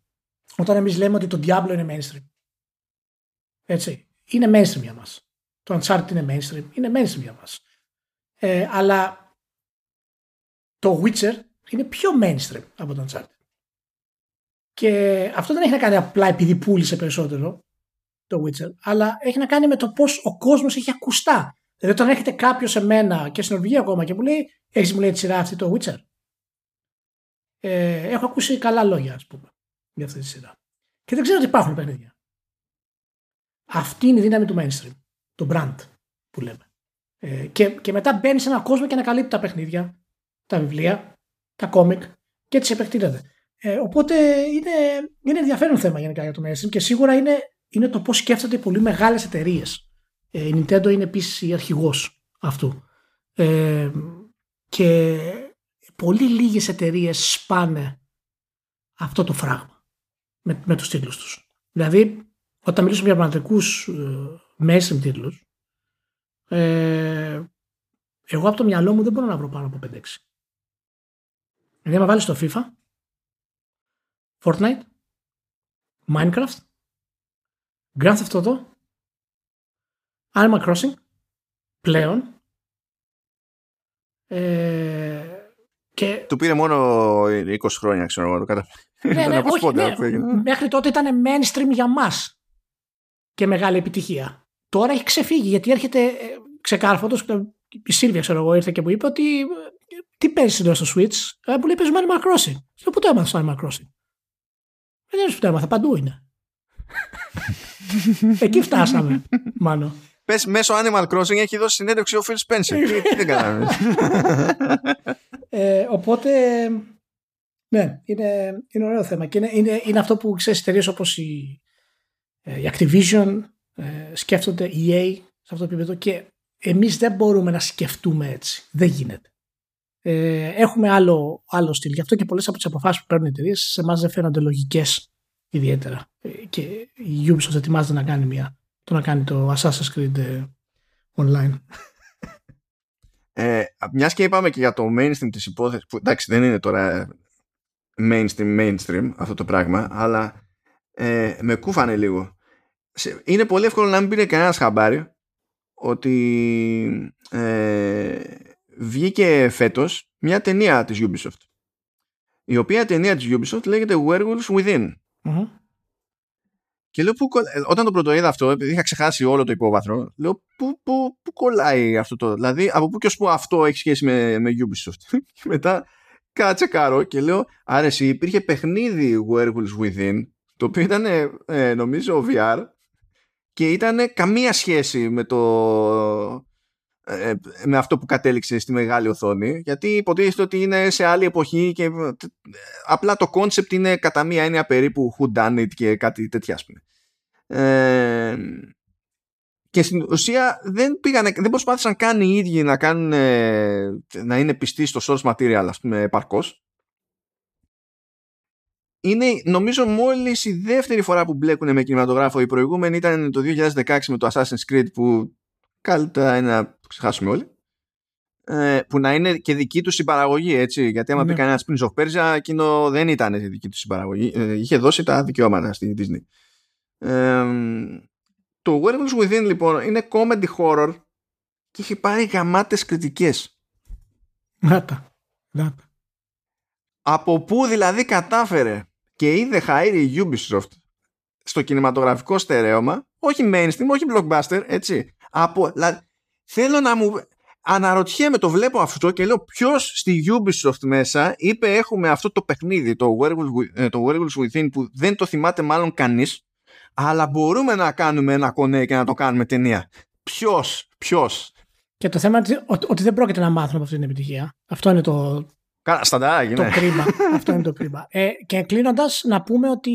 όταν εμείς λέμε ότι το Diablo είναι mainstream, έτσι, είναι mainstream για μας. Το Uncharted είναι mainstream, είναι mainstream για μας. Ε, αλλά το Witcher είναι πιο mainstream από το Uncharted. Και αυτό δεν έχει να κάνει απλά επειδή πούλησε περισσότερο το Witcher, αλλά έχει να κάνει με το πώς ο κόσμος έχει ακουστά Δηλαδή, όταν έρχεται κάποιος σε μένα και στην Νορβηγία ακόμα και μου λέει: Έχεις μου λέει τη σειρά αυτή το Witcher; Ε, έχω ακούσει καλά λόγια, ας πούμε, για αυτή τη σειρά. Και δεν ξέρω ότι υπάρχουν παιχνίδια. Αυτή είναι η δύναμη του mainstream. Το brand που λέμε. Ε, και, και μετά μπαίνει σε έναν κόσμο και ανακαλύπτει τα παιχνίδια, τα βιβλία, τα κόμικ και έτσι επεκτείνεται. Ε, οπότε είναι, είναι ενδιαφέρον θέμα γενικά για το mainstream και σίγουρα είναι, είναι το πώς σκέφτονται πολύ μεγάλες εταιρείες ε, η Nintendo είναι επίσης η αρχηγός αυτού. Ε, και πολύ λίγες εταιρείες σπάνε αυτό το φράγμα με, με τους τίτλους τους. Δηλαδή, όταν μιλήσουμε για πραγματικούς ε, τίτλους, ε, εγώ από το μυαλό μου δεν μπορώ να βρω πάνω από 5-6. Δηλαδή, άμα βάλεις το FIFA, Fortnite, Minecraft, Grand Theft Auto, Animal Crossing πλέον ε, και... Του πήρε μόνο 20 χρόνια, ξέρω εγώ. Το ναι, ναι, [LAUGHS] όχι, ναι. Μέχρι τότε ήταν mainstream για μας και μεγάλη επιτυχία. Τώρα έχει ξεφύγει γιατί έρχεται ε, ξεκάρφωτος η Σίλβια ξέρω εγώ ήρθε και μου είπε ότι ε, τι παίζεις εδώ στο Switch; Ε, που λέει παίζουμε Animal Crossing. Στο πού το έμαθα στο Animal Crossing. Δεν είναι που το έμαθα, παντού είναι. [LAUGHS] Εκεί φτάσαμε, μάλλον. Πες μέσω Animal Crossing έχει δώσει συνέντευξη ο Phil Spencer. τι, δεν κάναμε. [LAUGHS] ε, οπότε, ναι, είναι, είναι ωραίο θέμα. Και είναι, είναι, είναι αυτό που ξέρεις εταιρείε όπως η, ε, η Activision ε, σκέφτονται, η EA σε αυτό το επίπεδο και εμείς δεν μπορούμε να σκεφτούμε έτσι. Δεν γίνεται. Ε, έχουμε άλλο, άλλο στυλ. Γι' αυτό και πολλές από τις αποφάσεις που παίρνουν οι εταιρείες σε εμάς δεν φαίνονται λογικές ιδιαίτερα. Ε, και η Ubisoft ετοιμάζεται να κάνει μια το να κάνει το Assassin's Creed ε, online. Ε, Μιας και είπαμε και για το mainstream της υπόθεσης που εντάξει δεν είναι τώρα mainstream mainstream αυτό το πράγμα αλλά ε, με κούφανε λίγο. Είναι πολύ εύκολο να μην πήρε κανένας χαμπάρι ότι ε, βγήκε φέτος μια ταινία της Ubisoft η οποία ταινία της Ubisoft λέγεται Werewolves Within. Και λέω που, ε, όταν το πρώτο είδα αυτό επειδή είχα ξεχάσει όλο το υπόβαθρο λέω πού, πού, πού κολλάει αυτό το δηλαδή από πού και ως που αυτό έχει σχέση με, με Ubisoft; [LAUGHS] Και μετά κάτσε κάρο και λέω άρεσε υπήρχε παιχνίδι Werewolves Within το οποίο ήταν ε, νομίζω VR και ήταν καμία σχέση με το ε, με αυτό που κατέληξε στη μεγάλη οθόνη γιατί υποτίθεται ότι είναι σε άλλη εποχή και απλά το κόνσεπτ είναι κατά μία έννοια περίπου whodunit και κάτι τέτοια ας πούμε. Ε, και στην ουσία δεν, πήγανε, δεν προσπάθησαν καν οι ίδιοι να, κάνουν, να είναι πιστοί στο source material ας πούμε επαρκώς είναι νομίζω μόλις η δεύτερη φορά που μπλέκουν με κινηματογράφο. Η προηγούμενη ήταν το 2016 με το Assassin's Creed που καλύτερα είναι να το ξεχάσουμε όλοι ε, που να είναι και δική τους συμπαραγωγή έτσι. Γιατί άμα ναι. πει κανένας Prince of Persia εκείνο δεν ήταν δική του συμπαραγωγή. Ε, είχε δώσει τα δικαιώματα στη Disney. Ε, το Werewolves Within λοιπόν είναι comedy horror και έχει πάρει γαμάτες κριτικές. Νάτα. Από πού δηλαδή κατάφερε και είδε χαίρι η Ubisoft στο κινηματογραφικό στερέωμα, όχι mainstream, όχι blockbuster, έτσι. Από, δηλαδή, θέλω να μου... Αναρωτιέμαι, το βλέπω αυτό και λέω ποιος στη Ubisoft μέσα είπε έχουμε αυτό το παιχνίδι, το Werewolf, ε, το Werewolves Within που δεν το θυμάται μάλλον κανείς αλλά μπορούμε να κάνουμε ένα κονέ και να το κάνουμε ταινία. Ποιος, ποιος. Και το θέμα είναι ότι δεν πρόκειται να μάθουν από αυτή την επιτυχία. Αυτό είναι το, Κάνα στανταράκι, Το ναι. κρίμα. [LAUGHS] Αυτό είναι το κρίμα. Ε, και κλείνοντας, να πούμε ότι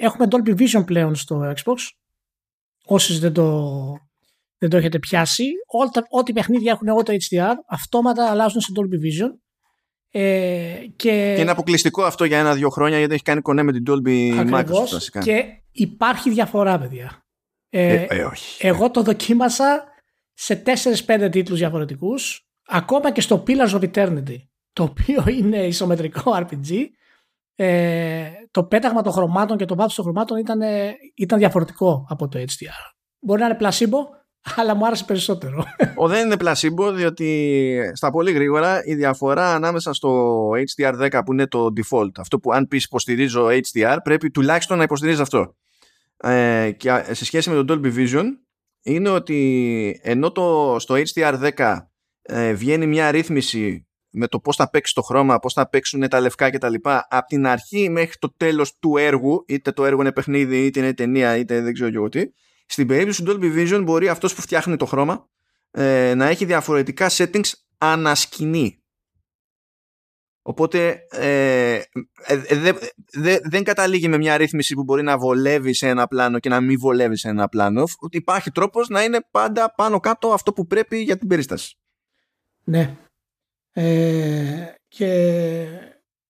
έχουμε Dolby Vision πλέον στο Xbox. Όσοι δεν το, δεν το έχετε πιάσει, ό,τι παιχνίδια έχουν ό,τι HDR, αυτόματα αλλάζουν σε Dolby Vision. Ε, και... και είναι αποκλειστικό αυτό για ένα-δύο χρόνια γιατί έχει κάνει κονέ με την Dolby Ακριβώς, Microsoft. Και υπάρχει διαφορά, παιδιά. Ε, ε, ε, όχι. Εγώ το δοκίμασα σε 4-5 τίτλους διαφορετικούς, ακόμα και στο Pillars of Eternity το οποίο [LAUGHS] είναι ισομετρικό RPG ε, το πέταγμα των χρωμάτων και το βάθος των χρωμάτων ήταν, ήταν διαφορετικό από το HDR. Μπορεί να είναι πλασίμπο, αλλά μου άρεσε περισσότερο. [LAUGHS] Ο δεν είναι πλασίμπο, διότι στα πολύ γρήγορα η διαφορά ανάμεσα στο HDR10 που είναι το default, αυτό που αν πεις υποστηρίζω HDR, πρέπει τουλάχιστον να υποστηρίζει αυτό. Ε, και σε σχέση με το Dolby Vision, είναι ότι ενώ το, στο HDR10 ε, βγαίνει μια ρύθμιση με το πώς θα παίξει το χρώμα, πώς θα παίξουν τα λευκά κτλ. Από την αρχή μέχρι το τέλος του έργου, είτε το έργο είναι παιχνίδι, είτε είναι ταινία, είτε δεν ξέρω εγώ τι, στην περίπτωση του Dolby Vision μπορεί αυτός που φτιάχνει το χρώμα ε, να έχει διαφορετικά settings ανασκηνή. Οπότε ε, ε, δε, δεν καταλήγει με μια ρύθμιση που μπορεί να βολεύει σε ένα πλάνο και να μην βολεύει σε ένα πλάνο. Υπάρχει τρόπος να είναι πάντα πάνω κάτω αυτό που πρέπει για την περίσταση. Ναι, ε, και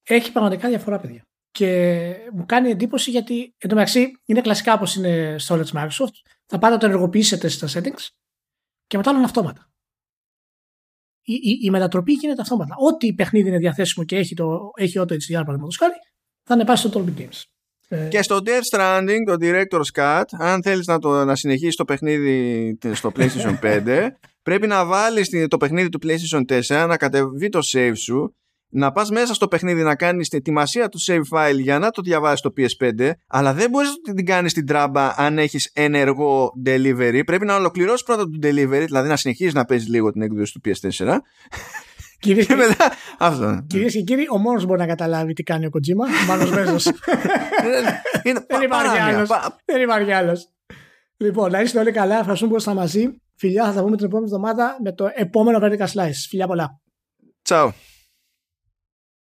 έχει πραγματικά διαφορά, παιδιά. Και μου κάνει εντύπωση γιατί εντωμεταξύ είναι κλασικά όπως είναι στο όλο Microsoft. Θα πάτε να το ενεργοποιήσετε στα settings και μετά είναι αυτόματα. Η, η, η, μετατροπή γίνεται αυτόματα. Ό,τι παιχνίδι είναι διαθέσιμο και έχει, το, έχει auto HDR παραδείγματος χάρη, θα ανεβάσει στο Dolby Games. Ε, και στο Death Stranding, το Director's Cut, αν θέλεις να, το, να συνεχίσεις το παιχνίδι στο PlayStation [LAUGHS] 5, πρέπει να βάλεις το παιχνίδι του PlayStation 4, να κατεβεί το save σου, να πας μέσα στο παιχνίδι να κάνεις την ετοιμασία του save file για να το διαβάσεις στο PS5, αλλά δεν μπορείς να την κάνεις την τράμπα αν έχεις ενεργό delivery. Πρέπει να ολοκληρώσεις πρώτα το delivery, δηλαδή να συνεχίσεις να παίζεις λίγο την έκδοση του PS4 Κυρίες και, μετά, αυτό. Κυρίες και κύριοι, ο μόνος που μπορεί να καταλάβει τι κάνει ο Κοτζίμα, ο Μάνος Μέζο. Δεν υπάρχει άλλος. Δεν υπάρχει άλλος. Λοιπόν, να είστε όλοι καλά. Ευχαριστούμε που ήσασταν μαζί. Φιλιά, θα τα πούμε την επόμενη εβδομάδα με το επόμενο Vertical Slice. Φιλιά πολλά. Ciao.